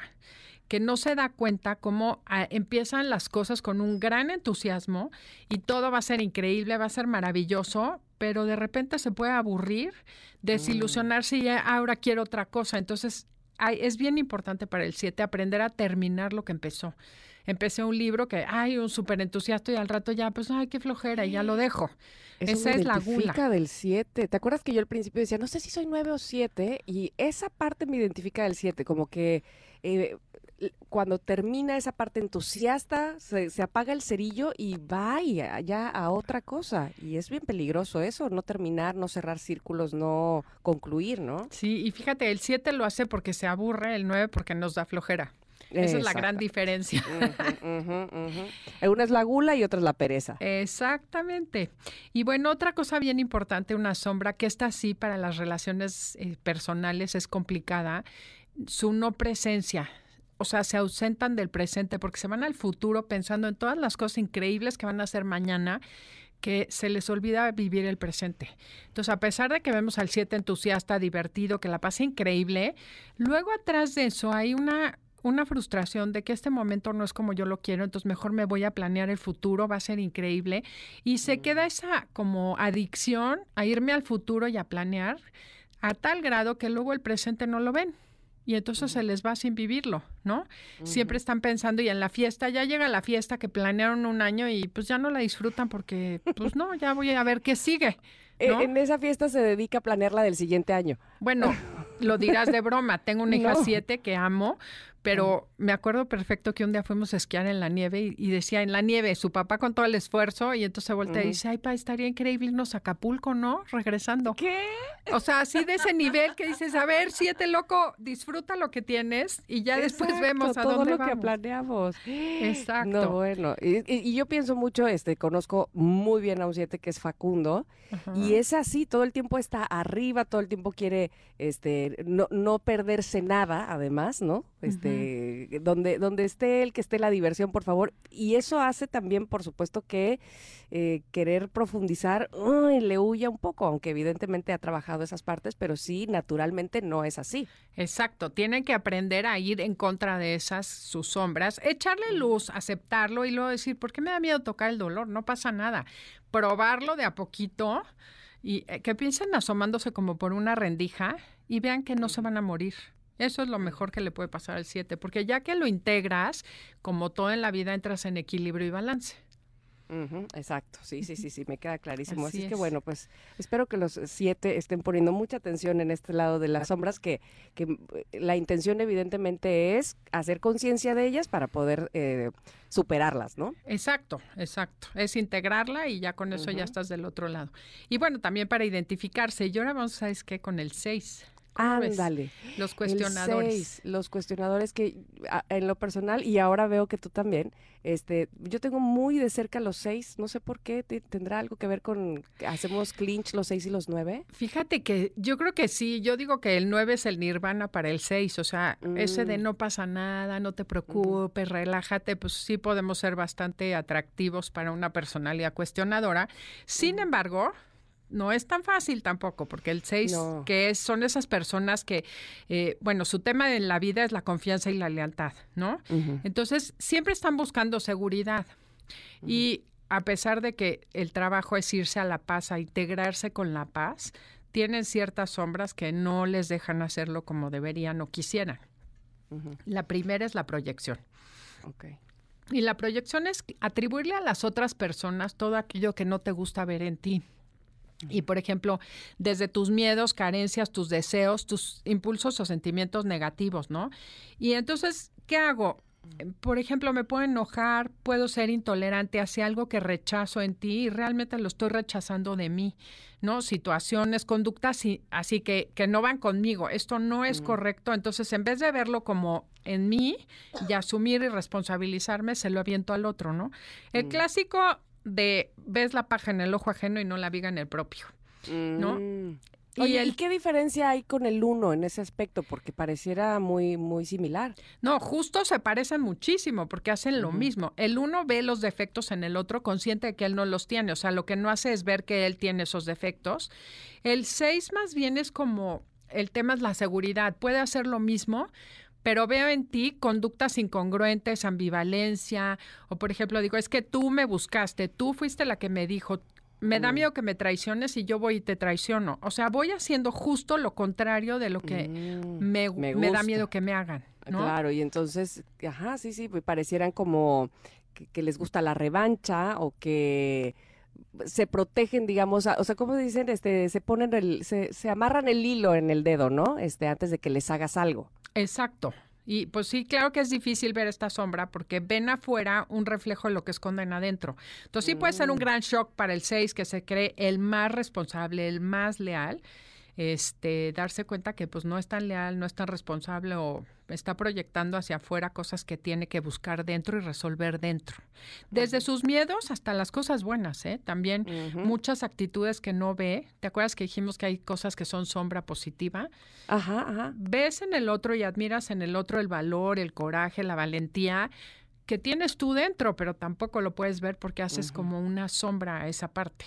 que no se da cuenta cómo ah, empiezan las cosas con un gran entusiasmo y todo va a ser increíble, va a ser maravilloso, pero de repente se puede aburrir, desilusionarse y ahora quiero otra cosa. Entonces, es bien importante para el 7 aprender a terminar lo que empezó empecé un libro que, ay, un súper entusiasta y al rato ya, pues, ay, qué flojera y ya lo dejo. esa es la gula. del 7. ¿Te acuerdas que yo al principio decía, no sé si soy 9 o 7? Y esa parte me identifica del 7, como que eh, cuando termina esa parte entusiasta, se, apaga el cerillo y va ya a otra cosa. Y es bien peligroso eso, no terminar, no cerrar círculos, no concluir, ¿no? Sí, y fíjate, el 7 lo hace porque se aburre, el 9 porque nos da flojera. Esa es la gran diferencia. Una es la gula y otra es la pereza. Exactamente. Y bueno, otra cosa bien importante, una sombra que está así para las relaciones eh, personales es complicada, su no presencia. O sea, se ausentan del presente porque se van al futuro pensando en todas las cosas increíbles que van a hacer mañana que se les olvida vivir el presente. Entonces, a pesar de que vemos al siete entusiasta, divertido, que la pasa increíble, luego atrás de eso hay una una frustración de que este momento no es como yo lo quiero, entonces mejor me voy a planear el futuro, va a ser increíble. Y se queda esa como adicción a irme al futuro y a planear a tal grado que luego el presente no lo ven. Y entonces se les va sin vivirlo, ¿no? Siempre están pensando y en la fiesta, ya llega la fiesta que planearon un año y pues ya no la disfrutan porque, pues no, ya voy a ver qué sigue. E, en esa fiesta se dedica a planear la del siguiente año. Bueno, lo dirás de broma. Tengo una hija siete que amo, pero me acuerdo perfecto que un día fuimos a esquiar en la nieve y, decía en la nieve, su papá con todo el esfuerzo y entonces se voltea y dice, ay, pa, estaría increíble irnos a Acapulco, ¿no? Regresando. ¿Qué? O sea, así de ese nivel que dices, a ver, siete loco, disfruta lo que tienes y ya después vemos a todo dónde lo que planeamos. Exacto. No, bueno, y, yo pienso mucho, este, conozco muy bien a un siete que es Facundo y es así, todo el tiempo está arriba, todo el tiempo quiere, este, no, no perderse nada, además, ¿no? Este, donde, donde esté el que esté la diversión, por favor. Y eso hace también, por supuesto, que eh, querer profundizar le huya un poco, aunque evidentemente ha trabajado esas partes, pero sí, naturalmente no es así. Exacto, tienen que aprender a ir en contra de esas, sus sombras, echarle luz, aceptarlo y luego decir, ¿por qué me da miedo tocar el dolor? No pasa nada. Probarlo de a poquito y eh, que piensen asomándose como por una rendija y vean que no se van a morir. Eso es lo mejor que le puede pasar al 7, porque ya que lo integras, como todo en la vida, entras en equilibrio y balance. exacto, sí, sí, sí, sí, me queda clarísimo. Así, es. que bueno, pues espero que los siete estén poniendo mucha atención en este lado de las sombras, que, que eh, la intención evidentemente es hacer conciencia de ellas para poder eh, superarlas, ¿no? Exacto, exacto. Es integrarla y ya con eso ya estás del otro lado. Y bueno, también para identificarse. Y ahora vamos, ¿sabes qué? Con el 6. Ándale. Los cuestionadores. los cuestionadores que en lo personal, y ahora veo que tú también, este, yo tengo muy de cerca los seis, no sé por qué, tendrá algo que ver con, hacemos clinch los seis y los nueve. Fíjate que yo creo que sí, yo digo que el nueve es el nirvana para el seis, o sea, ese de mm. no pasa nada, no te preocupes, relájate, pues sí podemos ser bastante atractivos para una personalidad cuestionadora. Sin embargo, no es tan fácil tampoco, porque el 6, que es, son esas personas que, eh, bueno, su tema en la vida es la confianza y la lealtad, ¿no? Entonces, siempre están buscando seguridad. Y a pesar de que el trabajo es irse a la paz, a integrarse con la paz, tienen ciertas sombras que no les dejan hacerlo como deberían o quisieran. La primera es la proyección. Y la proyección es atribuirle a las otras personas todo aquello que no te gusta ver en ti. Y por ejemplo, desde tus miedos, carencias, tus deseos, tus impulsos o sentimientos negativos, ¿no? Y entonces, ¿qué hago? por ejemplo, me puedo enojar, puedo ser intolerante hacia algo que rechazo en ti y realmente lo estoy rechazando de mí, ¿no? Situaciones, conductas así que, que no van conmigo. Esto no es mm. correcto. Entonces, en vez de verlo como en mí y asumir y responsabilizarme, se lo aviento al otro, ¿no? El mm. clásico de ves la paja en el ojo ajeno y no la viga en el propio, ¿no? Mm. ¿Y qué diferencia hay con el uno en ese aspecto? Porque pareciera muy, muy similar. No, justo se parecen muchísimo porque hacen lo mismo. El uno ve los defectos en el otro consciente de que él no los tiene. O sea, lo que no hace es ver que él tiene esos defectos. El seis más bien es como, el tema es la seguridad. Puede hacer lo mismo, pero veo en ti conductas incongruentes, ambivalencia, o por ejemplo digo, es que tú me buscaste, tú fuiste la que me dijo, me da miedo que me traiciones y yo voy y te traiciono. O sea, voy haciendo justo lo contrario de lo que mm, me, me, da miedo que me hagan. Claro, y entonces, ajá, sí, sí, pues parecieran como que, les gusta la revancha o que se protegen, digamos, o sea, como dicen, este, se ponen el, se, se amarran el hilo en el dedo, ¿no? Este, antes de que les hagas algo. Exacto. Y pues sí, claro que es difícil ver esta sombra porque ven afuera un reflejo de lo que esconden adentro. Entonces sí puede ser un mm. gran shock para el 6 que se cree el más responsable, el más leal este, darse cuenta que pues no es tan leal, no es tan responsable o está proyectando hacia afuera cosas que tiene que buscar dentro y resolver dentro. Desde sus miedos hasta las cosas buenas, ¿eh? También muchas actitudes que no ve. ¿Te acuerdas que dijimos que hay cosas que son sombra positiva? Ajá, ajá. Ves en el otro y admiras en el otro el valor, el coraje, la valentía que tienes tú dentro, pero tampoco lo puedes ver porque haces como una sombra a esa parte.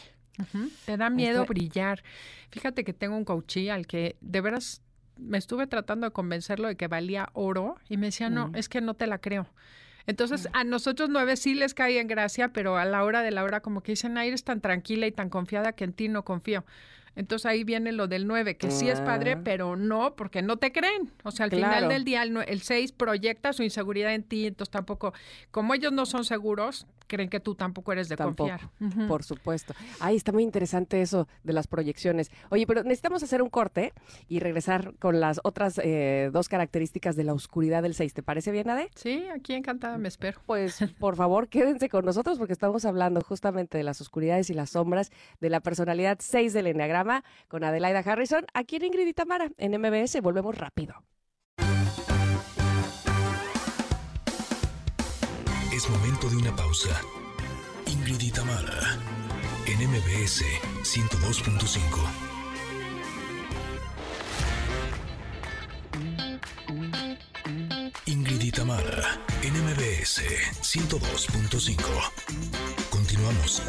Te da miedo brillar. Fíjate que tengo un coachí al que de veras me estuve tratando de convencerlo de que valía oro y me decía, no, es que no te la creo. Entonces, a nosotros nueve sí les cae en gracia, pero a la hora de la hora como que dicen, ay, eres tan tranquila y tan confiada que en ti no confío. Entonces ahí viene lo del 9, que sí es padre, ah. pero no, porque no te creen. O sea, al final del día, el 6 proyecta su inseguridad en ti, entonces tampoco, como ellos no son seguros, creen que tú tampoco eres de confiar. Por supuesto. Ay, está muy interesante eso de las proyecciones. Oye, pero necesitamos hacer un corte y regresar con las otras eh, dos características de la oscuridad del 6. ¿Te parece bien, Ade? Sí, aquí encantada, me espero. Pues, por favor, quédense con nosotros porque estamos hablando justamente de las oscuridades y las sombras de la personalidad 6 del Enneagrama con Adelaida Harrison aquí en Ingrid y Tamara en MBS. Volvemos rápido. Es momento de una pausa. Ingrid y en MBS 102.5. Ingrid y en MBS 102.5. Continuamos.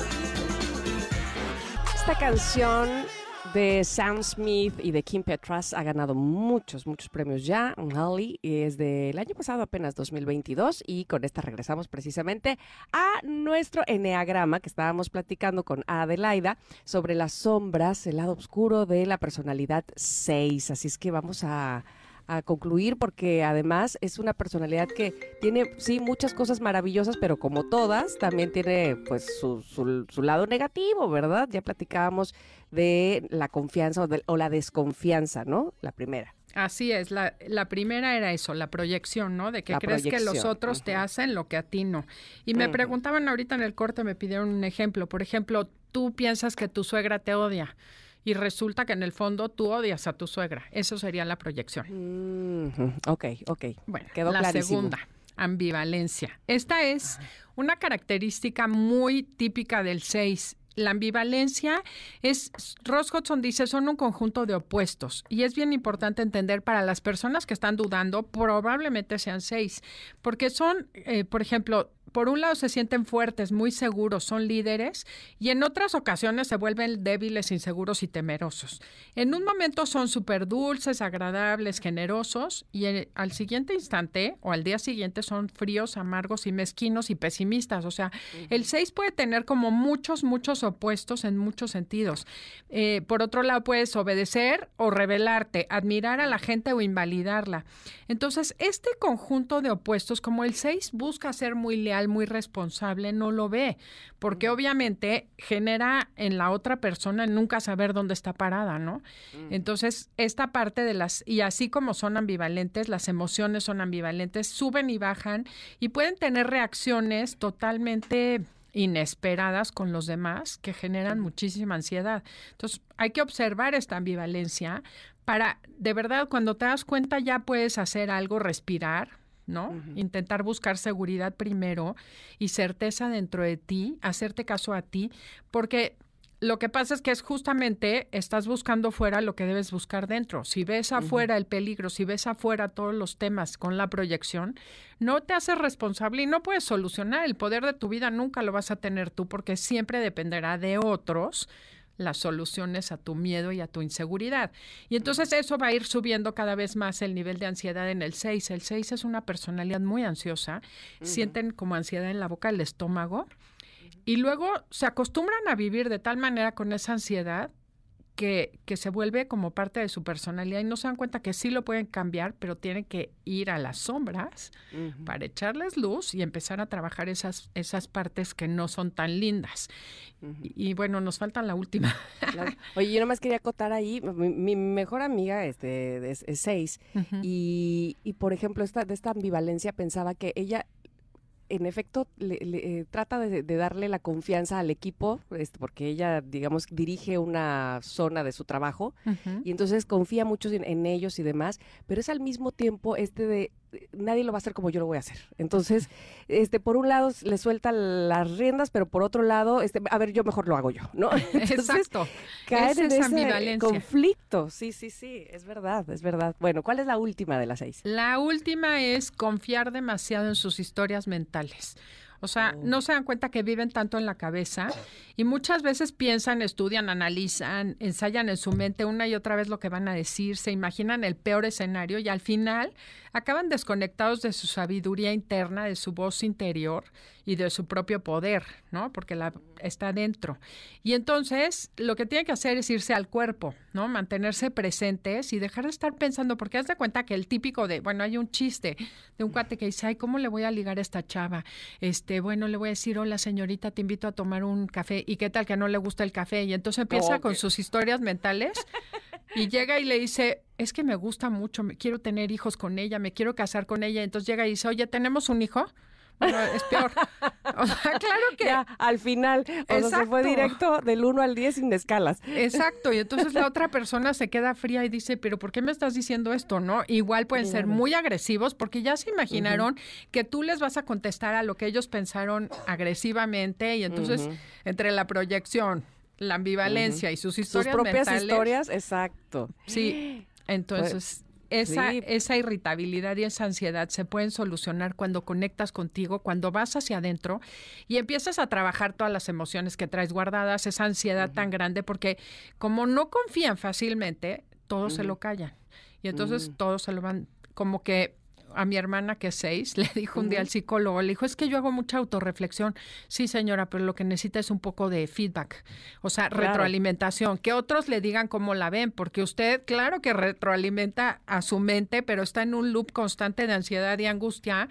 Esta canción de Sam Smith y de Kim Petras ha ganado muchos, muchos premios ya. Holly es del año pasado, apenas 2022, y con esta regresamos precisamente a nuestro eneagrama que estábamos platicando con Adelaida sobre las sombras, el lado oscuro de la personalidad 6. Así es que vamos a a concluir porque además es una personalidad que tiene, sí, muchas cosas maravillosas, pero como todas, también tiene pues su, su, lado negativo, ¿verdad? Ya platicábamos de la confianza o, de, o la desconfianza, ¿no? La primera. Así es, la, la, primera era eso, la proyección, ¿no? De que crees que los otros te hacen lo que a ti no. Y me preguntaban ahorita en el corte, me pidieron un ejemplo. Por ejemplo, tú piensas que tu suegra te odia y resulta que en el fondo tú odias a tu suegra. Eso sería la proyección. Ok, ok. Bueno, quedó la segunda, ambivalencia. Esta es una característica muy típica del 6 la ambivalencia es, Ross Hudson dice, son un conjunto de opuestos. Y es bien importante entender para las personas que están dudando, probablemente sean seis, porque son, eh, por ejemplo, por un lado se sienten fuertes, muy seguros, son líderes y en otras ocasiones se vuelven débiles, inseguros y temerosos. En un momento son súper dulces, agradables, generosos y al siguiente instante o al día siguiente son fríos, amargos y mezquinos y pesimistas. O sea, el 6 puede tener como muchos, muchos opuestos en muchos sentidos. Eh, por otro lado, puedes obedecer o rebelarte, admirar a la gente o invalidarla. Entonces, este conjunto de opuestos, como el 6 busca ser muy leal, muy responsable, no lo ve, porque obviamente genera en la otra persona nunca saber dónde está parada, ¿no? Mm. Entonces, esta parte de las, y así como son ambivalentes, las emociones son ambivalentes, suben y bajan y pueden tener reacciones totalmente inesperadas con los demás que generan muchísima ansiedad. Entonces, hay que observar esta ambivalencia para, de verdad, cuando te das cuenta ya puedes hacer algo, respirar, ¿no? Intentar buscar seguridad primero y certeza dentro de ti, hacerte caso a ti, porque lo que pasa es que es justamente estás buscando fuera lo que debes buscar dentro. Si ves afuera el peligro, si ves afuera todos los temas con la proyección, no te haces responsable y no puedes solucionar. El poder de tu vida nunca lo vas a tener tú porque siempre dependerá de otros las soluciones a tu miedo y a tu inseguridad. Y entonces eso va a ir subiendo cada vez más el nivel de ansiedad en el 6. El 6 es una personalidad muy ansiosa, sienten como ansiedad en la boca, el estómago y luego se acostumbran a vivir de tal manera con esa ansiedad que, que, se vuelve como parte de su personalidad y no se dan cuenta que sí lo pueden cambiar, pero tienen que ir a las sombras para echarles luz y empezar a trabajar esas, esas partes que no son tan lindas. y, bueno, nos falta la última. Oye, yo nomás quería acotar ahí, mi, mejor amiga este, es, seis y, y, por ejemplo, esta, de esta ambivalencia pensaba que ella en efecto le, eh, trata de, darle la confianza al equipo, este, porque ella, digamos, dirige una zona de su trabajo y entonces confía mucho en, ellos y demás, pero es al mismo tiempo este de nadie lo va a hacer como yo lo voy a hacer. Entonces, este, por un lado le suelta las riendas, pero por otro lado, este, a ver, yo mejor lo hago yo, ¿no? Exacto. Cae en ese conflicto. Sí, sí, sí, es verdad, es verdad. Bueno, ¿cuál es la última de las seis? La última es confiar demasiado en sus historias mentales. O sea, oh. no se dan cuenta que viven tanto en la cabeza y muchas veces piensan, estudian, analizan, ensayan en su mente una y otra vez lo que van a decir, se imaginan el peor escenario y al final acaban desconectados de su sabiduría interna, de su voz interior y de su propio poder, ¿no? Porque la, está dentro. Y entonces lo que tienen que hacer es irse al cuerpo, ¿no? Mantenerse presentes y dejar de estar pensando, porque haz de cuenta que el típico de, bueno, hay un chiste de un cuate que dice, ay, ¿cómo le voy a ligar a esta chava? Este, bueno, le voy a decir, hola señorita, te invito a tomar un café. ¿Y qué tal que no le gusta el café? Y entonces empieza con sus historias mentales y llega y le dice, es que me gusta mucho, me quiero tener hijos con ella, me quiero casar con ella. Entonces llega y dice, oye, ¿tenemos un hijo? Bueno, es peor. O sea, claro que. Ya, al final, o se fue directo del 1 al 10 sin escalas. Exacto. Y entonces la otra persona se queda fría y dice, ¿pero por qué me estás diciendo esto? ¿No? Igual pueden ser muy agresivos porque ya se imaginaron que tú les vas a contestar a lo que ellos pensaron agresivamente y entonces, entre la proyección, la ambivalencia y sus historias. Sus propias historias, exacto. Sí. Entonces, esa, esa irritabilidad y esa ansiedad se pueden solucionar cuando conectas contigo, cuando vas hacia adentro y empiezas a trabajar todas las emociones que traes guardadas, esa ansiedad tan grande, porque como no confían fácilmente, todos se lo callan. Y entonces mm. todos se lo van, como que a mi hermana que es seis, le dijo un día al psicólogo, le dijo, es que yo hago mucha autorreflexión. Sí, señora, pero lo que necesita es un poco de feedback, o sea, retroalimentación, que otros le digan cómo la ven, porque usted, claro que retroalimenta a su mente, pero está en un loop constante de ansiedad y angustia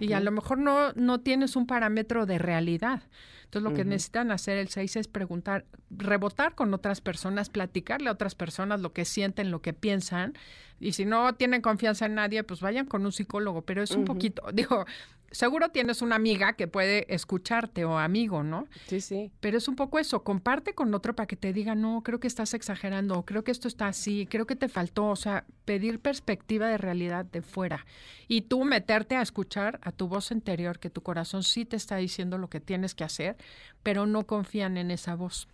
y a lo mejor no, no tienes un parámetro de realidad. Entonces, lo que necesitan hacer el 6 es preguntar, rebotar con otras personas, platicarle a otras personas lo que sienten, lo que piensan. Y si no tienen confianza en nadie, pues vayan con un psicólogo. Pero es un poquito, digo, seguro tienes una amiga que puede escucharte o amigo, ¿no? Sí, sí. Pero es un poco eso, comparte con otro para que te diga, no, creo que estás exagerando, creo que esto está así, creo que te faltó, o sea, pedir perspectiva de realidad de fuera y tú meterte a escuchar a tu voz interior, que tu corazón sí te está diciendo lo que tienes que hacer, pero no confían en esa voz.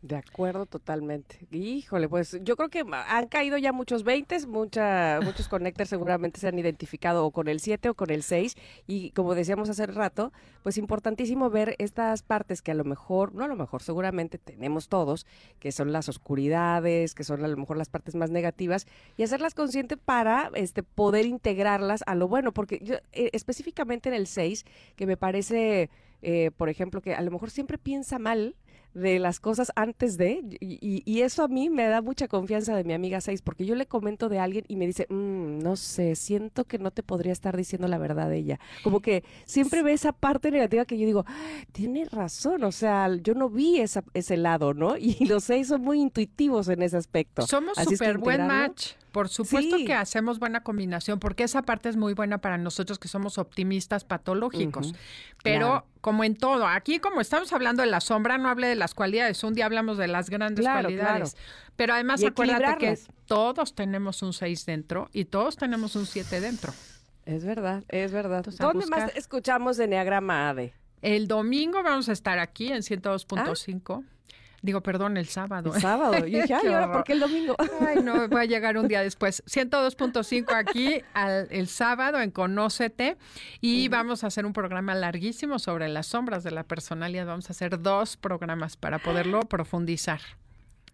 De acuerdo, totalmente. Híjole, pues yo creo que han caído ya muchos 20, mucha, muchos connectors seguramente se han identificado o con el 7 o con el 6 y como decíamos hace rato, pues importantísimo ver estas partes que a lo mejor, no a lo mejor, seguramente tenemos todos, que son las oscuridades, que son a lo mejor las partes más negativas y hacerlas conscientes para este poder integrarlas a lo bueno, porque yo, eh, específicamente en el 6, que me parece, eh, por ejemplo, que a lo mejor siempre piensa mal, de las cosas antes de, y, y, eso a mí me da mucha confianza de mi amiga Seis, porque yo le comento de alguien y me dice, mm, no sé, siento que no te podría estar diciendo la verdad de ella. Como que siempre ve esa parte negativa que yo digo, tiene razón, o sea, yo no vi esa, ese lado, ¿no? Y los seis son muy intuitivos en ese aspecto. Somos súper buen match. Por supuesto que hacemos buena combinación, porque esa parte es muy buena para nosotros que somos optimistas patológicos. Pero como en todo, aquí como estamos hablando de la sombra, no hable de las cualidades. Un día hablamos de las grandes cualidades. Pero además acuérdate que todos tenemos un 6 dentro y todos tenemos un 7 dentro. Es verdad, es verdad. ¿Dónde más escuchamos Enneagrama ADE? El domingo vamos a estar aquí en 102.5. Digo, perdón, el sábado. El sábado. Y dije, ay, ¿ahora por qué el domingo? Ay, no, voy a llegar un día después. 102.5 aquí el sábado en Conócete y vamos a hacer un programa larguísimo sobre las sombras de la personalidad. Vamos a hacer dos programas para poderlo profundizar.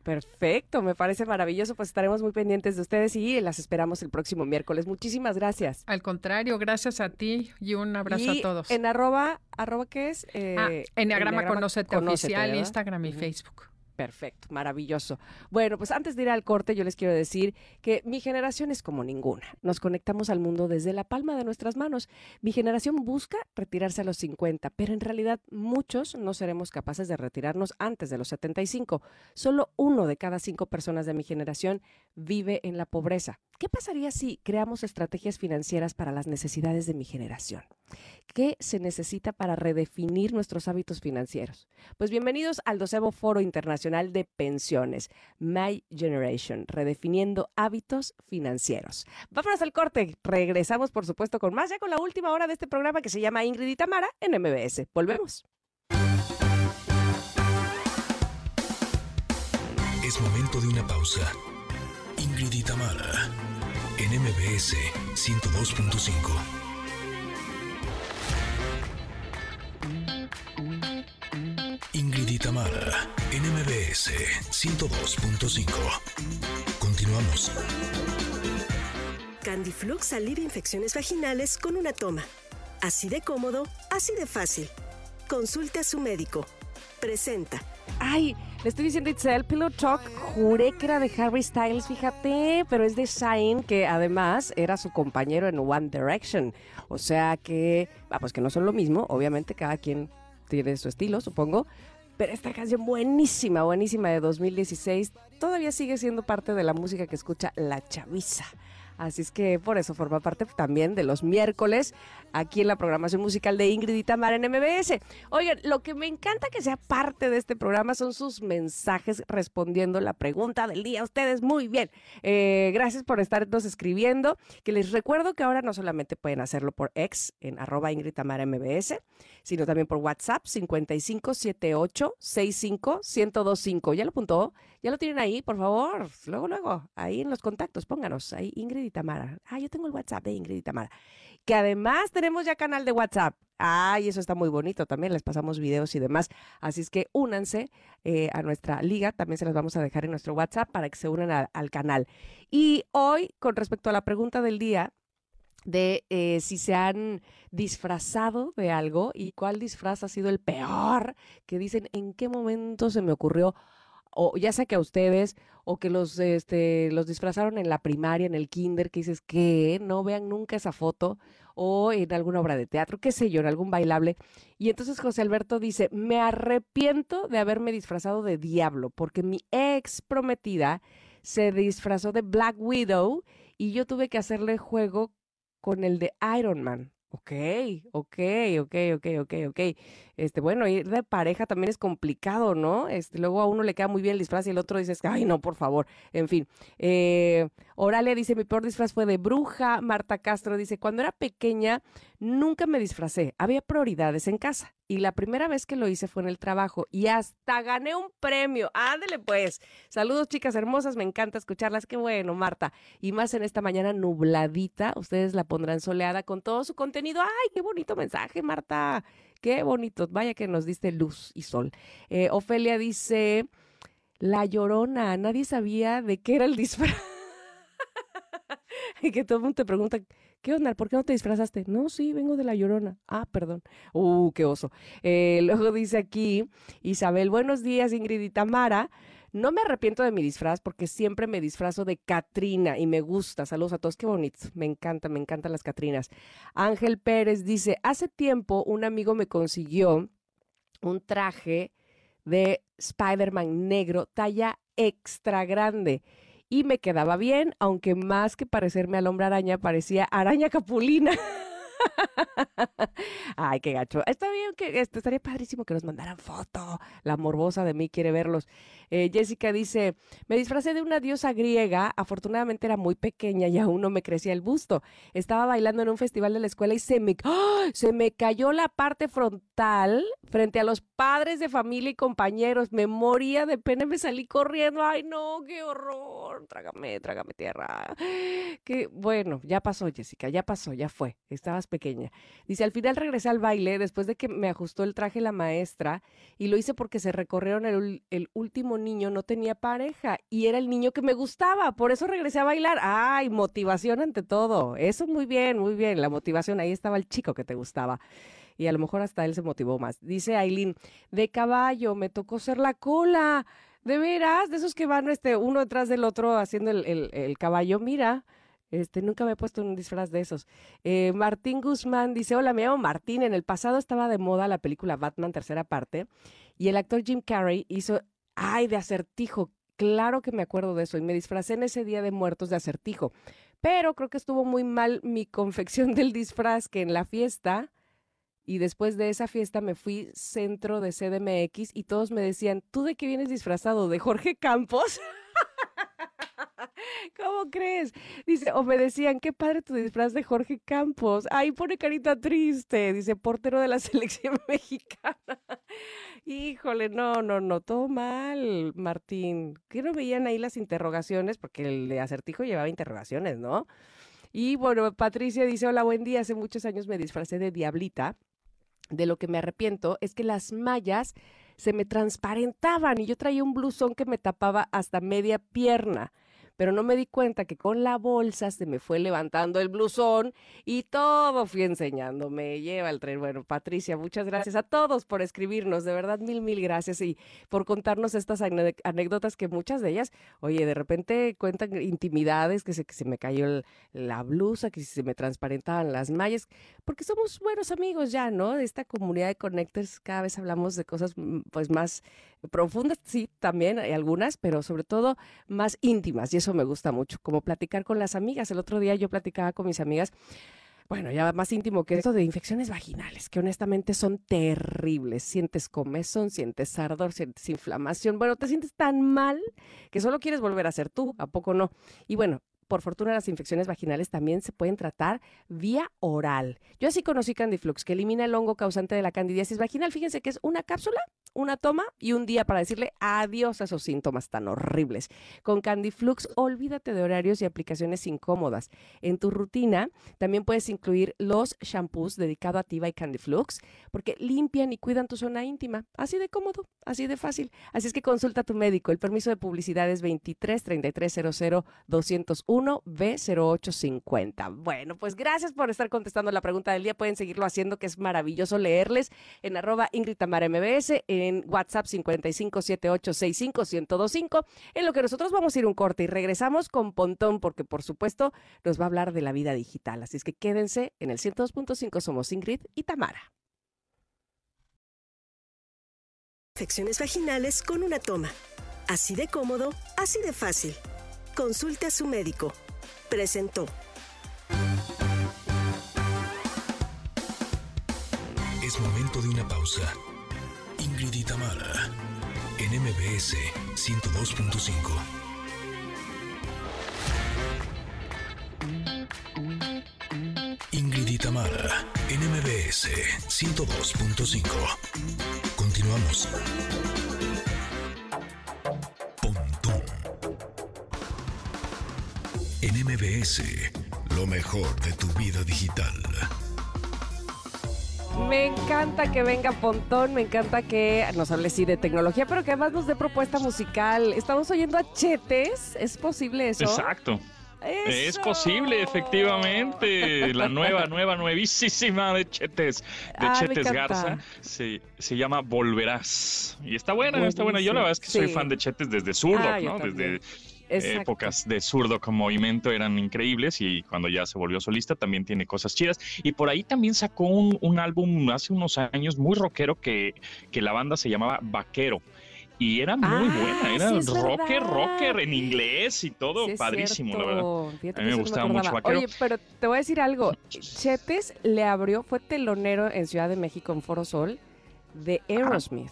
Perfecto, me parece maravilloso. Pues estaremos muy pendientes de ustedes y las esperamos el próximo miércoles. Muchísimas gracias. Al contrario, gracias a ti y un abrazo a todos. En arroba, arroba qué es? Eh, ah, Enneagrama, Conocete, Oficial, Instagram y Facebook. Perfecto, maravilloso. Bueno, pues antes de ir al corte, yo les quiero decir que mi generación es como ninguna. Nos conectamos al mundo desde la palma de nuestras manos. Mi generación busca retirarse a los 50, pero en realidad muchos no seremos capaces de retirarnos antes de los 75. Solo uno de cada cinco personas de mi generación vive en la pobreza. ¿Qué pasaría si creamos estrategias financieras para las necesidades de mi generación? ¿Qué se necesita para redefinir nuestros hábitos financieros? Pues bienvenidos al doceavo Foro Internacional de Pensiones, My Generation, redefiniendo hábitos financieros. Vámonos al corte. Regresamos, por supuesto, con más, ya con la última hora de este programa que se llama Ingrid y Tamara en MBS. Volvemos. Es momento de una pausa. Ingrid y Tamara en MBS 102.5. Ingrid y Tamara, NMBS 102.5. Continuamos. Candiflux alivia infecciones vaginales con una toma. Así de cómodo, así de fácil. Consulte a su médico. Presenta. Ay, le estoy diciendo Itzel, Pillow Talk, juré que era de Harry Styles, fíjate, pero es de Shine, que además era su compañero en One Direction. O sea que, ah, pues que no son lo mismo, obviamente cada quien tiene su estilo, supongo. Pero esta canción buenísima, buenísima de 2016, todavía sigue siendo parte de la música que escucha la chaviza. Así es que por eso forma parte también de los miércoles aquí en la programación musical de Ingrid y Tamara en MBS. Oigan, lo que me encanta que sea parte de este programa son sus mensajes respondiendo la pregunta del día. Ustedes muy bien. Eh, gracias por estarnos escribiendo. Que les recuerdo que ahora no solamente pueden hacerlo por ex en arroba Ingrid Tamara MBS, sino también por WhatsApp 5578 65 ¿Ya lo apuntó? ¿Ya lo tienen ahí? Por favor, luego, luego, ahí en los contactos, pónganos ahí Ingrid y Tamara. Ah, yo tengo el WhatsApp de Ingrid y Tamara. Que además tenemos ya canal de WhatsApp. Ay, eso está muy bonito también. Les pasamos videos y demás. Así es que únanse eh, a nuestra liga. También se las vamos a dejar en nuestro WhatsApp para que se unan al canal. Y hoy, con respecto a la pregunta del día, de eh, si se han disfrazado de algo y cuál disfraz ha sido el peor, que dicen en qué momento se me ocurrió o ya sea que a ustedes, o que los, este, los disfrazaron en la primaria, en el kinder, que dices que no vean nunca esa foto, o en alguna obra de teatro, qué sé yo, en algún bailable. Y entonces José Alberto dice, me arrepiento de haberme disfrazado de diablo, porque mi ex prometida se disfrazó de Black Widow y yo tuve que hacerle juego con el de Iron Man. Ok, ok, ok, ok, ok, ok. Este, bueno, ir de pareja también es complicado, ¿no? Este, luego a uno le queda muy bien el disfraz y el otro dice, ay, no, por favor. En fin. Eh, Oralia dice, mi peor disfraz fue de bruja. Marta Castro dice, cuando era pequeña nunca me disfracé. Había prioridades en casa. Y la primera vez que lo hice fue en el trabajo y hasta gané un premio. Ándele pues. Saludos chicas hermosas, me encanta escucharlas. Qué bueno, Marta. Y más en esta mañana nubladita, ustedes la pondrán soleada con todo su contenido. Ay, qué bonito mensaje, Marta. Qué bonito. Vaya que nos diste luz y sol. Eh, Ofelia dice, la llorona, nadie sabía de qué era el disfraz. que todo el mundo te pregunta, ¿qué onda? ¿Por qué no te disfrazaste? No, sí, vengo de La Llorona. Ah, perdón. Uh, qué oso. Eh, luego dice aquí, Isabel, buenos días, Ingrid y Tamara. No me arrepiento de mi disfraz porque siempre me disfrazo de Catrina y me gusta. Saludos a todos, qué bonito. Me encanta, me encantan las Catrinas. Ángel Pérez dice, hace tiempo un amigo me consiguió un traje de Spider-Man negro, talla extra grande. Y me quedaba bien, aunque más que parecerme al hombre araña, parecía araña capulina. Ay, qué gacho. Está bien que esto estaría padrísimo que nos mandaran foto. La morbosa de mí quiere verlos. Eh, Jessica dice, me disfracé de una diosa griega. Afortunadamente era muy pequeña y aún no me crecía el busto. Estaba bailando en un festival de la escuela y se me, ¡ah! se me cayó la parte frontal frente a los padres de familia y compañeros. Me moría de pena y me salí corriendo. Ay, no, qué horror. Trágame, trágame tierra. Que bueno, ya pasó, Jessica, ya pasó, ya fue. Pequeña. Dice, al final regresé al baile después de que me ajustó el traje la maestra y lo hice porque se recorrieron el, el último niño, no tenía pareja y era el niño que me gustaba, por eso regresé a bailar. Ay, motivación ante todo. Eso muy bien, muy bien, la motivación, ahí estaba el chico que te gustaba. Y a lo mejor hasta él se motivó más. Dice Aileen, de caballo, me tocó ser la cola. De veras, de esos que van este, uno detrás del otro haciendo el, el, el caballo, mira. Este, nunca me he puesto un disfraz de esos. Eh, Martín Guzmán dice, hola, me llamo Martín. En el pasado estaba de moda la película Batman, tercera parte, y el actor Jim Carrey hizo, ay, de acertijo. Claro que me acuerdo de eso, y me disfracé en ese día de muertos de acertijo. Pero creo que estuvo muy mal mi confección del disfraz, que en la fiesta, y después de esa fiesta me fui centro de CDMX y todos me decían, ¿tú de qué vienes disfrazado? ¿De Jorge Campos? ¿Cómo crees? Dice, o me decían, qué padre tu disfraz de Jorge Campos. Ay, pone carita triste. Dice, portero de la selección mexicana. Híjole, no, no, no, todo mal, Martín. ¿Qué no veían ahí las interrogaciones? Porque el de acertijo llevaba interrogaciones, ¿no? Y bueno, Patricia dice, hola, buen día. Hace muchos años me disfracé de diablita. De lo que me arrepiento es que las mallas se me transparentaban y yo traía un blusón que me tapaba hasta media pierna pero no me di cuenta que con la bolsa se me fue levantando el blusón y todo fui enseñándome. Lleva el tren. Bueno, Patricia, muchas gracias a todos por escribirnos, de verdad mil, mil gracias y por contarnos estas anécdotas que muchas de ellas, oye, de repente cuentan intimidades, que se, que se me cayó la blusa, que se me transparentaban las mallas, porque somos buenos amigos ya, ¿no? De esta comunidad de Connectors cada vez hablamos de cosas mm, pues más profundas, sí, también hay algunas, pero sobre todo más íntimas y eso me gusta mucho, como platicar con las amigas. El otro día yo platicaba con mis amigas bueno, ya más íntimo que eso de infecciones vaginales, que honestamente son terribles. Sientes comezón, sientes ardor, sientes inflamación. Bueno, te sientes tan mal que solo quieres volver a ser tú, ¿a poco no? Y bueno, por fortuna las infecciones vaginales también se pueden tratar vía oral. Yo así conocí Candiflux, que elimina el hongo causante de la candidiasis vaginal. Fíjense que es una cápsula, una toma y un día para decirle adiós a esos síntomas tan horribles. Con Candiflux, olvídate de horarios y aplicaciones incómodas. En tu rutina también puedes incluir los shampoos dedicados a Tiva y Candiflux, porque limpian y cuidan tu zona íntima. Así de cómodo, así de fácil. Así es que consulta a tu médico. El permiso de publicidad es 23 33 00 1B0850. Bueno, pues gracias por estar contestando la pregunta del día. Pueden seguirlo haciendo, que es maravilloso leerles en arroba Ingrid Tamara MBS, WhatsApp 5578651025, en lo que nosotros vamos a ir un corte y regresamos con Pontón, porque por supuesto nos va a hablar de la vida digital. Así es que quédense en el 102.5. Somos Ingrid y Tamara. Infecciones vaginales con una toma. Así de cómodo, así de fácil. Consulte a su médico. Presentó. Es momento de una pausa. Ingrid y Tamara, en MBS 102.5. Ingrid y Tamara, en MBS 102.5. Continuamos. En MBS, lo mejor de tu vida digital. Me encanta que venga Pontón, me encanta que nos hable sí de tecnología, pero que además nos dé propuesta musical. Estamos oyendo a Chetes, ¿es posible eso? Exacto. Es posible, efectivamente. La nueva, nueva, nuevísima de Chetes, de Ah, Chetes. Garza. Se, se llama Volverás. Y está buena, está buena. Yo la verdad es que soy fan de Chetes desde zurdo, Ah, ¿no? Desde Exacto. épocas de zurdo con movimiento eran increíbles y cuando ya se volvió solista también tiene cosas chidas. Y por ahí también sacó un, un álbum hace unos años muy rockero que, que la banda se llamaba Vaquero. Y era muy Ah, buena, era sí, rocker, verdad. rocker en inglés y todo, Sí, padrísimo, la verdad. Fíjate A mí me gustaba mucho. Vaquero. Oye, pero te voy a decir algo. Chetes le abrió, fue telonero en Ciudad de México en Foro Sol de Aerosmith.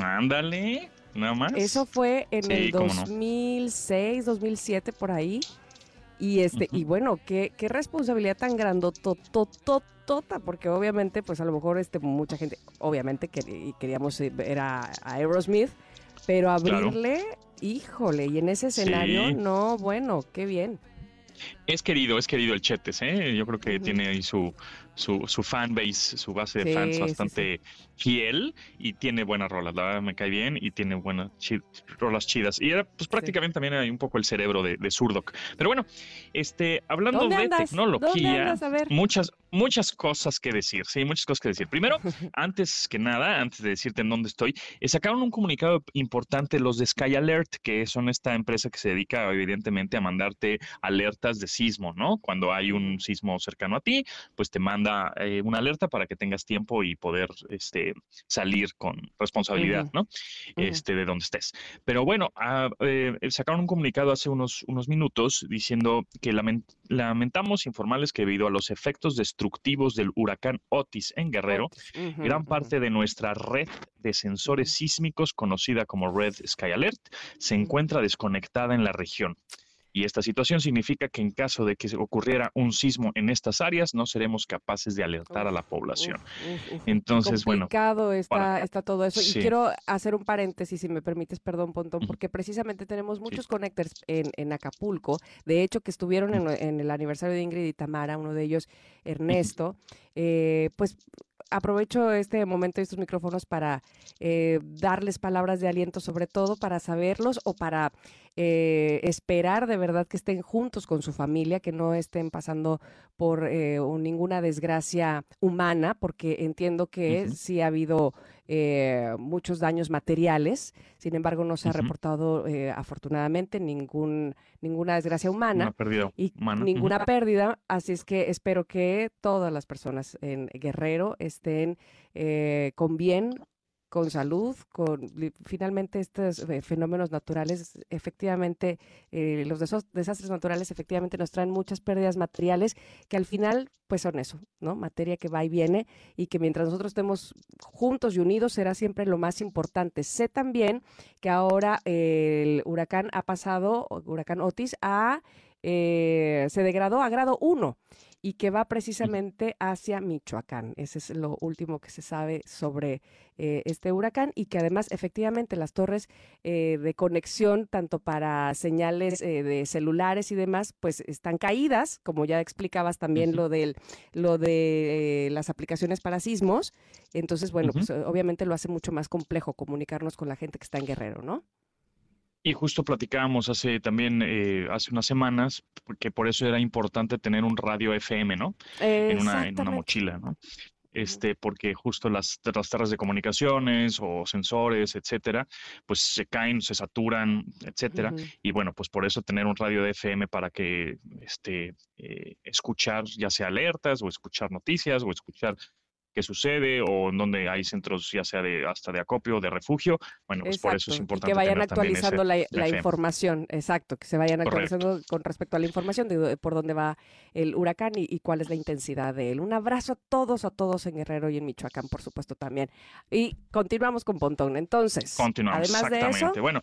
Ándale, nada más. Eso fue en Sí, el cómo no. 2006, 2007, por ahí. Y este, y bueno, qué, qué responsabilidad tan grandotototota, porque obviamente, pues a lo mejor este, mucha gente, obviamente queríamos eh, ver a, a Aerosmith, pero abrirle, híjole, y en ese escenario, Sí. no, bueno, qué bien. Es querido, es querido el Chetes, ¿eh? Yo creo que tiene ahí su, su, su fan base, su base de Sí, fans sí, bastante fiel y tiene buenas rolas, la verdad me cae bien y tiene buenas rolas chidas. Y era pues prácticamente también hay un poco el cerebro de, de Zurdok. Pero bueno, este, hablando ¿Dónde de tecnología, muchas, muchas cosas que decir, sí, muchas cosas que decir. Primero, antes que nada, antes de decirte en dónde estoy, eh, sacaron un comunicado importante los de Sky Alert, que son esta empresa que se dedica evidentemente a mandarte alertas de sismo, ¿no? Cuando hay un sismo cercano a ti, pues te manda eh, una alerta para que tengas tiempo y poder este, salir con responsabilidad. ¿no? Este, de donde estés. Pero bueno, ah, eh, sacaron un comunicado hace unos, unos minutos diciendo que lamen- lamentamos informarles que debido a los efectos destructivos del huracán Otis en Guerrero, Gran parte de nuestra red de sensores sísmicos, conocida como Red Sky Alert, se encuentra desconectada en la región. Y esta situación significa que en caso de que ocurriera un sismo en estas áreas, no seremos capaces de alertar a la población. Uf, uf, uf. Entonces, bueno, está, para- está todo eso. Sí. Y quiero hacer un paréntesis, si me permites, perdón, Pontón, porque precisamente tenemos muchos connectors en, en Acapulco. De hecho, que estuvieron en, en el aniversario de Ingrid y Tamara, uno de ellos, Ernesto. Eh, pues aprovecho este momento y estos micrófonos para eh, darles palabras de aliento, sobre todo para saberlos o para eh, esperar de verdad que estén juntos con su familia, que no estén pasando por eh, un- ninguna desgracia humana, porque entiendo que sí ha habido eh, muchos daños materiales, sin embargo no se ha reportado eh, afortunadamente ningún, ninguna desgracia humana y humana. Ninguna pérdida, así es que espero que todas las personas en Guerrero estén con bien, con salud, con finalmente estos eh, fenómenos naturales, efectivamente, eh, los desastres naturales efectivamente nos traen muchas pérdidas materiales que al final pues son eso, ¿no? Materia que va y viene y que mientras nosotros estemos juntos y unidos será siempre lo más importante. Sé también que ahora el huracán ha pasado, huracán Otis, a, eh, se degradó a grado 1 y que va precisamente hacia Michoacán. Ese es lo último que se sabe sobre eh, este huracán y que además efectivamente las torres eh, de conexión, tanto para señales eh, de celulares y demás, pues están caídas, como ya explicabas también lo, del, lo de eh, las aplicaciones para sismos. Entonces, bueno, pues obviamente lo hace mucho más complejo comunicarnos con la gente que está en Guerrero, ¿no? Y justo platicábamos hace también, eh, hace unas semanas, que por eso era importante tener un radio FM, ¿no? en una, en una mochila, ¿no? Este, porque justo las, las torres de comunicaciones o sensores, etcétera, pues se caen, se saturan, etcétera. Y bueno, pues por eso tener un radio de FM para que este, eh, escuchar ya sea alertas o escuchar noticias o escuchar qué sucede o en donde hay centros ya sea de hasta de acopio o de refugio. Bueno, pues por eso es Exacto, y importante que vayan también ese actualizando la, la información, exacto, que se vayan Correcto. actualizando con respecto a la información de, de por dónde va el huracán y, y cuál es la intensidad de él. Un abrazo a todos, a todos en Guerrero y en Michoacán, por supuesto, también. Y continuamos con Pontón. Entonces, Continuamos, además de exactamente. eso, Bueno,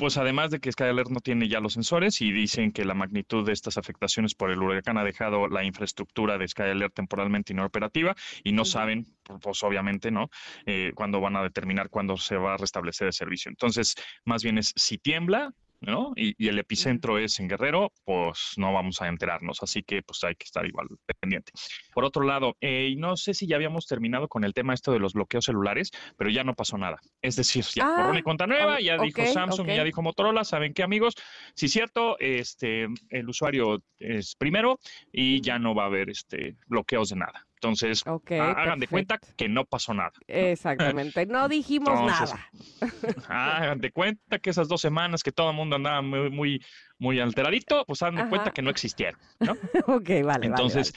pues además de que Sky Alert no tiene ya los sensores y dicen que la magnitud de estas afectaciones por el huracán ha dejado la infraestructura de Sky Alert temporalmente inoperativa y no saben, pues obviamente, ¿no? Eh, cuándo van a determinar cuándo se va a restablecer el servicio. Entonces, más bien es si tiembla, ¿no? Y, el epicentro es en Guerrero, pues no vamos a enterarnos, así que pues hay que estar igual pendiente. Por otro lado, eh, no sé si ya habíamos terminado con el tema esto de los bloqueos celulares, pero ya no pasó nada. Es decir, ya por una ah, cuenta nueva, ya dijo Samsung, ya dijo Motorola, ¿saben qué amigos? Si es cierto, este, el usuario es primero y ya no va a haber este, bloqueos de nada. Entonces, hagan de cuenta que no pasó nada. Exactamente, no dijimos nada. hagan de cuenta que esas dos semanas que todo el mundo andaba muy, muy, muy alteradito, pues hagan de cuenta que no existieron, ¿no? ok, vale. Entonces,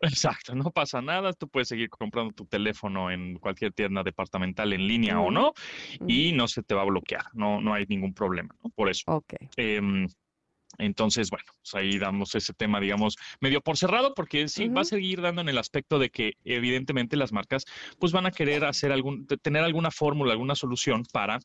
exacto, no pasa nada, tú puedes seguir comprando tu teléfono en cualquier tienda departamental en línea o no, y no se te va a bloquear, no, no hay ningún problema, ¿no? Por eso. Ok. Em, entonces, bueno, pues ahí damos ese tema, digamos, medio por cerrado, porque sí va a seguir dando en el aspecto de que evidentemente las marcas pues van a querer hacer algún, tener alguna fórmula, alguna solución para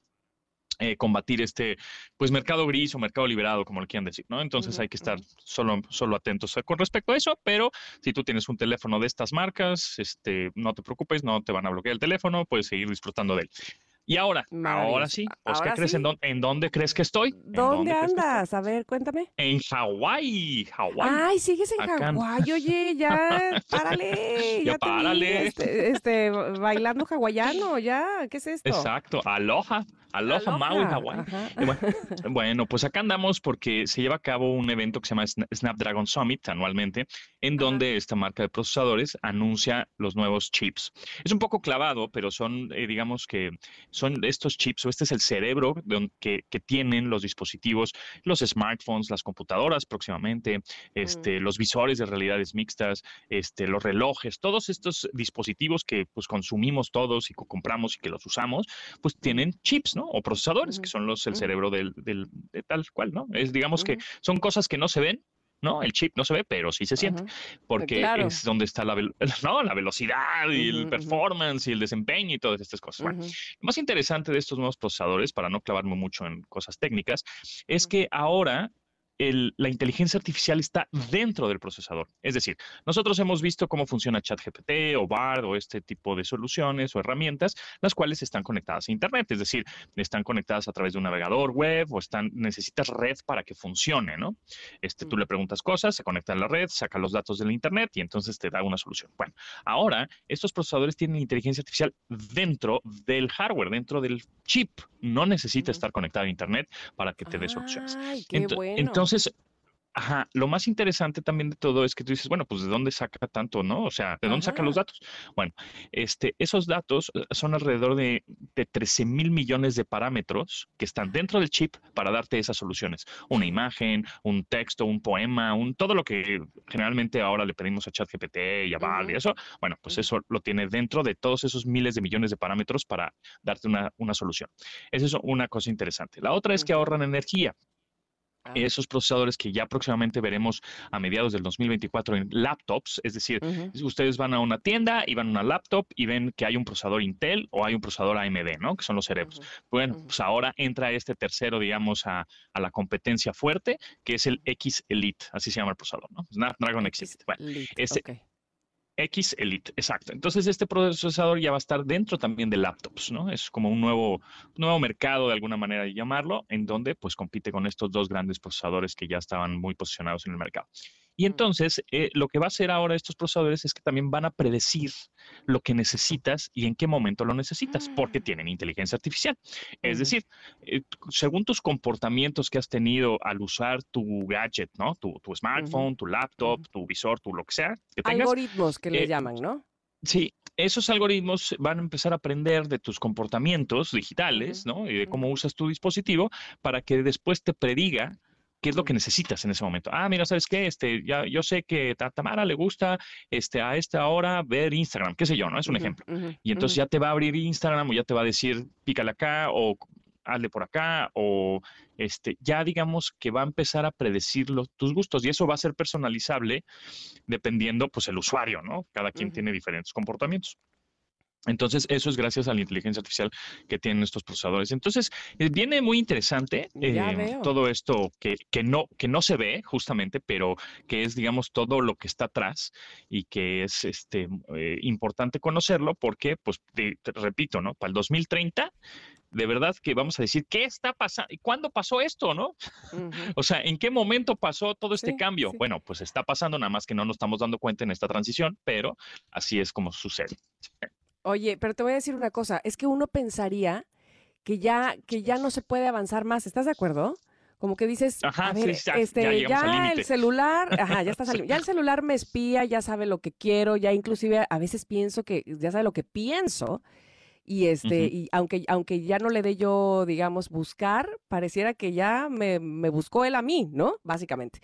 eh, combatir este pues mercado gris o mercado liberado, como lo quieran decir, ¿no? Entonces hay que estar solo, solo atentos con respecto a eso, pero si tú tienes un teléfono de estas marcas, este, no te preocupes, no te van a bloquear el teléfono, puedes seguir disfrutando de él. Y ahora, ahora sí, pues, ¿qué crees? ¿En, dónde, crees que estoy? ¿Dónde, andas? A ver, cuéntame. En Hawái, Hawái. Ay, sigues en Hawái, oye, ya, párale. ya, párale. Este, este, bailando hawaiano, ya, ¿qué es esto? Exacto, aloha. Aloha, Maui, Hawái. Bueno, pues acá andamos porque se lleva a cabo un evento que se llama Snapdragon Summit anualmente, en donde esta marca de procesadores anuncia los nuevos chips. Es un poco clavado, pero son, eh, digamos que son estos chips o este es el cerebro que, que, tienen los dispositivos, los smartphones, las computadoras próximamente, este, mm. los visores de realidades mixtas, este, los relojes, todos estos dispositivos que pues consumimos todos y que compramos y que los usamos, pues tienen chips, ¿no? O procesadores, que son los, el cerebro del, del, de tal cual, ¿no? Es, digamos que son cosas que no se ven, ¿no? El chip no se ve, pero sí se siente, porque es donde está la, ¿no? la velocidad y el performance y el desempeño y todas estas cosas. Bueno, lo más interesante de estos nuevos procesadores, para no clavarme mucho en cosas técnicas, es que ahora la inteligencia artificial está dentro del procesador. Es decir, nosotros hemos visto cómo funciona ChatGPT o BARD o este tipo de soluciones o herramientas, las cuales están conectadas a Internet, es decir, están conectadas a través de un navegador web o están, necesitas red para que funcione, ¿no? Este, tú le preguntas cosas, se conecta a la red, saca los datos del Internet y entonces te da una solución. Bueno, ahora estos procesadores tienen inteligencia artificial dentro del hardware, dentro del chip. No necesita estar conectado a Internet para que te dé soluciones. Ay, qué bueno. Entonces, Ajá, lo más interesante también de todo es que tú dices, bueno, pues de dónde saca tanto, ¿no? O sea, ¿de dónde saca los datos? Bueno, este, esos datos eh, son alrededor de, de 13 mil millones de parámetros que están dentro del chip para darte esas soluciones. Una imagen, un texto, un poema, un, todo lo que generalmente ahora le pedimos a ChatGPT y a Val y eso, bueno, pues eso lo tiene dentro de todos esos miles de millones de parámetros para darte una, una solución. Esa es una cosa interesante. La otra es que ahorran energía. Ah. esos procesadores que ya próximamente veremos a mediados del 2024 en laptops, es decir, ustedes van a una tienda y van a una laptop y ven que hay un procesador Intel o hay un procesador AMD, ¿no? Que son los cerebros. Bueno, pues ahora entra este tercero, digamos, a, la competencia fuerte, que es el X Elite, así se llama el procesador, ¿no? Snapdragon X Elite. Bueno, ese, X Elite, exacto. Entonces este procesador ya va a estar dentro también de laptops, ¿no? Es como un nuevo, nuevo mercado de alguna manera de llamarlo, en donde pues compite con estos dos grandes procesadores que ya estaban muy posicionados en el mercado. Y entonces, eh, lo que va a hacer ahora estos procesadores es que también van a predecir lo que necesitas y en qué momento lo necesitas, porque mm. tienen inteligencia artificial. Es decir, eh, según tus comportamientos que has tenido al usar tu gadget, ¿no? Tu, smartphone, tu laptop, tu visor, tu lo que sea. Que tengas, Algoritmos que le eh, llaman, ¿no? Sí, esos algoritmos van a empezar a aprender de tus comportamientos digitales, ¿no? Y de cómo usas tu dispositivo para que después te prediga qué es lo que necesitas en ese momento. Ah, mira, ¿sabes qué? Este, ya, yo sé que a Tamara le gusta este, a esta hora ver Instagram, qué sé yo, ¿no? Es un ejemplo. y entonces ya te va a abrir Instagram o ya te va a decir, pícale acá o hazle por acá o este, ya digamos que va a empezar a predecir tus gustos y eso va a ser personalizable dependiendo pues el usuario, ¿no? Cada quien tiene diferentes comportamientos. Entonces, eso es gracias a la inteligencia artificial que tienen estos procesadores. Entonces, eh, viene muy interesante eh, todo esto que, que, no, que no se ve justamente, pero que es, digamos, todo lo que está atrás y que es este, eh, importante conocerlo porque, pues, te, repito, ¿no? Para el 2030 de verdad que vamos a decir, ¿qué está pasando? ¿Y cuándo pasó esto, no? o sea, ¿en qué momento pasó todo este cambio? Bueno, pues está pasando, nada más que no nos estamos dando cuenta en esta transición, pero así es como sucede. Oye, pero te voy a decir una cosa, es que uno pensaría que ya, que ya no se puede avanzar más, ¿estás de acuerdo? Como que dices, a ver, este, ya, el celular, ajá, ya está saliendo, ya el celular me espía, ya sabe lo que quiero, ya inclusive a veces pienso que ya sabe lo que pienso. Y este, y aunque, aunque ya no le dé yo, digamos, buscar, pareciera que ya me, me buscó él a mí, ¿no? Básicamente.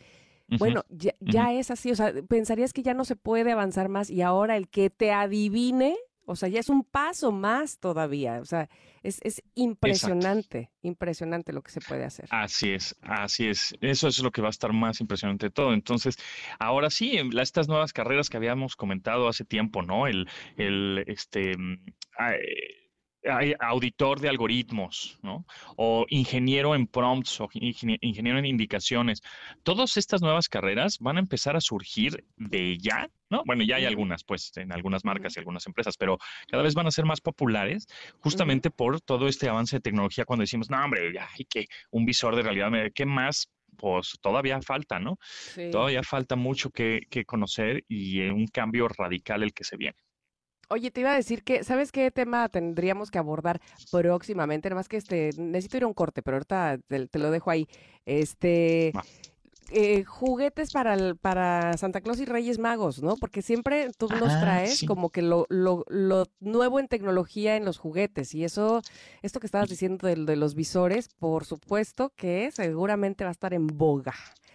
Bueno, ya, ya es así, o sea, pensarías que ya no se puede avanzar más y ahora el que te adivine o sea, ya es un paso más todavía. O sea, es, impresionante, impresionante lo que se puede hacer. Así es, así es. Eso es lo que va a estar más impresionante de todo. Entonces, ahora sí, estas nuevas carreras que habíamos comentado hace tiempo, ¿no? El, el este, mm, auditor de algoritmos, ¿no? O ingeniero en prompts o ingeniero en indicaciones. Todas estas nuevas carreras van a empezar a surgir de ya, ¿no? Bueno, ya hay algunas, pues, en algunas marcas y algunas empresas, pero cada vez van a ser más populares justamente por todo este avance de tecnología cuando decimos, no, hombre, ya hay que un visor de realidad, ¿qué más? Pues todavía falta, ¿no? Todavía falta mucho que, que conocer y un cambio radical el que se viene. Oye, te iba a decir que, ¿sabes qué tema tendríamos que abordar próximamente? Nada más que este, necesito ir a un corte, pero ahorita te, lo dejo ahí. Este, eh, juguetes para, para Santa Claus y Reyes Magos, ¿no? Porque siempre tú nos ah, traes como que lo, lo, lo, nuevo en tecnología en los juguetes. Y eso, esto que estabas diciendo de, de los visores, por supuesto que seguramente va a estar en boga.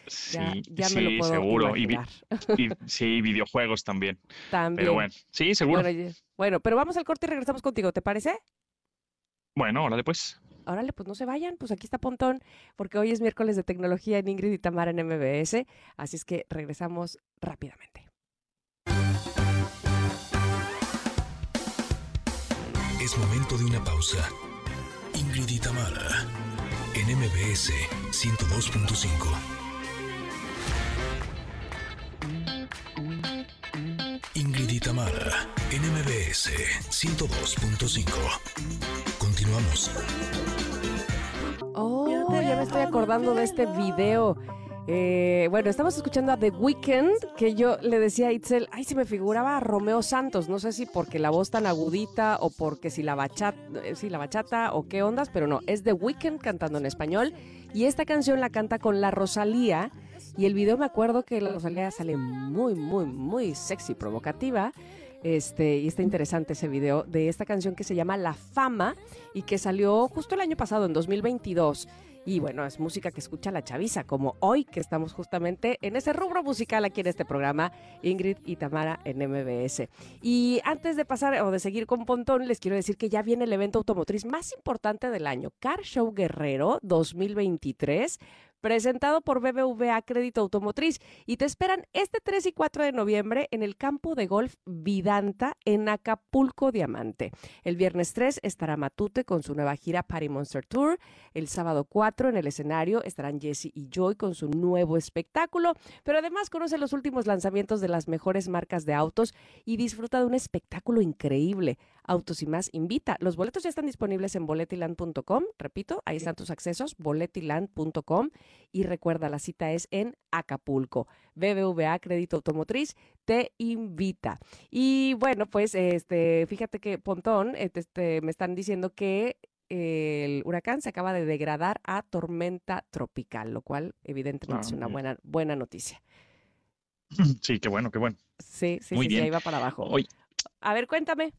Sí, sí, seguro. Y, sí, videojuegos también. También. Pero bueno, sí, seguro. Bueno, pero vamos al corte y regresamos contigo, ¿te parece? Bueno, órale pues. Órale, pues no se vayan, pues aquí está Pontón, porque hoy es miércoles de tecnología en Ingrid y Tamara en MBS, así es que regresamos rápidamente. Es momento de una pausa. Ingrid y Tamara en MBS 102.5. Tamara, NMBS 102.5. Continuamos. Oh, ya me estoy acordando de este video. Eh, bueno, estamos escuchando a The Weeknd, que yo le decía a Itzel, ay, se me figuraba a Romeo Santos, no sé si porque la voz tan agudita o porque si la bachata, eh, si la bachata o qué ondas, pero no, es The Weeknd cantando en español y esta canción la canta con la Rosalía y el video me acuerdo que la Rosalía sale muy, muy, muy sexy, provocativa. Este, y está interesante ese video de esta canción que se llama La Fama y que salió justo el año pasado, en 2022. Y bueno, es música que escucha la chaviza, como hoy que estamos justamente en ese rubro musical aquí en este programa, Ingrid y Tamara en MBS. Y antes de pasar o de seguir con Pontón, les quiero decir que ya viene el evento automotriz más importante del año, Car Show Guerrero 2023 presentado por BBVA Crédito Automotriz y te esperan este 3 y 4 de noviembre en el campo de golf Vidanta en Acapulco Diamante. El viernes 3 estará Matute con su nueva gira Party Monster Tour. El sábado 4 en el escenario estarán Jesse y Joy con su nuevo espectáculo, pero además conoce los últimos lanzamientos de las mejores marcas de autos y disfruta de un espectáculo increíble. Autos y más invita. Los boletos ya están disponibles en boletiland.com. Repito, ahí están tus accesos, boletiland.com. Y recuerda, la cita es en Acapulco. BBVA Crédito Automotriz te invita. Y bueno, pues este, fíjate que Pontón, este, me están diciendo que el huracán se acaba de degradar a tormenta tropical, lo cual evidentemente es una buena, buena noticia. Sí, qué bueno, qué bueno. Sí, sí, sí, ahí va para abajo. A ver, cuéntame.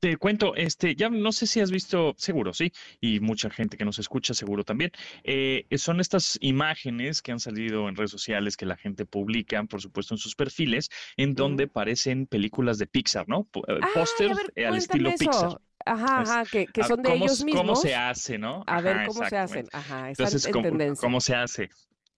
Te cuento, este, ya no sé si has visto, seguro, sí, y mucha gente que nos escucha seguro también. Eh, son estas imágenes que han salido en redes sociales que la gente publica, por supuesto, en sus perfiles, en donde parecen películas de Pixar, ¿no? Eh, póster eh, al estilo Pixar. Ajá, ajá, que, que son de ellos mismos. ¿Cómo se hace, no? a ver cómo se hacen. Ajá, están Entonces, en ¿cómo, ¿cómo se hace?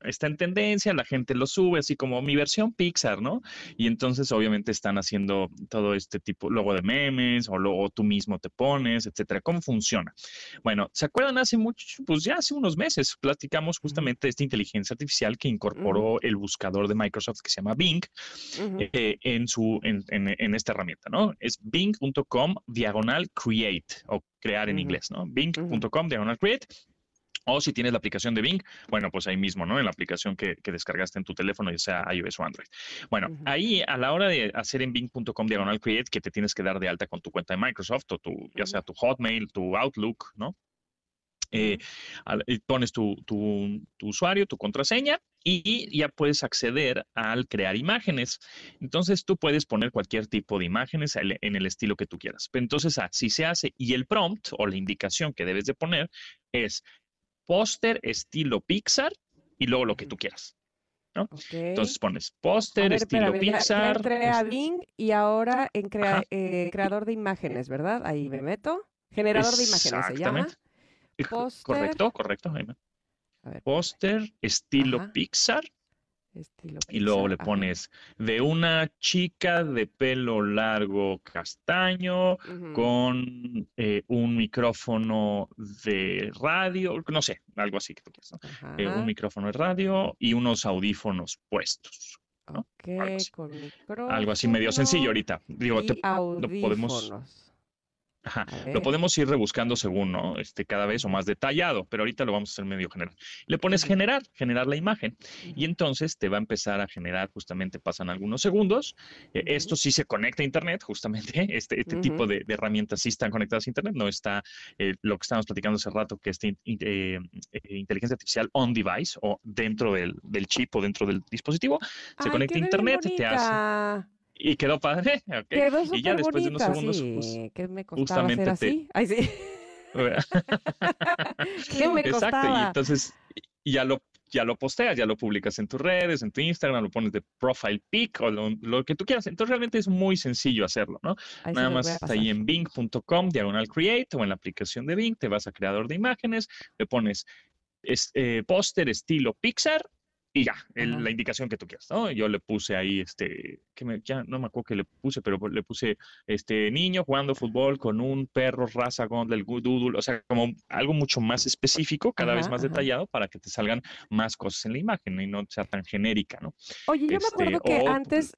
Está en tendencia, la gente lo sube, así como mi versión Pixar, ¿no? Y entonces obviamente están haciendo todo este tipo, luego de memes, o luego tú mismo te pones, etcétera. ¿Cómo funciona? Bueno, ¿se acuerdan hace mucho, pues ya hace unos meses, platicamos justamente de esta inteligencia artificial que incorporó el buscador de Microsoft que se llama Bing eh, en, su, en, en, esta herramienta, ¿no? Es bing.com diagonal create o crear en inglés, ¿no? Bing.com diagonal create o si tienes la aplicación de Bing, bueno, pues ahí mismo, ¿no? En la aplicación que, descargaste en tu teléfono, ya sea iOS o Android. Bueno, ahí a la hora de hacer en bing.com diagonal create, que te tienes que dar de alta con tu cuenta de Microsoft o tu, ya sea tu Hotmail, tu Outlook, ¿no? Eh, pones tu, usuario, tu contraseña y ya puedes acceder al crear imágenes. Entonces tú puedes poner cualquier tipo de imágenes en el estilo que tú quieras. Entonces así se hace y el prompt o la indicación que debes de poner es póster estilo Pixar y luego lo que tú quieras. ¿no? Entonces pones póster estilo Pixar. entré a Bing y ahora en eh, creador de imágenes, ¿verdad? Ahí me meto. Generador de imágenes se llama. Correcto, correcto, Póster estilo Pixar y luego le pones de una chica de pelo largo castaño con eh, un micrófono de radio, no sé, algo así que tú quieras, eh, un micrófono de radio y unos audífonos puestos. algo, así. medio sencillo ahorita. Digo, te, podemos Ajá. Lo podemos ir rebuscando según, ¿no? Este, cada vez o más detallado, pero ahorita lo vamos a hacer medio general. Le pones generar, generar la imagen, y entonces te va a empezar a generar, justamente pasan algunos segundos. Eh, esto sí se conecta a Internet, justamente, este, este tipo de, herramientas sí están conectadas a Internet, no está eh, lo que estábamos platicando hace rato, que es eh, inteligencia artificial on device o dentro del, chip o dentro del dispositivo, se conecta a Internet, te hace y quedó padre. Quedó y ya después de unos segundos, sí. pues, ¿Qué me costaba justamente hacer así? Ay, sí. ¿Qué me Exacto, y entonces ya lo, ya lo posteas, ya lo publicas en tus redes, en tu Instagram, lo pones de profile pic o lo, que tú quieras. Entonces realmente es muy sencillo hacerlo, ¿no? Nada más está ahí en bing.com, diagonal create o en la aplicación de Bing, te vas a creador de imágenes, le pones es, eh, póster estilo Pixar y ya, la indicación que tú quieras, ¿no? Yo le puse ahí, este, que me, ya no me acuerdo que le puse, pero le puse, este, niño jugando fútbol con un perro raza del Doodle, o sea, como algo mucho más específico, cada vez más detallado, para que te salgan más cosas en la imagen y no sea tan genérica, ¿no? Oye, yo me acuerdo este, que antes,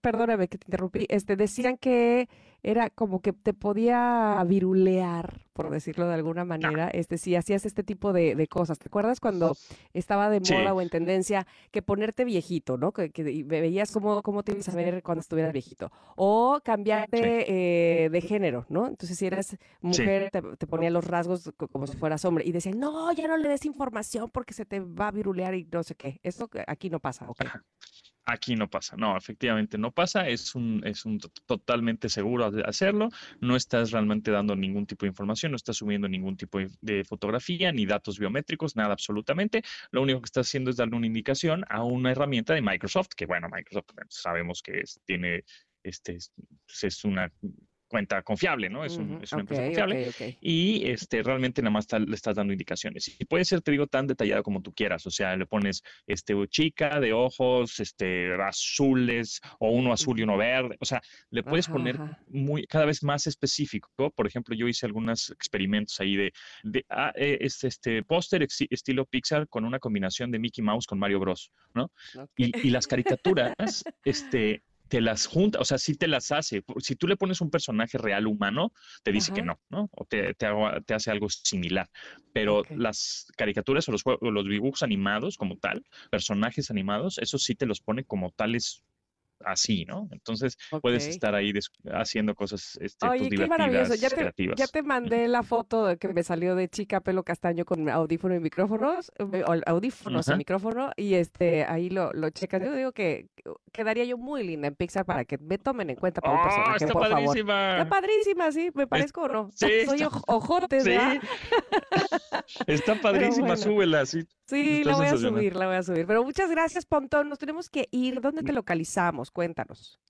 perdóname que te interrumpí, este, decían que era como que te podía virulear, por decirlo de alguna manera, este, si hacías este tipo de, cosas. ¿Te acuerdas cuando estaba de moda o en tendencia que ponerte viejito, ¿no? Que, veías cómo, cómo te ibas a ver cuando estuvieras viejito. O cambiarte eh, de género, ¿no? Entonces, si eras mujer, te, ponía los rasgos como si fueras hombre. Y decían, no, ya no le des información porque se te va a virulear y no sé qué. Esto aquí no pasa, ¿ok? Aquí no pasa, no, efectivamente no pasa, es un, es un totalmente seguro hacerlo, no estás realmente dando ningún tipo de información, no estás subiendo ningún tipo de fotografía ni datos biométricos, nada absolutamente, lo único que estás haciendo es darle una indicación a una herramienta de Microsoft, que bueno, Microsoft sabemos que tiene, este, es una cuenta confiable, ¿no? Es, un, es una empresa confiable. Y este, realmente nada más le estás dando indicaciones. Y puede ser, te digo, tan detallado como tú quieras. O sea, le pones este, chica de ojos este, azules o uno azul y uno verde. O sea, le puedes poner muy, cada vez más específico. Por ejemplo, yo hice algunos experimentos ahí de, de ah, este, este póster estilo Pixar con una combinación de Mickey Mouse con Mario Bros, ¿no? Y, y las caricaturas, este, te las junta, o sea, sí te las hace. Si tú le pones un personaje real humano, te dice que no, ¿no? O te, te, hace algo similar. Pero las caricaturas o los, o los dibujos animados como tal, personajes animados, eso sí te los pone como tales así, ¿no? Entonces puedes estar ahí haciendo cosas este, Oye, qué maravilloso. Ya te, ya te, mandé la foto de que me salió de chica pelo castaño con audífono y micrófonos, eh, audífonos y micrófono, y este ahí lo, lo checas. Yo digo que quedaría yo muy linda en Pixar para que me tomen en cuenta para un oh, personaje, está por padrísima. favor. Está padrísima, sí, me parezco o no. Sí, Soy ojote, sí. está padrísima, súbela, sí. Sí, la voy a subir, la voy a subir. Pero muchas gracias, Pontón. Nos tenemos que ir. ¿Dónde te localizamos? Cuéntanos.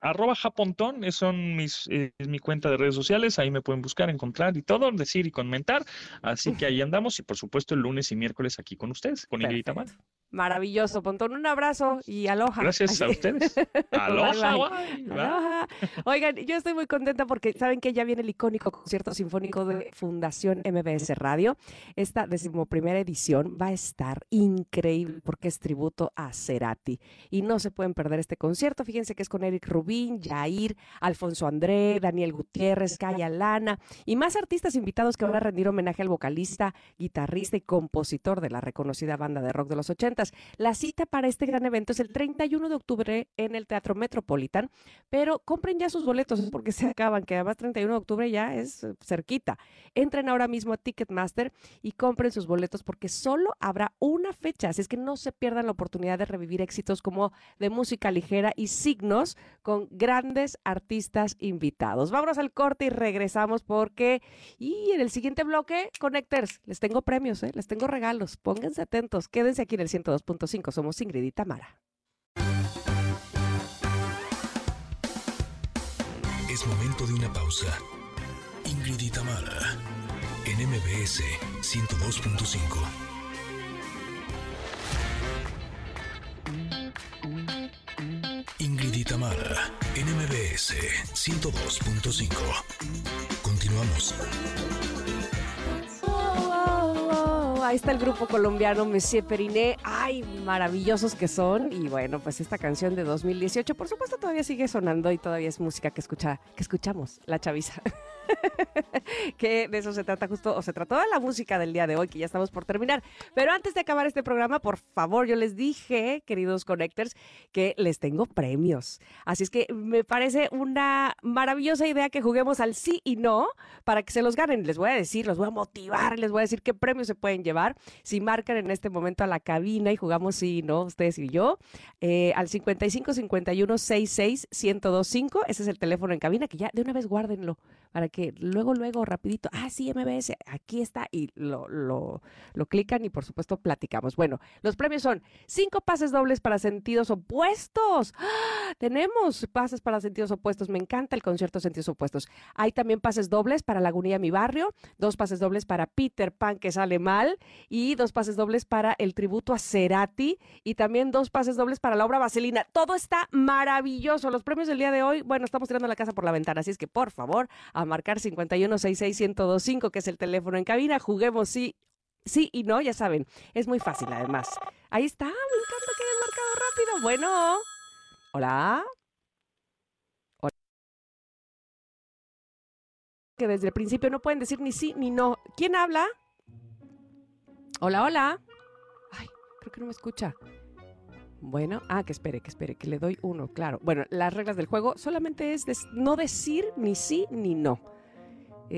arroba japontón, son mis, eh, es mi cuenta de redes sociales, ahí me pueden buscar, encontrar y todo, decir y comentar. Así que ahí andamos y por supuesto el lunes y miércoles aquí con ustedes, con Ingrid Tamar. Maravilloso, Pontón. Un abrazo y aloja. Gracias a ustedes. Aloha. Aloha. Oigan, yo estoy muy contenta porque saben que ya viene el icónico concierto sinfónico de Fundación MBS Radio. Esta decimoprimera edición va a estar increíble porque es tributo a Cerati. Y no se pueden perder este concierto. Fíjense que es con Eric Rubín, Jair, Alfonso André, Daniel Gutiérrez, Kaya Lana y más artistas invitados que van a rendir homenaje al vocalista, guitarrista y compositor de la reconocida banda de rock de los 80 la cita para este gran evento es el 31 de octubre en el Teatro Metropolitan, pero compren ya sus boletos porque se acaban, que además 31 de octubre ya es eh, cerquita. Entren ahora mismo a Ticketmaster y compren sus boletos porque solo habrá una fecha, así es que no se pierdan la oportunidad de revivir éxitos como de música ligera y signos con grandes artistas invitados. Vámonos al corte y regresamos porque y en el siguiente bloque, Connectors, les tengo premios, ¿eh? les tengo regalos, pónganse atentos, quédense aquí en el 102.5. Somos Ingrid y Tamara. Es momento de una pausa. Ingrid y Tamara, en MBS 102.5. Ingrid y Tamara, en MBS 102.5. Continuamos. Ahí está el grupo colombiano Monsieur Periné. Ay, maravillosos que son. Y bueno, pues esta canción de 2018, por supuesto, todavía sigue sonando y todavía es música que escucha, que escuchamos, la chaviza. que de eso se trata justo, o se trató de la música del día de hoy, que ya estamos por terminar. Pero antes de acabar este programa, por favor, yo les dije, queridos connectors, que les tengo premios. Así es que me parece una maravillosa idea que juguemos al sí y no para que se los ganen. Les voy a decir, los voy a motivar, les voy a decir qué premios se pueden llevar. Si marcan en este momento a la cabina y jugamos sí y no, ustedes y yo, eh, al 55 51 66 1025, ese es el teléfono en cabina, que ya de una vez guárdenlo para que luego, luego, rapidito, ah, sí, MBS, aquí está, y lo, lo, lo clican y por supuesto platicamos. Bueno, los premios son cinco pases dobles para sentidos opuestos. ¡Ah! Tenemos pases para sentidos opuestos, me encanta el concierto sentidos opuestos. Hay también pases dobles para Lagunilla Mi Barrio, dos pases dobles para Peter Pan que sale mal y dos pases dobles para el tributo a Cerati y también dos pases dobles para la obra Vaselina. Todo está maravilloso. Los premios del día de hoy, bueno, estamos tirando la casa por la ventana, así es que por favor, a marcar 5166125, que es el teléfono en cabina. Juguemos sí, sí y no, ya saben. Es muy fácil además. Ahí está, me encanta que hayan marcado rápido. Bueno, hola. Hola. Que desde el principio no pueden decir ni sí ni no. ¿Quién habla? Hola, hola. Ay, creo que no me escucha. Bueno, ah, que espere, que espere, que le doy uno, claro. Bueno, las reglas del juego solamente es no decir ni sí ni no.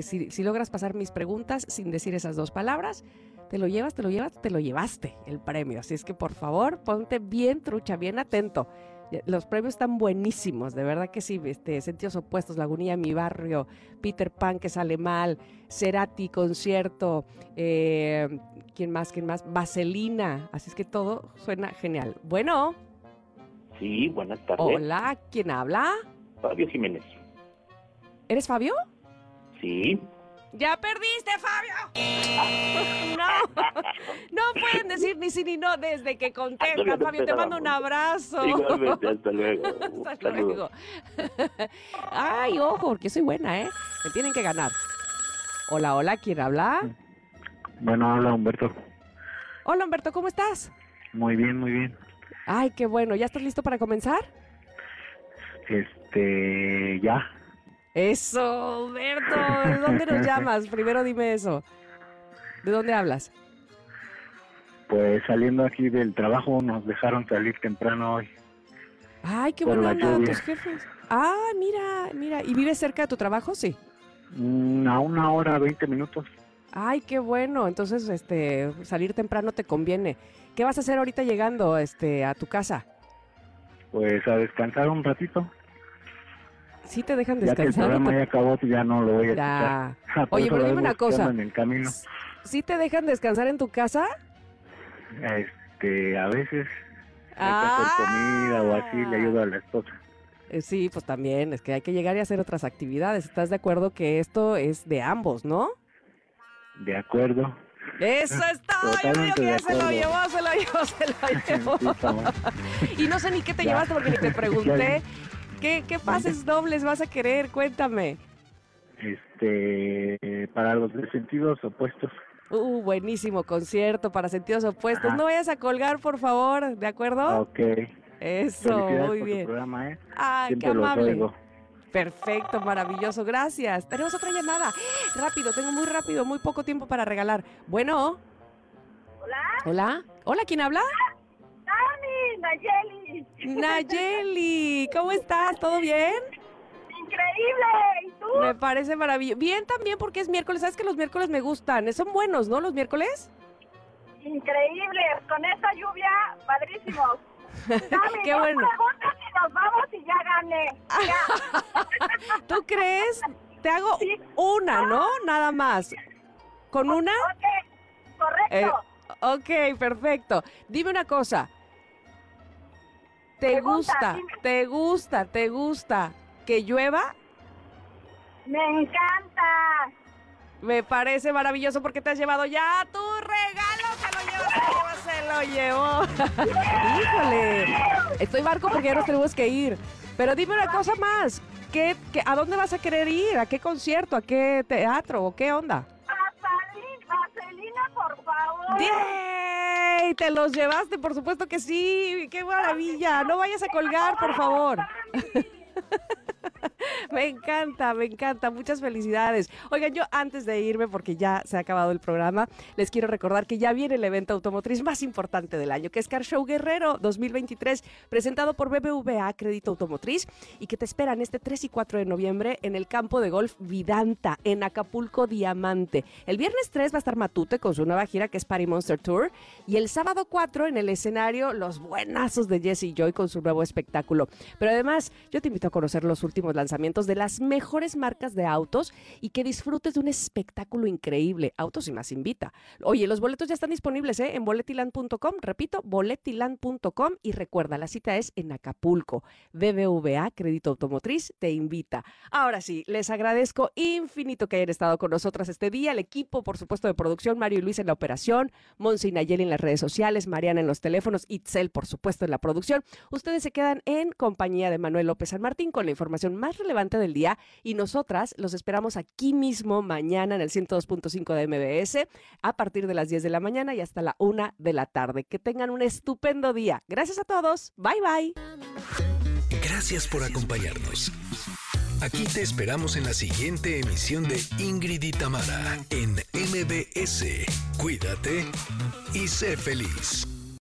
Si, si, logras pasar mis preguntas sin decir esas dos palabras, te lo llevas, te lo llevas, te lo llevaste el premio. Así es que por favor, ponte bien trucha, bien atento. Los premios están buenísimos, de verdad que sí. Este, Sentidos opuestos, Lagunilla, mi barrio, Peter Pan que sale mal, Cerati, concierto, eh, ¿quién más? ¿Quién más? Vaselina. Así es que todo suena genial. Bueno. Sí, buenas tardes. Hola, ¿quién habla? Fabio Jiménez. ¿Eres Fabio? Sí. ¡Ya perdiste, Fabio! No, no pueden decir ni sí ni no desde que contestas, Fabio. Te mando un abrazo. Igualmente, hasta luego. hasta luego. Ay, ojo, porque soy buena, ¿eh? Me tienen que ganar. Hola, hola, ¿quién habla? Bueno, habla Humberto. Hola, Humberto, ¿cómo estás? Muy bien, muy bien. Ay, qué bueno. ¿Ya estás listo para comenzar? Este, ya. Eso, Humberto. ¿De dónde nos llamas? Primero dime eso. ¿De dónde hablas? Pues saliendo aquí del trabajo nos dejaron salir temprano hoy. Ay, qué buena onda tus jefes. Ah, mira, mira. ¿Y vives cerca de tu trabajo? Sí. Mm, a una hora, veinte minutos. Ay, qué bueno. Entonces, este, salir temprano te conviene. ¿Qué vas a hacer ahorita llegando, este, a tu casa? Pues a descansar un ratito. ¿Sí te dejan descansar? Ya que el programa ya acabó, ya no lo voy a ya. escuchar. Oye, pero dime una cosa. En el camino. ¿Sí te dejan descansar en tu casa? Este, a veces. Ah. comida o así, le ayudo a la esposa. Sí, pues también, es que hay que llegar y hacer otras actividades. ¿Estás de acuerdo que esto es de ambos, no? De acuerdo. Eso está, yo digo que se lo llevó, se lo llevo, se lo. Sí, estamos. y no sé ni qué te Ya. llevaste porque ni te pregunté. ¿Qué, qué pases dobles vas a querer? Cuéntame. Este, para los de sentidos opuestos. Uh, buenísimo concierto para sentidos opuestos. Ajá. No vayas a colgar, por favor, ¿de acuerdo? Ok. Eso, muy por bien. su programa, ¿eh? Ay, qué Siempre amable. oigo. Perfecto, maravilloso, gracias. Tenemos otra llamada. Rápido, tengo muy rápido, muy poco tiempo para regalar. Bueno. Hola. Hola. Hola, ¿quién habla? Nayeli. Nayeli, ¿cómo estás? ¿Todo bien? Increíble. ¿Y tú? Me parece maravilloso. Bien también porque es miércoles. ¿Sabes que los miércoles me gustan? Son buenos, ¿no? Los miércoles. Increíble. Con esta lluvia, padrísimos. Dame Qué bueno. y nos vamos y ya gané. Ya. ¿Tú crees? Te hago una, ¿no? Nada más. ¿Con una? Ok, correcto. Eh, ok, perfecto. Dime una cosa. ¿Te gusta, dime. te gusta, te gusta que llueva? Me encanta. Me parece maravilloso porque te has llevado ya tu regalo. Se lo llevó, se lo llevó, se lo llevó. Híjole. Estoy barco porque ya nos tenemos que ir. Pero dime una cosa más. ¿Qué, qué- ¿A dónde vas a querer ir? ¿A qué concierto? ¿A qué teatro? ¿O qué onda? Por favor. ¡Yay! Te los llevaste, por supuesto que sí. ¡Qué maravilla! No vayas a colgar, por favor. Me encanta, me encanta. Muchas felicidades. Oigan, yo antes de irme, porque ya se ha acabado el programa, les quiero recordar que ya viene el evento automotriz más importante del año, que es Car Show Guerrero 2023, presentado por BBVA Crédito Automotriz y que te esperan este 3 y 4 de noviembre en el campo de golf Vidanta, en Acapulco Diamante. El viernes 3 va a estar Matute con su nueva gira que es Party Monster Tour y el sábado 4 en el escenario los buenazos de Jesse Joy con su nuevo espectáculo. Pero además, yo te invito a conocer los lanzamientos de las mejores marcas de autos y que disfrutes de un espectáculo increíble. Autos y más invita. Oye, los boletos ya están disponibles ¿eh? en boletiland.com. Repito, boletiland.com y recuerda, la cita es en Acapulco. BBVA Crédito Automotriz te invita. Ahora sí, les agradezco infinito que hayan estado con nosotras este día. El equipo, por supuesto, de producción, Mario y Luis en la operación, Monse y Nayeli en las redes sociales, Mariana en los teléfonos, Itzel, por supuesto, en la producción. Ustedes se quedan en compañía de Manuel López San Martín con la información más relevante del día y nosotras los esperamos aquí mismo mañana en el 102.5 de MBS a partir de las 10 de la mañana y hasta la 1 de la tarde. Que tengan un estupendo día. Gracias a todos. Bye bye. Gracias por acompañarnos. Aquí te esperamos en la siguiente emisión de Ingrid y Tamara en MBS. Cuídate y sé feliz.